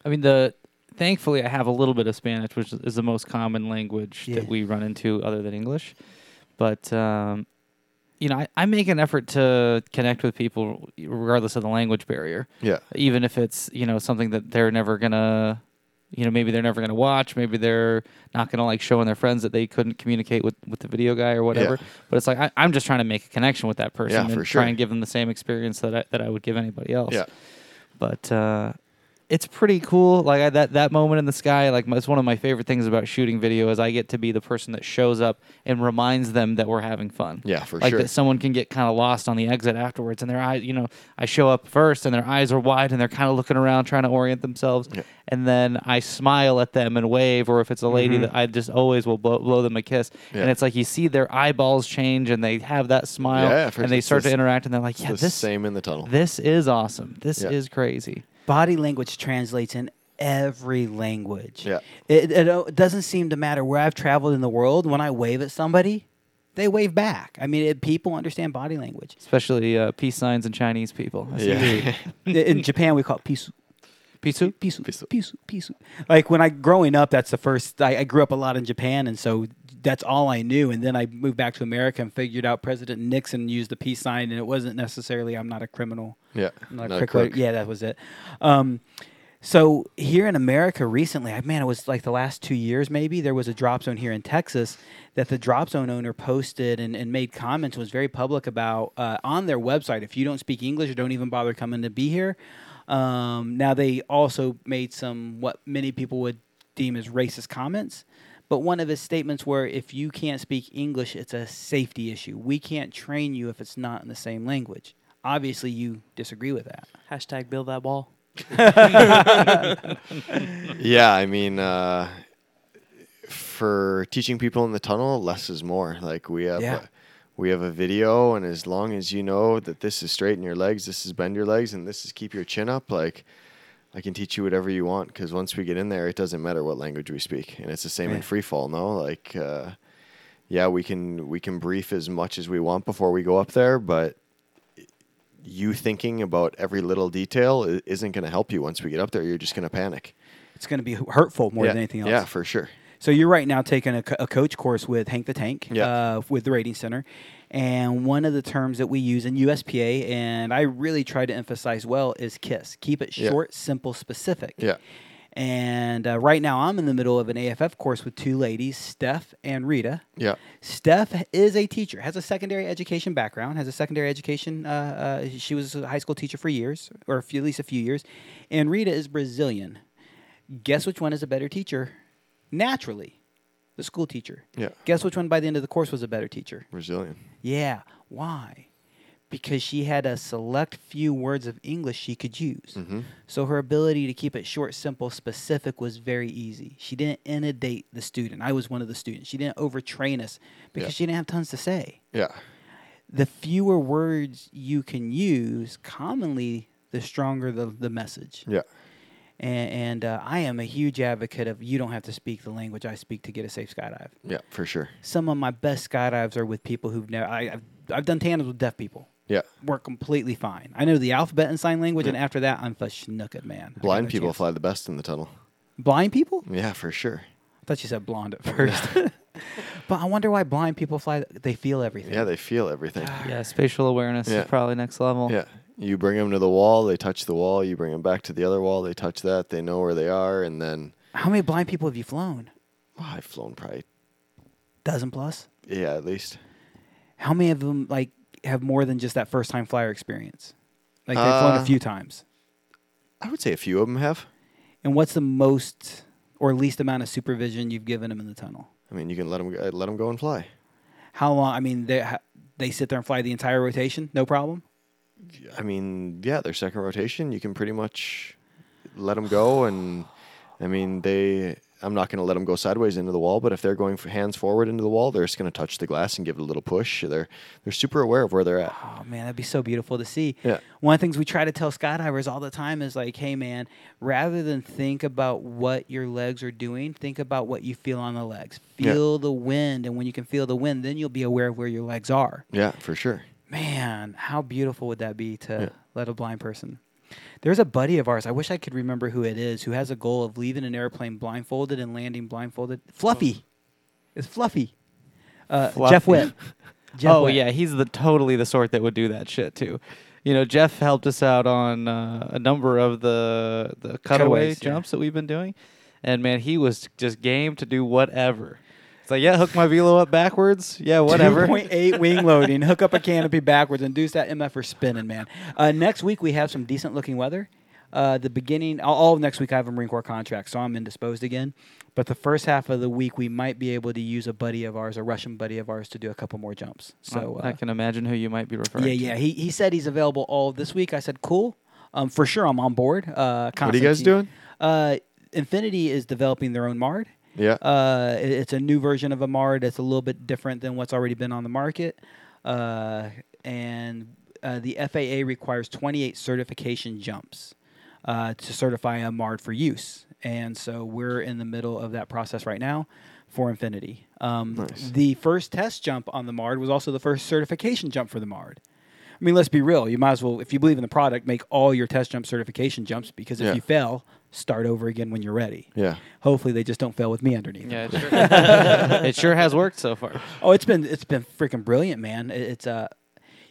I mean, the thankfully I have a little bit of Spanish, which is the most common language Yeah. that we run into other than English. But um, you know, I, I make an effort to connect with people regardless of the language barrier. Yeah, even if it's you know something that they're never gonna you know maybe they're never gonna watch maybe they're not gonna like showing their friends that they couldn't communicate with with the video guy or whatever Yeah. but it's like I, i'm just trying to make a connection with that person Yeah, and try sure. and give them the same experience that I, that I would give anybody else yeah, but uh it's pretty cool like I, that that moment in the sky like it's one of my favorite things about shooting video is i get to be the person that shows up and reminds them that we're having fun yeah, for like sure. Like that someone can get kind of lost on the exit afterwards and their eyes you know i show up first and their eyes are wide and they're kind of looking around trying to orient themselves Yeah. and then i smile at them and wave or if it's a lady that i just always will blow, blow them a kiss Mm-hmm. Yeah. and it's like you see their eyeballs change and they have that smile Yeah, and they start to interact and they're like yeah the this same in the tunnel. this is awesome this is crazy Body language translates in every language. Yeah. It, it, it doesn't seem to matter where I've traveled in the world. When I wave at somebody, they wave back. I mean, it, people understand body language. especially uh, peace signs and chinese people yeah, in Japan, we call it pisu. Pisu? Pisu, Pisu. pisu, pisu. Like when I growing up, that's the first. I, I grew up a lot in Japan, and so that's all I knew. And then I moved back to America and figured out President Nixon used the peace sign, and it wasn't necessarily "I'm not a criminal." yeah. I'm not Not a crook. Yeah, that was it. Um, So here in America recently, I man, it was like the last two years maybe. There was a drop zone here in Texas that the drop zone owner posted and, and made comments. Was very public about uh, on their website. If you don't speak English or don't even bother coming to be here. Um, now they also made some what many people would deem as racist comments. But one of his statements were, if you can't speak English, it's a safety issue. We can't train you if it's not in the same language. Obviously, you disagree with that. Hashtag build that wall. Yeah, I mean, uh, for teaching people in the tunnel, less is more. Like we have, Yeah. We have a video, and as long as you know that this is straighten your legs, this is bend your legs, and this is keep your chin up, like I can teach you whatever you want. Because once we get in there, it doesn't matter what language we speak, and it's the same in free fall. No, like uh, yeah, we can we can brief as much as we want before we go up there, but you thinking about every little detail isn't going to help you once we get up there. You're just going to panic. It's going to be hurtful more yeah. than anything else. Yeah, for sure. So you're right now taking a, a coach course with Hank the Tank, Yeah. uh, with the Rating Center, and one of the terms that we use in USPA, and I really try to emphasize well, is KISS. Keep it Yeah. short, simple, specific. Yeah. And uh, right now, I'm in the middle of an AFF course with two ladies, Steph and Rita. Yeah. Steph is a teacher, has a secondary education background, has a secondary education. Uh, uh, she was a high school teacher for years, or a few, at least a few years. And Rita is Brazilian. Guess which one is a better teacher? Naturally, the school teacher. Yeah. Guess which one by the end of the course was a better teacher? Brazilian. Yeah. Why? Because she had a select few words of English she could use. Mm-hmm. So her ability to keep it short, simple, specific was very easy. She didn't inundate the student. I was one of the students. She didn't overtrain us because Yeah. she didn't have tons to say. Yeah. The fewer words you can use, commonly, the stronger the, the message. Yeah. And, and uh, I am a huge advocate of you don't have to speak the language I speak to get a safe skydive. Yeah. For sure. Some of my best skydives are with people who've never. I, I've, I've done tandems with deaf people. Yeah. Work completely fine. I know the alphabet and sign language, and after that, I'm a schnooked, man. Blind people chance. fly the best in the tunnel. Blind people? Yeah, for sure. I thought you said blonde at first. but I wonder why blind people fly. They feel everything. Yeah, they feel everything. Yeah, spatial awareness Yeah. is probably next level. Yeah. You bring them to the wall, they touch the wall. You bring them back to the other wall, they touch that. They know where they are, and then How many blind people have you flown? well, I've flown probably Dozen plus. yeah, at least. How many of them like have more than just that first time flyer experience? Like they've flown a Uh, few times. I would say a few of them have. And what's the most or least amount of supervision you've given them in the tunnel? I mean, you can let them let them go and fly. How long? I mean, they ha- they sit there and fly the entire rotation, no problem. I mean, yeah, their second rotation, you can pretty much let them go, and I mean, they. I'm not going to let them go sideways into the wall, but if they're going for hands forward into the wall, they're just going to touch the glass and give it a little push. They're they're super aware of where they're at. Oh man, that'd be so beautiful to see. Yeah. One of the things we try to tell skydivers all the time is like, hey man, rather than think about what your legs are doing, think about what you feel on the legs. Yeah. Feel the wind, and when you can feel the wind, then you'll be aware of where your legs are. Yeah, for sure. Man, how beautiful would that be to Yeah. let a blind person? There's a buddy of ours. I wish I could remember who it is. Who has a goal of leaving an airplane blindfolded and landing blindfolded? Fluffy. It's Fluffy. Uh, Jeff Fluffy. Witt. Jeff oh Witt. yeah, he's the totally the sort that would do that shit too. You know, Jeff helped us out on uh, a number of the the cutaway Cutaways, yeah. jumps that we've been doing, and man, he was just game to do whatever. It's like, yeah, hook my velo up backwards. Yeah, whatever. 2.8 wing loading. Hook up a canopy backwards. Induce that MF for spinning, man. Uh, next week, we have some decent looking weather. Uh, the beginning, all, all of next week, I have a Marine Corps contract, so I'm indisposed again. But the first half of the week, we might be able to use a buddy of ours, a Russian buddy of ours, to do a couple more jumps. So, I, I uh, can imagine who you might be referring. yeah, to. yeah. He, he said he's available all of this week. I said, cool. Um, for sure, I'm on board. Uh, What are you guys doing? Uh, Infinity is developing their own MARD. Yeah. Uh, it- it's a new version of a MARD. It's a little bit different than what's already been on the market. Uh, and uh, the FAA requires 28 certification jumps uh, to certify a MARD for use. And so we're in the middle of that process right now for Infinity. Um, Nice. The first test jump on the MARD was also the first certification jump for the MARD. I mean, let's be real. You might as well, if you believe in the product, make all your test jump certification jumps because if Yeah. you fail, start over again when you're ready. yeah. Hopefully, they just don't fail with me underneath. Yeah, it sure, it sure has worked so far. Oh, it's been it's been freaking brilliant, man. It- It's uh,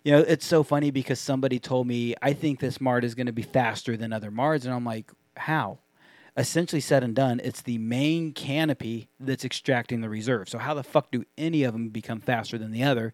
you know, it's so funny because somebody told me I think this Mard is going to be faster than other Mards, and I'm like, How? Essentially said and done, it's the main canopy that's extracting the reserve. So how the fuck do any of them become faster than the other?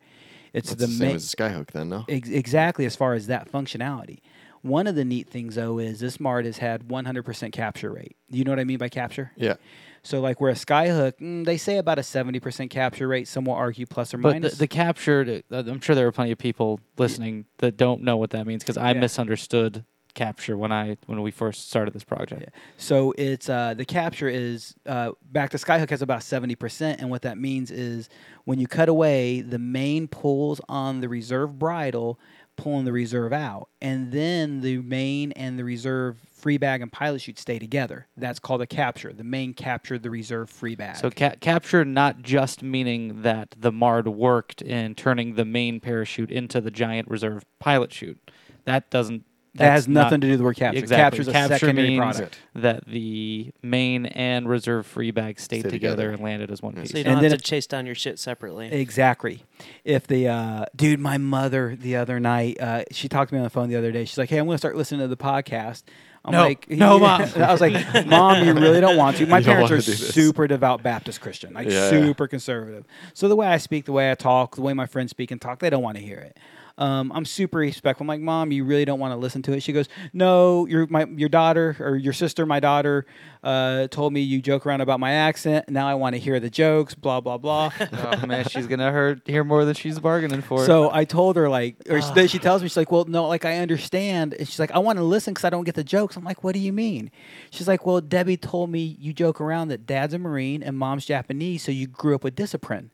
It's That's the the same main as the Skyhook, then, no? Ex- exactly as far as that functionality. One of the neat things though is this MARD has had 100% capture rate. You know what I mean by capture? Yeah. So like where a Skyhook, mm, they say about a 70% capture rate. Some will argue plus or But the, minus. the captured, uh, I'm sure there are plenty of people listening that don't know what that means because I Yeah. misunderstood capture when I when we first started this project. So it's uh, the capture is uh, back to Skyhook has about seventy percent, and what that means is when you cut away, the main pulls on the reserve bridle, pulling the reserve out, and then the main and the reserve free bag and pilot chute stay together. That's called a capture. The main captured the reserve free bag. So ca- capture not just meaning that the MARD worked in turning the main parachute into the giant reserve pilot chute. That doesn't. That has that's not- nothing to do with the word capture. Exactly. Capture's a Capture secondary means product. that the main and reserve free bag stayed Stay together, together. and landed as one Yeah. piece. So you And don't have then to if- chase down your shit separately. Exactly. If the uh, dude, my mother the other night, uh, she talked to me on the phone the other day. She's like, "Hey, I'm going to start listening to the podcast." I'm No. like, No, Mom. I was like, "Mom, you really don't want to." My You parents are wanna do this. super devout Baptist Christian, like Yeah. super conservative. So the way I speak, the way I talk, the way my friends speak and talk, they don't want to hear it. Um, I'm super respectful. I'm like, Mom, you really don't want to listen to it. She goes, No, your my your daughter or your sister, my daughter, uh, told me you joke around about my accent. Now I want to hear the jokes. Blah blah blah. oh man, she's gonna hear, hear more than she's bargaining for. So I told her like, or she, she tells me she's like, well, no, like I understand. And she's like, I want to listen because I don't get the jokes. I'm like, what do you mean? She's like, well, Debbie told me you joke around that dad's a Marine and mom's Japanese, so you grew up with discipline.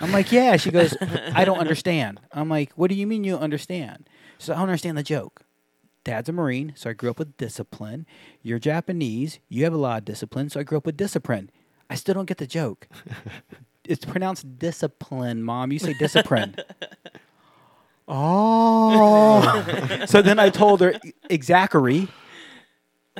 I'm like, yeah. She goes, I don't understand. I'm like, what do you mean you understand? So I don't understand the joke. Dad's a Marine, so I grew up with discipline. You're Japanese, you have a lot of discipline, so I grew up with discipline. I still don't get the joke. it's pronounced discipline, mom. You say discipline. oh. so then I told her, Zachary,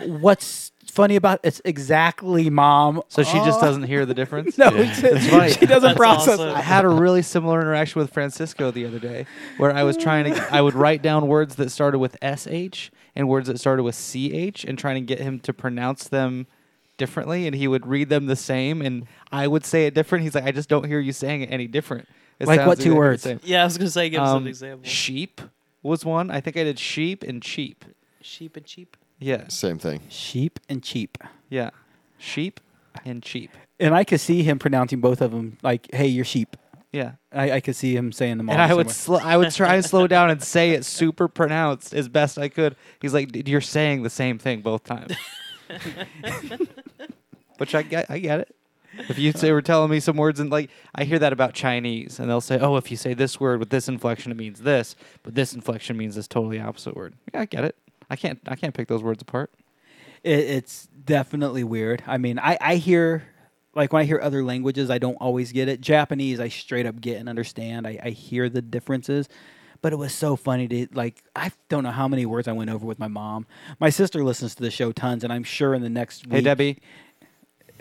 What's funny about it's exactly mom. So she just Oh. doesn't hear the difference. No, That's it's- funny. she doesn't That's process. awesome. I had a really similar interaction with Francisco the other day, where I was trying to. I would write down words that started with sh and words that started with ch, and trying to get him to pronounce them differently, and he would read them the same, and I would say it different. He's like, I just don't hear you saying it any different. It Like sounds what two exactly the words? same." Yeah, I was gonna say give us Um, an example. Sheep was one. I think I did sheep and cheap. Sheep and cheap. Yeah, Same thing. Sheep and cheap. yeah, sheep and cheap. And I could see him pronouncing both of them like, "Hey, you're sheep." Yeah. I, I could see him saying them all. And I would sl- I would try and slow down and say it super pronounced as best I could. He's like, "Dude, "You're saying the same thing both times," which I get. I get it. If you say were telling me some words and like I hear that about Chinese, and they'll say, "Oh, if you say this word with this inflection, it means this, but this inflection means this totally opposite word." Yeah, I get it. I can't. I can't pick those words apart. It, it's definitely weird. I mean, I, I hear, like, when I hear other languages, I don't always get it. Japanese, I straight up get and understand. I, I hear the differences. But it was so funny to, like, I don't know how many words I went over with my mom. My sister listens to the show tons, and I'm sure in the next week. Hey, Debbie.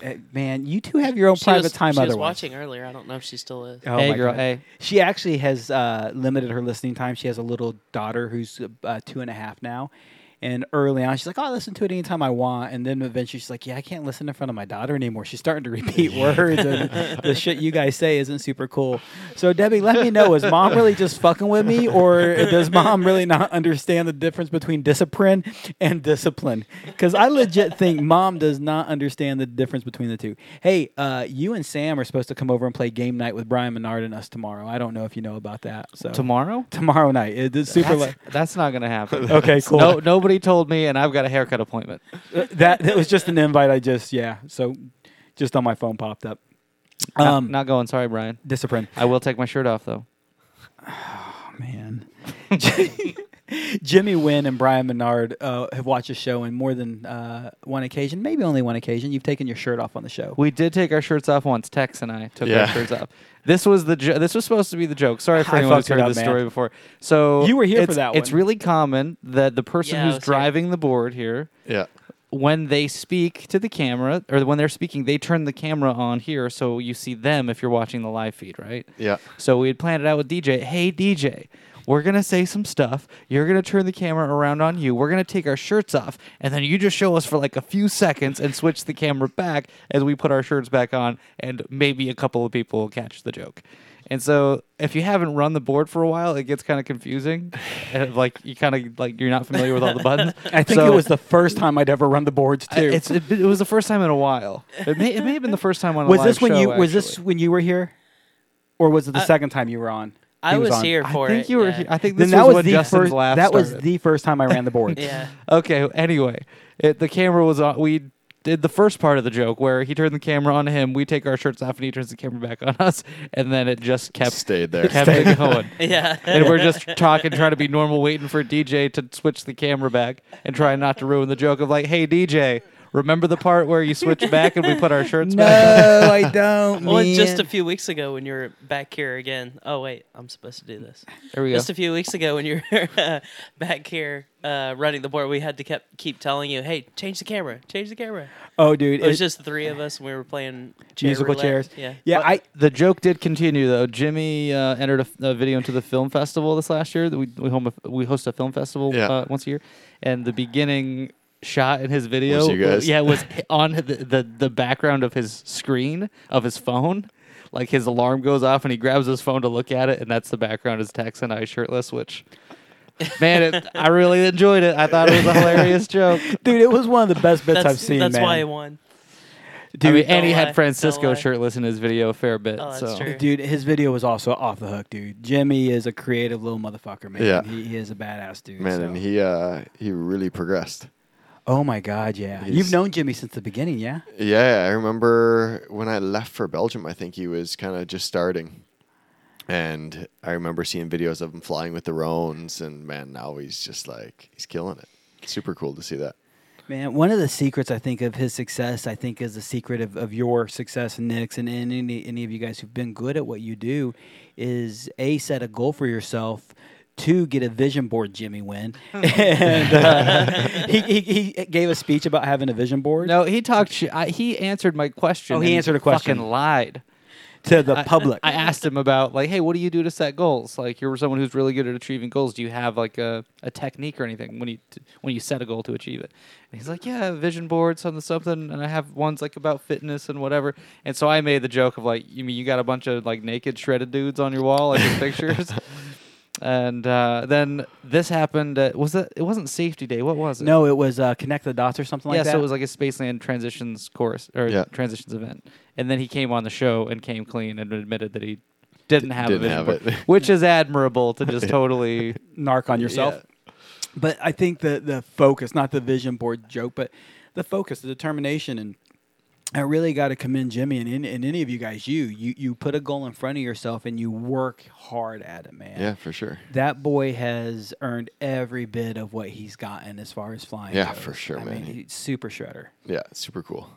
Uh, man, you two have your own She private was, time she was watching earlier. I don't know if she still is. Oh hey, girl. God. Hey. She actually has uh, limited her listening time. She has a little daughter who's uh, two and a half now. And early on, she's like, "Oh, I listen to it anytime I want." And then eventually, she's like, "Yeah, I can't listen in front of my daughter anymore." She's starting to repeat words, and the shit you guys say isn't super cool. So, Debbie, let me know: is mom really just fucking with me, or does mom really not understand the difference between discipline and discipline? Because I legit think mom does not understand the difference between the two. Hey, uh, you and Sam are supposed to come over and play game night with Brian Menard and us tomorrow. I don't know if you know about that. So Tomorrow. tomorrow night, it- it's super. That's, late. that's not gonna happen. Okay, cool. No, nobody told me, and I've got a haircut appointment. Uh, that that was just an invite. I just yeah. So just on my phone popped up. Not- Um, not going. Sorry, Brian. discipline. I will take my shirt off though. Oh, man. Jimmy Wynn and Brian Menard uh, have watched the show in more than uh, one occasion, maybe only one occasion. You've taken your shirt off on the show. We did take our shirts off once. Tex and I took our shirts off. This was the jo- this was supposed to be the joke. Sorry for I anyone who's fucked it heard up, this man. story before. So You were here for it's- that It's one. really common that the person Yeah, I who's was here. driving the board here, Yeah. when they speak to the camera or when they're speaking, they turn the camera on here so you see them if you're watching the live feed, right? Yeah. So we had planned it out with DJ. Hey DJ, We're gonna say some stuff. You're gonna turn the camera around on you. We're gonna take our shirts off, and then you just show us for like a few seconds and switch the camera back as we put our shirts back on, and maybe a couple of people will catch the joke. And so, if you haven't run the board for a while, it gets kind of confusing, and like you kind of like you're not familiar with all the buttons. I think So- it was the first time I'd ever run the boards I- too. It's it, it was the first time in a while. It may it may have been the first time on a was this when show, you was this when you were here, or was it the I- second time you were on? I He was, on? here I think it. you were. yeah. he- I think Then this that was, was when the Justin's first. laugh That was started. the first time I ran the board. Yeah. Okay. Anyway, it, the camera was on. We did the first part of the joke where he turned the camera on him. We take our shirts off and he turns the camera back on us, and then it just kept Stayed there. kept it going. Yeah. and we're just talking, trying to be normal, waiting for DJ to switch the camera back and trying not to ruin the joke of like, "Hey DJ, remember the part where you switch back and we put our shirts No, back?" No, I don't. Well, just a few weeks ago when you were back here again. Oh wait, I'm supposed to do this. There we go. Just a few weeks ago when you were uh, back here uh, running the board, we had to kept keep telling you, "Hey, change the camera, change the camera." Oh, dude, It was just the three of us, and we were playing chair musical roulette. chairs. Yeah. yeah. I The joke did continue though. Jimmy uh, entered a video into the film festival this last year. We we, home a, we host a film festival Yeah. uh, once a year, and the beginning shot in his video, Was you guys? yeah, was on the, the the background of his screen of his phone. Like his alarm goes off and he grabs his phone to look at it, and that's the background is Tex and I shirtless. Which, man, it, I really enjoyed it. I thought it was a hilarious joke. dude, it was one of the best bits That's, I've seen. that's man. why I won. I mean, Dude, and he don't lie, had Francisco shirtless in his video a fair bit. Oh, that's so true. Dude, his video was also off the hook, dude. Jimmy is a creative little motherfucker, man. Yeah. He, he is a badass dude. Man, so. and he uh, he really progressed. Oh my god, yeah. He's- You've known Jimmy since the beginning, yeah? Yeah, I remember when I left for Belgium. I think he was kind of just starting, and I remember seeing videos of him flying with the Roans, and man, now he's just like he's killing it. Super cool to see that. Man, one of the secrets I think of his success, I think, is the secret of, of your success, Nick's, and, and any, any of you guys who've been good at what you do, is A, set a goal for yourself. Two, get a vision board, Jimmy Wynn. and uh, he, he, he gave a speech about having a vision board No, he talked. I, he answered my question. Oh, he and answered a question. Fucking lied. to the I- public. I, asked him about like, hey, what do you do to set goals? Like, you're someone who's really good at achieving goals. Do you have like a, a technique or anything when you t- when you set a goal to achieve it? And he's like, yeah, vision board, something something, and I have ones like about fitness and whatever. And so I made the joke of like, you mean you got a bunch of like naked shredded dudes on your wall, like in pictures. And uh, then this happened. At, was it? It wasn't safety day. What was it? no, it was uh, Connect the Dots or something yeah, like that. so it was like a Spaceland transitions course or Yeah. transitions event, and then he came on the show and came clean and admitted that he didn't have Didn't a vision have board, it. which is admirable to just totally narc on yourself. But I think the the focus, not the vision board joke, but the focus, the determination, and I really got to commend Jimmy and, and, and any of you guys. You you you put a goal in front of yourself and you work hard at it, man. Yeah, for sure. That boy has earned every bit of what he's gotten as far as flying. Yeah, goes. for sure, I man. Mean, he's super shredder. Yeah, super cool.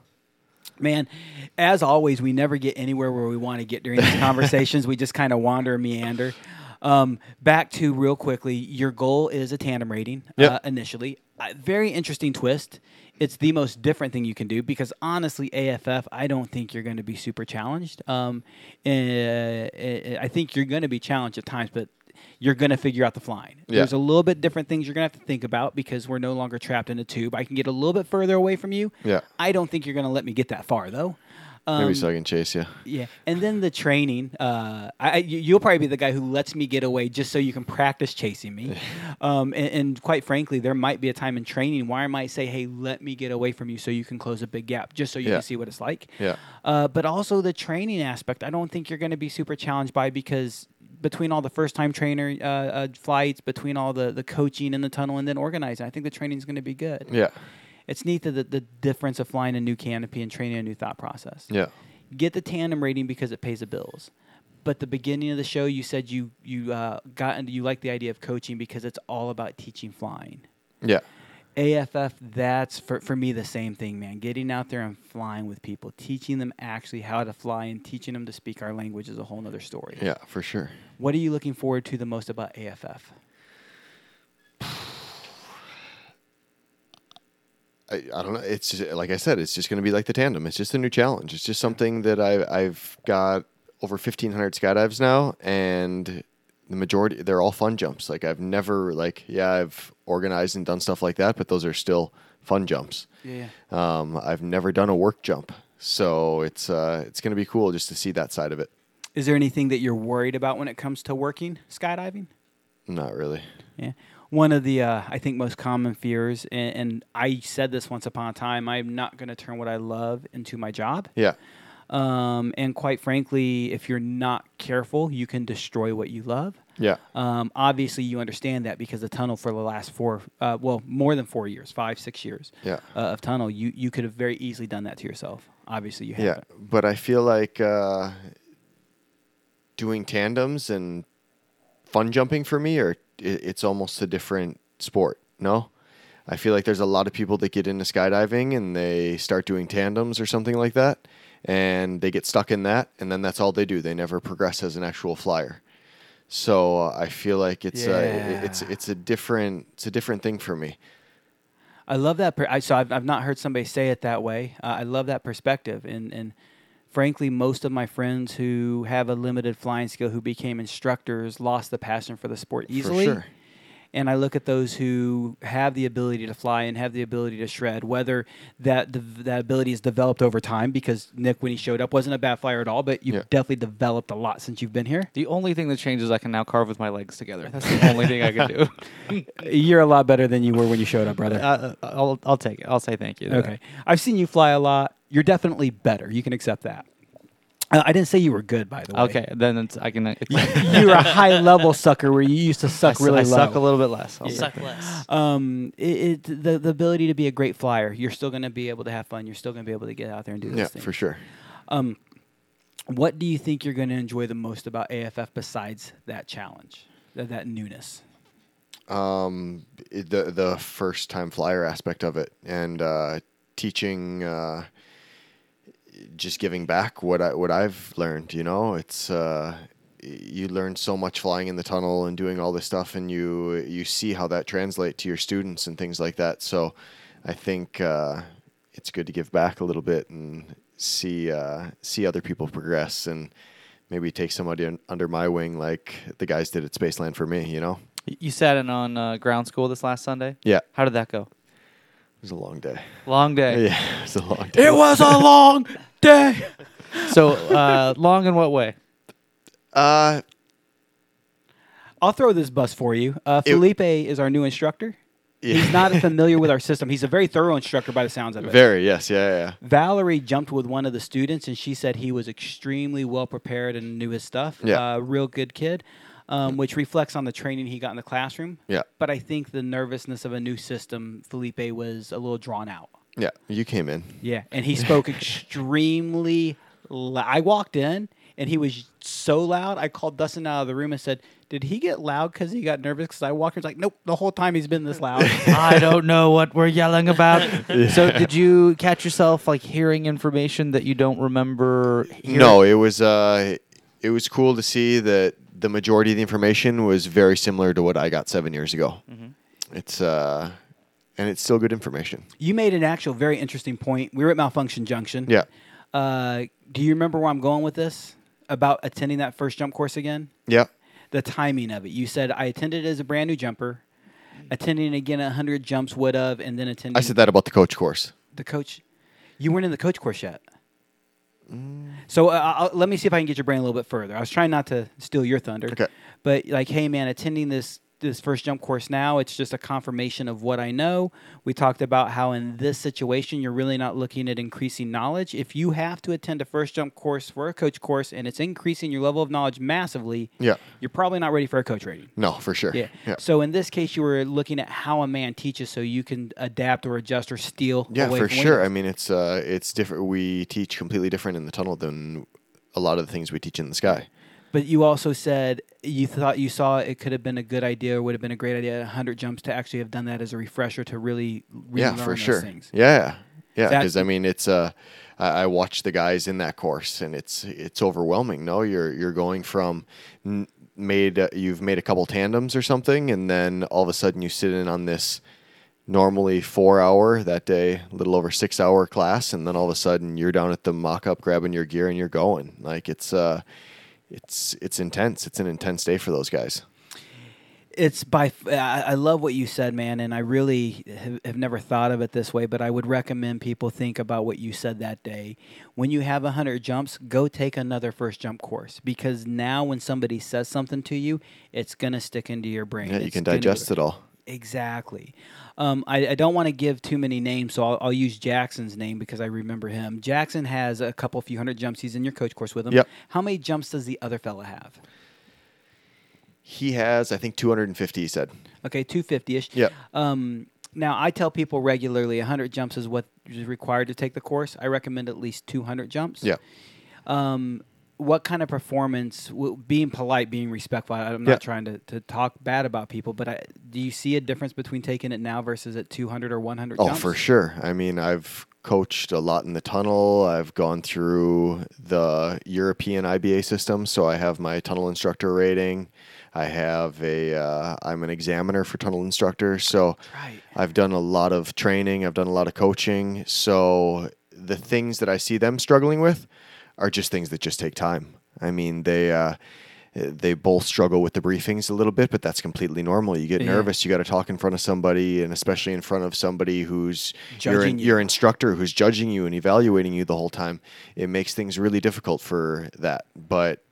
Man, as always, we never get anywhere where we want to get during these conversations. We just kind of wander and meander. Um, back to real quickly, your goal is a tandem rating Yep. uh, initially. Uh, very interesting twist. It's the most different thing you can do because honestly, AFF, I don't think you're going to be super challenged. Um, uh, I think you're going to be challenged at times, but you're going to figure out the flying. Yeah. There's a little bit different things you're going to have to think about because we're no longer trapped in a tube. I can get a little bit further away from you. Yeah. I don't think you're going to let me get that far though. Um, Maybe so I can chase you. Yeah, and then the training. Uh, I, I- you- you'll probably be the guy who lets me get away just so you can practice chasing me. Um, and, and quite frankly, there might be a time in training where I might say, "Hey, let me get away from you so you can close a big gap, just so you Yeah. can see what it's like." Yeah. Uh, but also the training aspect, I don't think you're going to be super challenged by because between all the first time trainer uh, uh, flights, between all the the coaching in the tunnel, and then organizing, I think the training is going to be good. Yeah. It's neat that the, the difference of flying a new canopy and training a new thought process Yeah. get the tandem rating because it pays the bills. But the beginning of the show, you said you you uh, got into you like the idea of coaching because it's all about teaching flying. Yeah. AFF, that's for, for me the same thing, man. Getting out there and flying with people, teaching them actually how to fly and teaching them to speak our language is a whole nother story. Yeah, for sure. What are you looking forward to the most about AFF? I, I don't know. It's just, like I said, it's just going to be like the tandem. It's just a new challenge. It's just something that I, I've got over 1,500 skydives now, and the majority they're all fun jumps. Like I've never like yeah I've organized and done stuff like that, but those are still fun jumps. Yeah. Um, I've never done a work jump, so it's uh, it's gonna be cool just to see that side of it. Is there anything that you're worried about when it comes to working skydiving? Not really. Yeah. One of the, uh, I think, most common fears, and, and I said this once upon a time, I'm not going to turn what I love into my job. Yeah. Um, and quite frankly, if you're not careful, you can destroy what you love. Yeah. Um, obviously, you understand that because the tunnel for the last four, uh, well, more than four years, five, six years Yeah. uh, of tunnel, you, you could have very easily done that to yourself. Obviously, you haven't. but I feel like uh, doing tandems and fun jumping for me, or it's almost a different sport. No, I feel like there's a lot of people that get into skydiving and they start doing tandems or something like that, and they get stuck in that, and then that's all they do. They never progress as an actual flyer. So uh, I feel like it's uh, it's it's a different it's a different thing for me. I love that. Per- I, so I've, I've not heard somebody say it that way. Uh, I love that perspective. And, and frankly, most of my friends who have a limited flying skill who became instructors lost the passion for the sport easily. sure. And I look at those who have the ability to fly and have the ability to shred, whether that the, that ability is developed over time, because Nick, when he showed up, wasn't a bad flyer at all, but you've Yeah. definitely developed a lot since you've been here. The only thing that changes, I can now carve with my legs together. That's the only thing I can do. You're a lot better than you were when you showed up, brother. Uh, I'll, I'll take it. I'll say thank you. to that. Okay. I've seen you fly a lot. You're definitely better. You can accept that. Uh, I didn't say you were good, by the way. Okay, then it's, I can. you're a high level sucker where you used to suck I, really I low. suck a little bit less. I'll Suck less. Um, it, it the the ability to be a great flyer. You're still going to be able to have fun. You're still going to be able to get out there and do this Yeah, thing. for sure. Um, what do you think you're going to enjoy the most about AFF besides that challenge, that, that newness? um, the the first time flyer aspect of it and uh, teaching, uh, just giving back what I what I've learned. You know, it's uh, you learn so much flying in the tunnel and doing all this stuff, and you you see how that translates to your students and things like that. So, I think uh, it's good to give back a little bit and see uh, see other people progress and. Maybe take somebody un- under my wing, like the guys did at Spaceland for me. You know, You sat in on uh, ground school this last Sunday. yeah, How did that go? It was a long day. Long day. Yeah, it was a long day. It was a long day. So uh, long in what way? Uh, I'll throw this bus for you. Uh, It- Felipe is our new instructor. yeah. He's not familiar with our system. He's a very thorough instructor by the sounds of it. very yes, yeah, yeah. Valerie jumped with one of the students, and she said he was extremely well prepared and knew his stuff. Yeah. Uh, real good kid, um, which reflects on the training he got in the classroom. Yeah. But I think the nervousness of a new system, Felipe was a little drawn out. Yeah, you came in. Yeah. And he spoke extremely loud. I walked in, and he was so loud, I called Dustin out of the room and said, did he get loud because he got nervous? Because I walked in, he's like, nope, the whole time he's been this loud. I don't know what we're yelling about. So did you catch yourself like hearing information that you don't remember? Hearing? No, it was uh, it was cool to see that the majority of the information was very similar to what I got seven years ago. It's uh, and it's still good information. You made an actual very interesting point. We were at Malfunction Junction. Yeah, Uh, do you remember where I'm going with this? About attending that first jump course again? yeah, The timing of it. You said I attended as a brand new jumper. Attending again at 100 jumps would have, and then attending I said that about the coach course. the coach. You weren't in the coach course yet. So uh, let me see if I can get your brain a little bit further. I was trying not to steal your thunder. Okay. But like, hey man, attending this this first jump course now, it's just a confirmation of what I know. We talked about how in this situation you're really not looking at increasing knowledge. If you have to attend a first jump course for a coach course and it's increasing your level of knowledge massively, Yeah, you're probably not ready for a coach rating. no, for sure. Yeah. yeah, So in this case, you were looking at how a man teaches, so you can adapt or adjust or steal. Yeah, for sure. what I mean, it's uh, it's different. We teach completely different in the tunnel than a lot of the things we teach in the sky. But you also said you thought you saw it could have been a good idea or would have been a great idea at 100 jumps to actually have done that as a refresher to really, really yeah, for sure. things. Yeah, yeah, because I mean, it's uh, I, I watch the guys in that course, and it's it's overwhelming. No, you're you're going from n- made uh, you've made a couple tandems or something, and then all of a sudden you sit in on this normally four hour that day, a little over six hour class, and then all of a sudden you're down at the mock up grabbing your gear and you're going. Like it's uh, it's it's intense. It's an intense day for those guys. It's by. I love what you said, man, and I really have, never thought of it this way. But I would recommend people think about what you said that day. When you have hundred jumps, go take another first jump course because now when somebody says something to you, it's gonna stick into your brain. Yeah, you It's can digest it all. Exactly. Um, I, I don't want to give too many names, so I'll, I'll use Jackson's name because I remember him. Jackson has a couple few hundred jumps. He's in your coach course with him. Yep. How many jumps does the other fella have? He has, I think, 250. He said. Okay, 250 ish. Yep. Um, now, I tell people regularly 100 jumps is what is required to take the course. I recommend at least 200 jumps. Yeah. Um, what kind of performance, being polite, being respectful, I'm not Yeah. trying to, to talk bad about people, but I, do you see a difference between taking it now versus at 200 or 100 Oh, jumps? for sure. I mean, I've coached a lot in the tunnel. I've gone through the European IBA system, so I have my tunnel instructor rating. I have a. Uh, I'm an examiner for tunnel instructor, so Right. I've done a lot of training. I've done a lot of coaching. So the things that I see them struggling with are just things that just take time. I mean, they. Uh, they both struggle with the briefings a little bit, but that's completely normal. You get Yeah. nervous. You got to talk in front of somebody, and especially in front of somebody who's your, your instructor, who's judging you and evaluating you the whole time. It makes things really difficult for that. But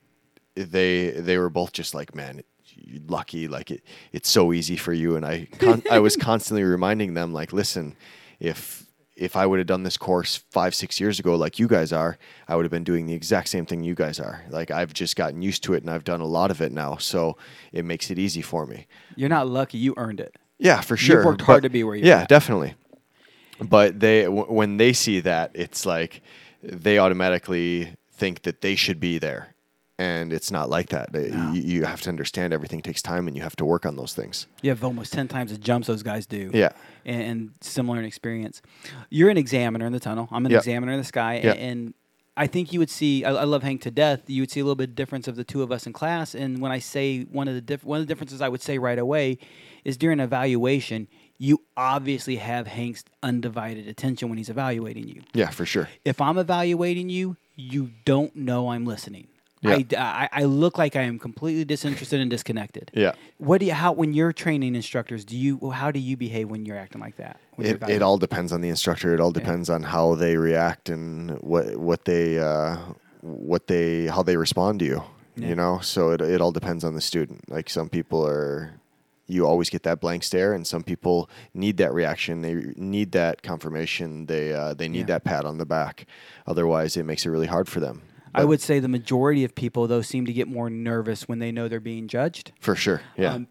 they they were both just like, man, you're lucky. Like it, it's so easy for you. And I con- I was constantly reminding them, like, listen, if if I would have done this course five, six years ago, like you guys are, I would have been doing the exact same thing you guys are. Like I've just gotten used to it and I've done a lot of it now, so it makes it easy for me. You're not lucky. You earned it. Yeah, for You've sure. worked hard to be where you're Yeah, at. definitely. But they, w- when they see that, it's like they automatically think that they should be there, and it's not like that. They- You, you have to understand everything takes time, and you have to work on those things. You have almost 10 times the jumps those guys do. Yeah. And, and similar in experience. You're an examiner in the tunnel. I'm an Yep. examiner in the sky. Yep. And, and I think you would see, I, I love Hank to death. You would see a little bit of difference of the two of us in class. And when I say one of the diff- one of the differences I would say right away is during evaluation, you obviously have Hank's undivided attention when he's evaluating you. Yeah, for sure. If I'm evaluating you, you don't know I'm listening. Yeah. I, I, I look like I am completely disinterested and disconnected. Yeah. What do you how when you're training instructors, do you how do you behave when you're acting like that? It, it all depends on the instructor. It all depends on how they react and what what they uh, what they how they respond to you. Yeah. You know, so it it all depends on the student. Like some people are, you always get that blank stare, and some people need that reaction. They need that confirmation. They uh, they need Yeah. that pat on the back. Otherwise, it makes it really hard for them. I would say the majority of people though seem to get more nervous when they know they're being judged. for sure. Yeah. Um,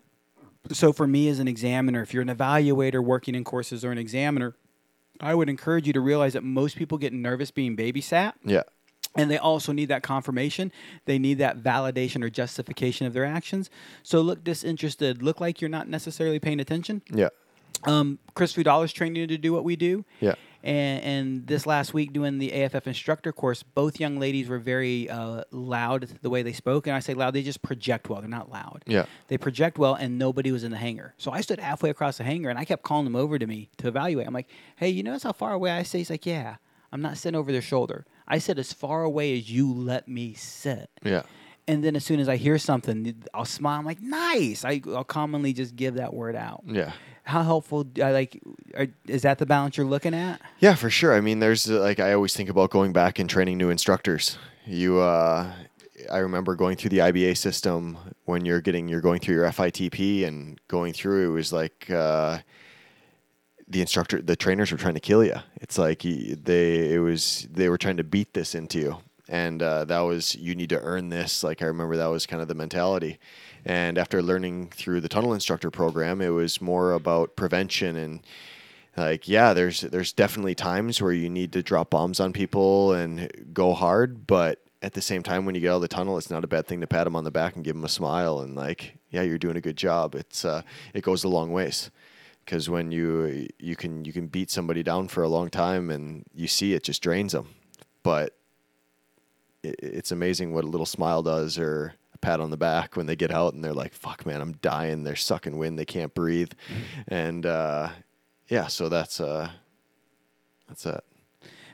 so for me as an examiner, if you're an evaluator working in courses or an examiner, I would encourage you to realize that most people get nervous being babysat. yeah. and they also need that confirmation. They need that validation or justification of their actions. So look disinterested. Look like you're not necessarily paying attention. Yeah. Um, Chris Fudala's trained you to do what we do. Yeah. And, and this last week doing the AFF instructor course, both young ladies were very uh, loud the way they spoke. And I say loud, they just project well. They're not loud. Yeah. They project well, and nobody was in the hangar. So I stood halfway across the hangar, and I kept calling them over to me to evaluate. I'm like, hey, you notice how far away I say? He's like, yeah. I'm not sitting over their shoulder. I sit as far away as you let me sit. Yeah. And then as soon as I hear something, I'll smile. I'm like, nice. I, I'll commonly just give that word out. Yeah. How helpful? I like. Are, is that the balance you're looking at? Yeah, for sure. I mean, there's uh, like I always think about going back and training new instructors. You, uh, I remember going through the IBA system when you're getting you're going through your FITP and going through. It was like uh, the instructor, the trainers were trying to kill you. It's like they it was they were trying to beat this into you, and uh, that was you need to earn this. Like I remember that was kind of the mentality. And after learning through the tunnel instructor program, it was more about prevention and like yeah there's there's definitely times where you need to drop bombs on people and go hard but at the same time when you get out of the tunnel it's not a bad thing to pat them on the back and give them a smile and like yeah you're doing a good job. It's uh, it goes a long ways because when you you can you can beat somebody down for a long time and you see it just drains them but it, it's amazing what a little smile does or pat on the back when they get out and they're like fuck man i'm dying they're sucking wind they can't breathe and uh, yeah so that's uh that's it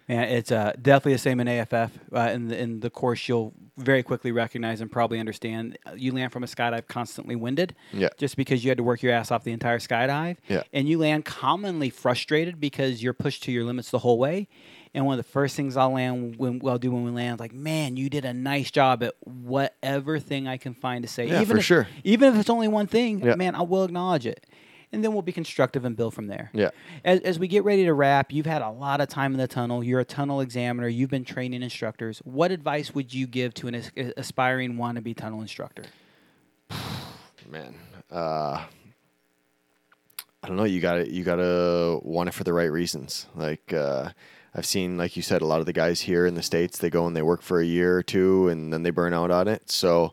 Man, it's uh, definitely the same in AFF. Uh, in the in the course, you'll very quickly recognize and probably understand. uh, You land from a skydive constantly winded, Yeah. just because you had to work your ass off the entire skydive, Yeah. and you land commonly frustrated because you're pushed to your limits the whole way. And one of the first things I'll land when I'll do when we land, is like, man, you did a nice job at whatever thing I can find to say. Yeah, even for if, sure. Even if it's only one thing, Yeah. man, I will acknowledge it. And then we'll be constructive and build from there. Yeah. As, as we get ready to wrap, you've had a lot of time in the tunnel. You're a tunnel examiner. You've been training instructors. What advice would you give to an as- aspiring wannabe tunnel instructor? man uh i don't know you gotta you gotta want it for the right reasons like uh i've seen like you said a lot of the guys here in the states they go and they work for a year or two and then they burn out on it so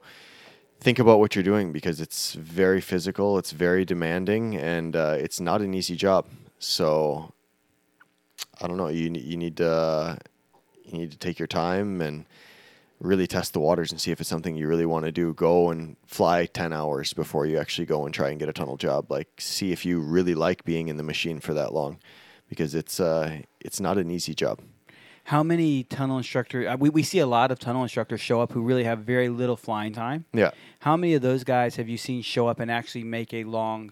think about what you're doing because it's very physical it's very demanding and uh, it's not an easy job so i don't know you, you need to you need to take your time and really test the waters and see if it's something you really want to do. Go and fly 10 hours before you actually go and try and get a tunnel job. Like see if you really like being in the machine for that long because it's uh it's not an easy job. How many tunnel instructor? Uh, we, we see a lot of tunnel instructors show up who really have very little flying time. Yeah. How many of those guys have you seen show up and actually make a long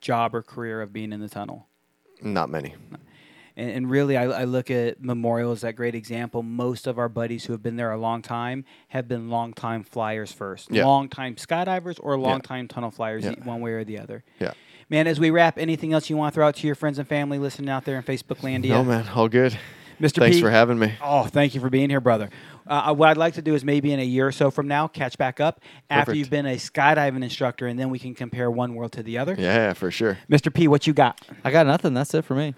job or career of being in the tunnel? Not many. And, and really, I, I look at Memorial as that great example. Most of our buddies who have been there a long time have been long time flyers first, Yeah. long time skydivers or long time tunnel flyers, Yeah. one way or the other. Yeah. Man, as we wrap, anything else you want to throw out to your friends and family listening out there in Facebook Landia? No man, all good. Mr. Thanks P. for having me. Oh, thank you for being here, brother. Uh, what I'd like to do is maybe in a year or so from now, catch back up after Perfect. you've been a skydiving instructor, and then we can compare one world to the other. Yeah, for sure. Mr. P, what you got? I got nothing. That's it for me.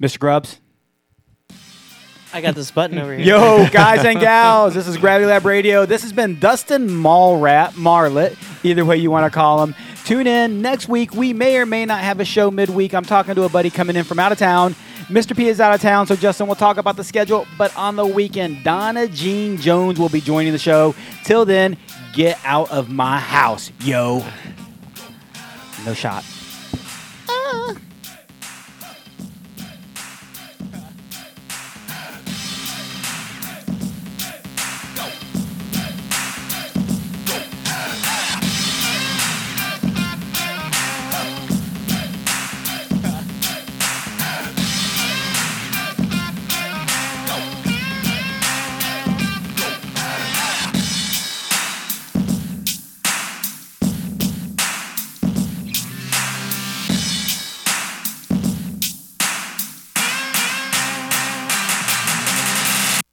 Mr. Grubbs? I got this button over here. Yo, guys and gals, this is Gravity Lab Radio. This has been Dustin Mallrat, Marlet, either way you want to call him. Tune in next week. We may or may not have a show midweek. I'm talking to a buddy coming in from out of town. Mr. P is out of town, so Justin will talk about the schedule. But on the weekend, Donna Jean Jones will be joining the show. Till then, get out of my house, yo. No shot. Ah.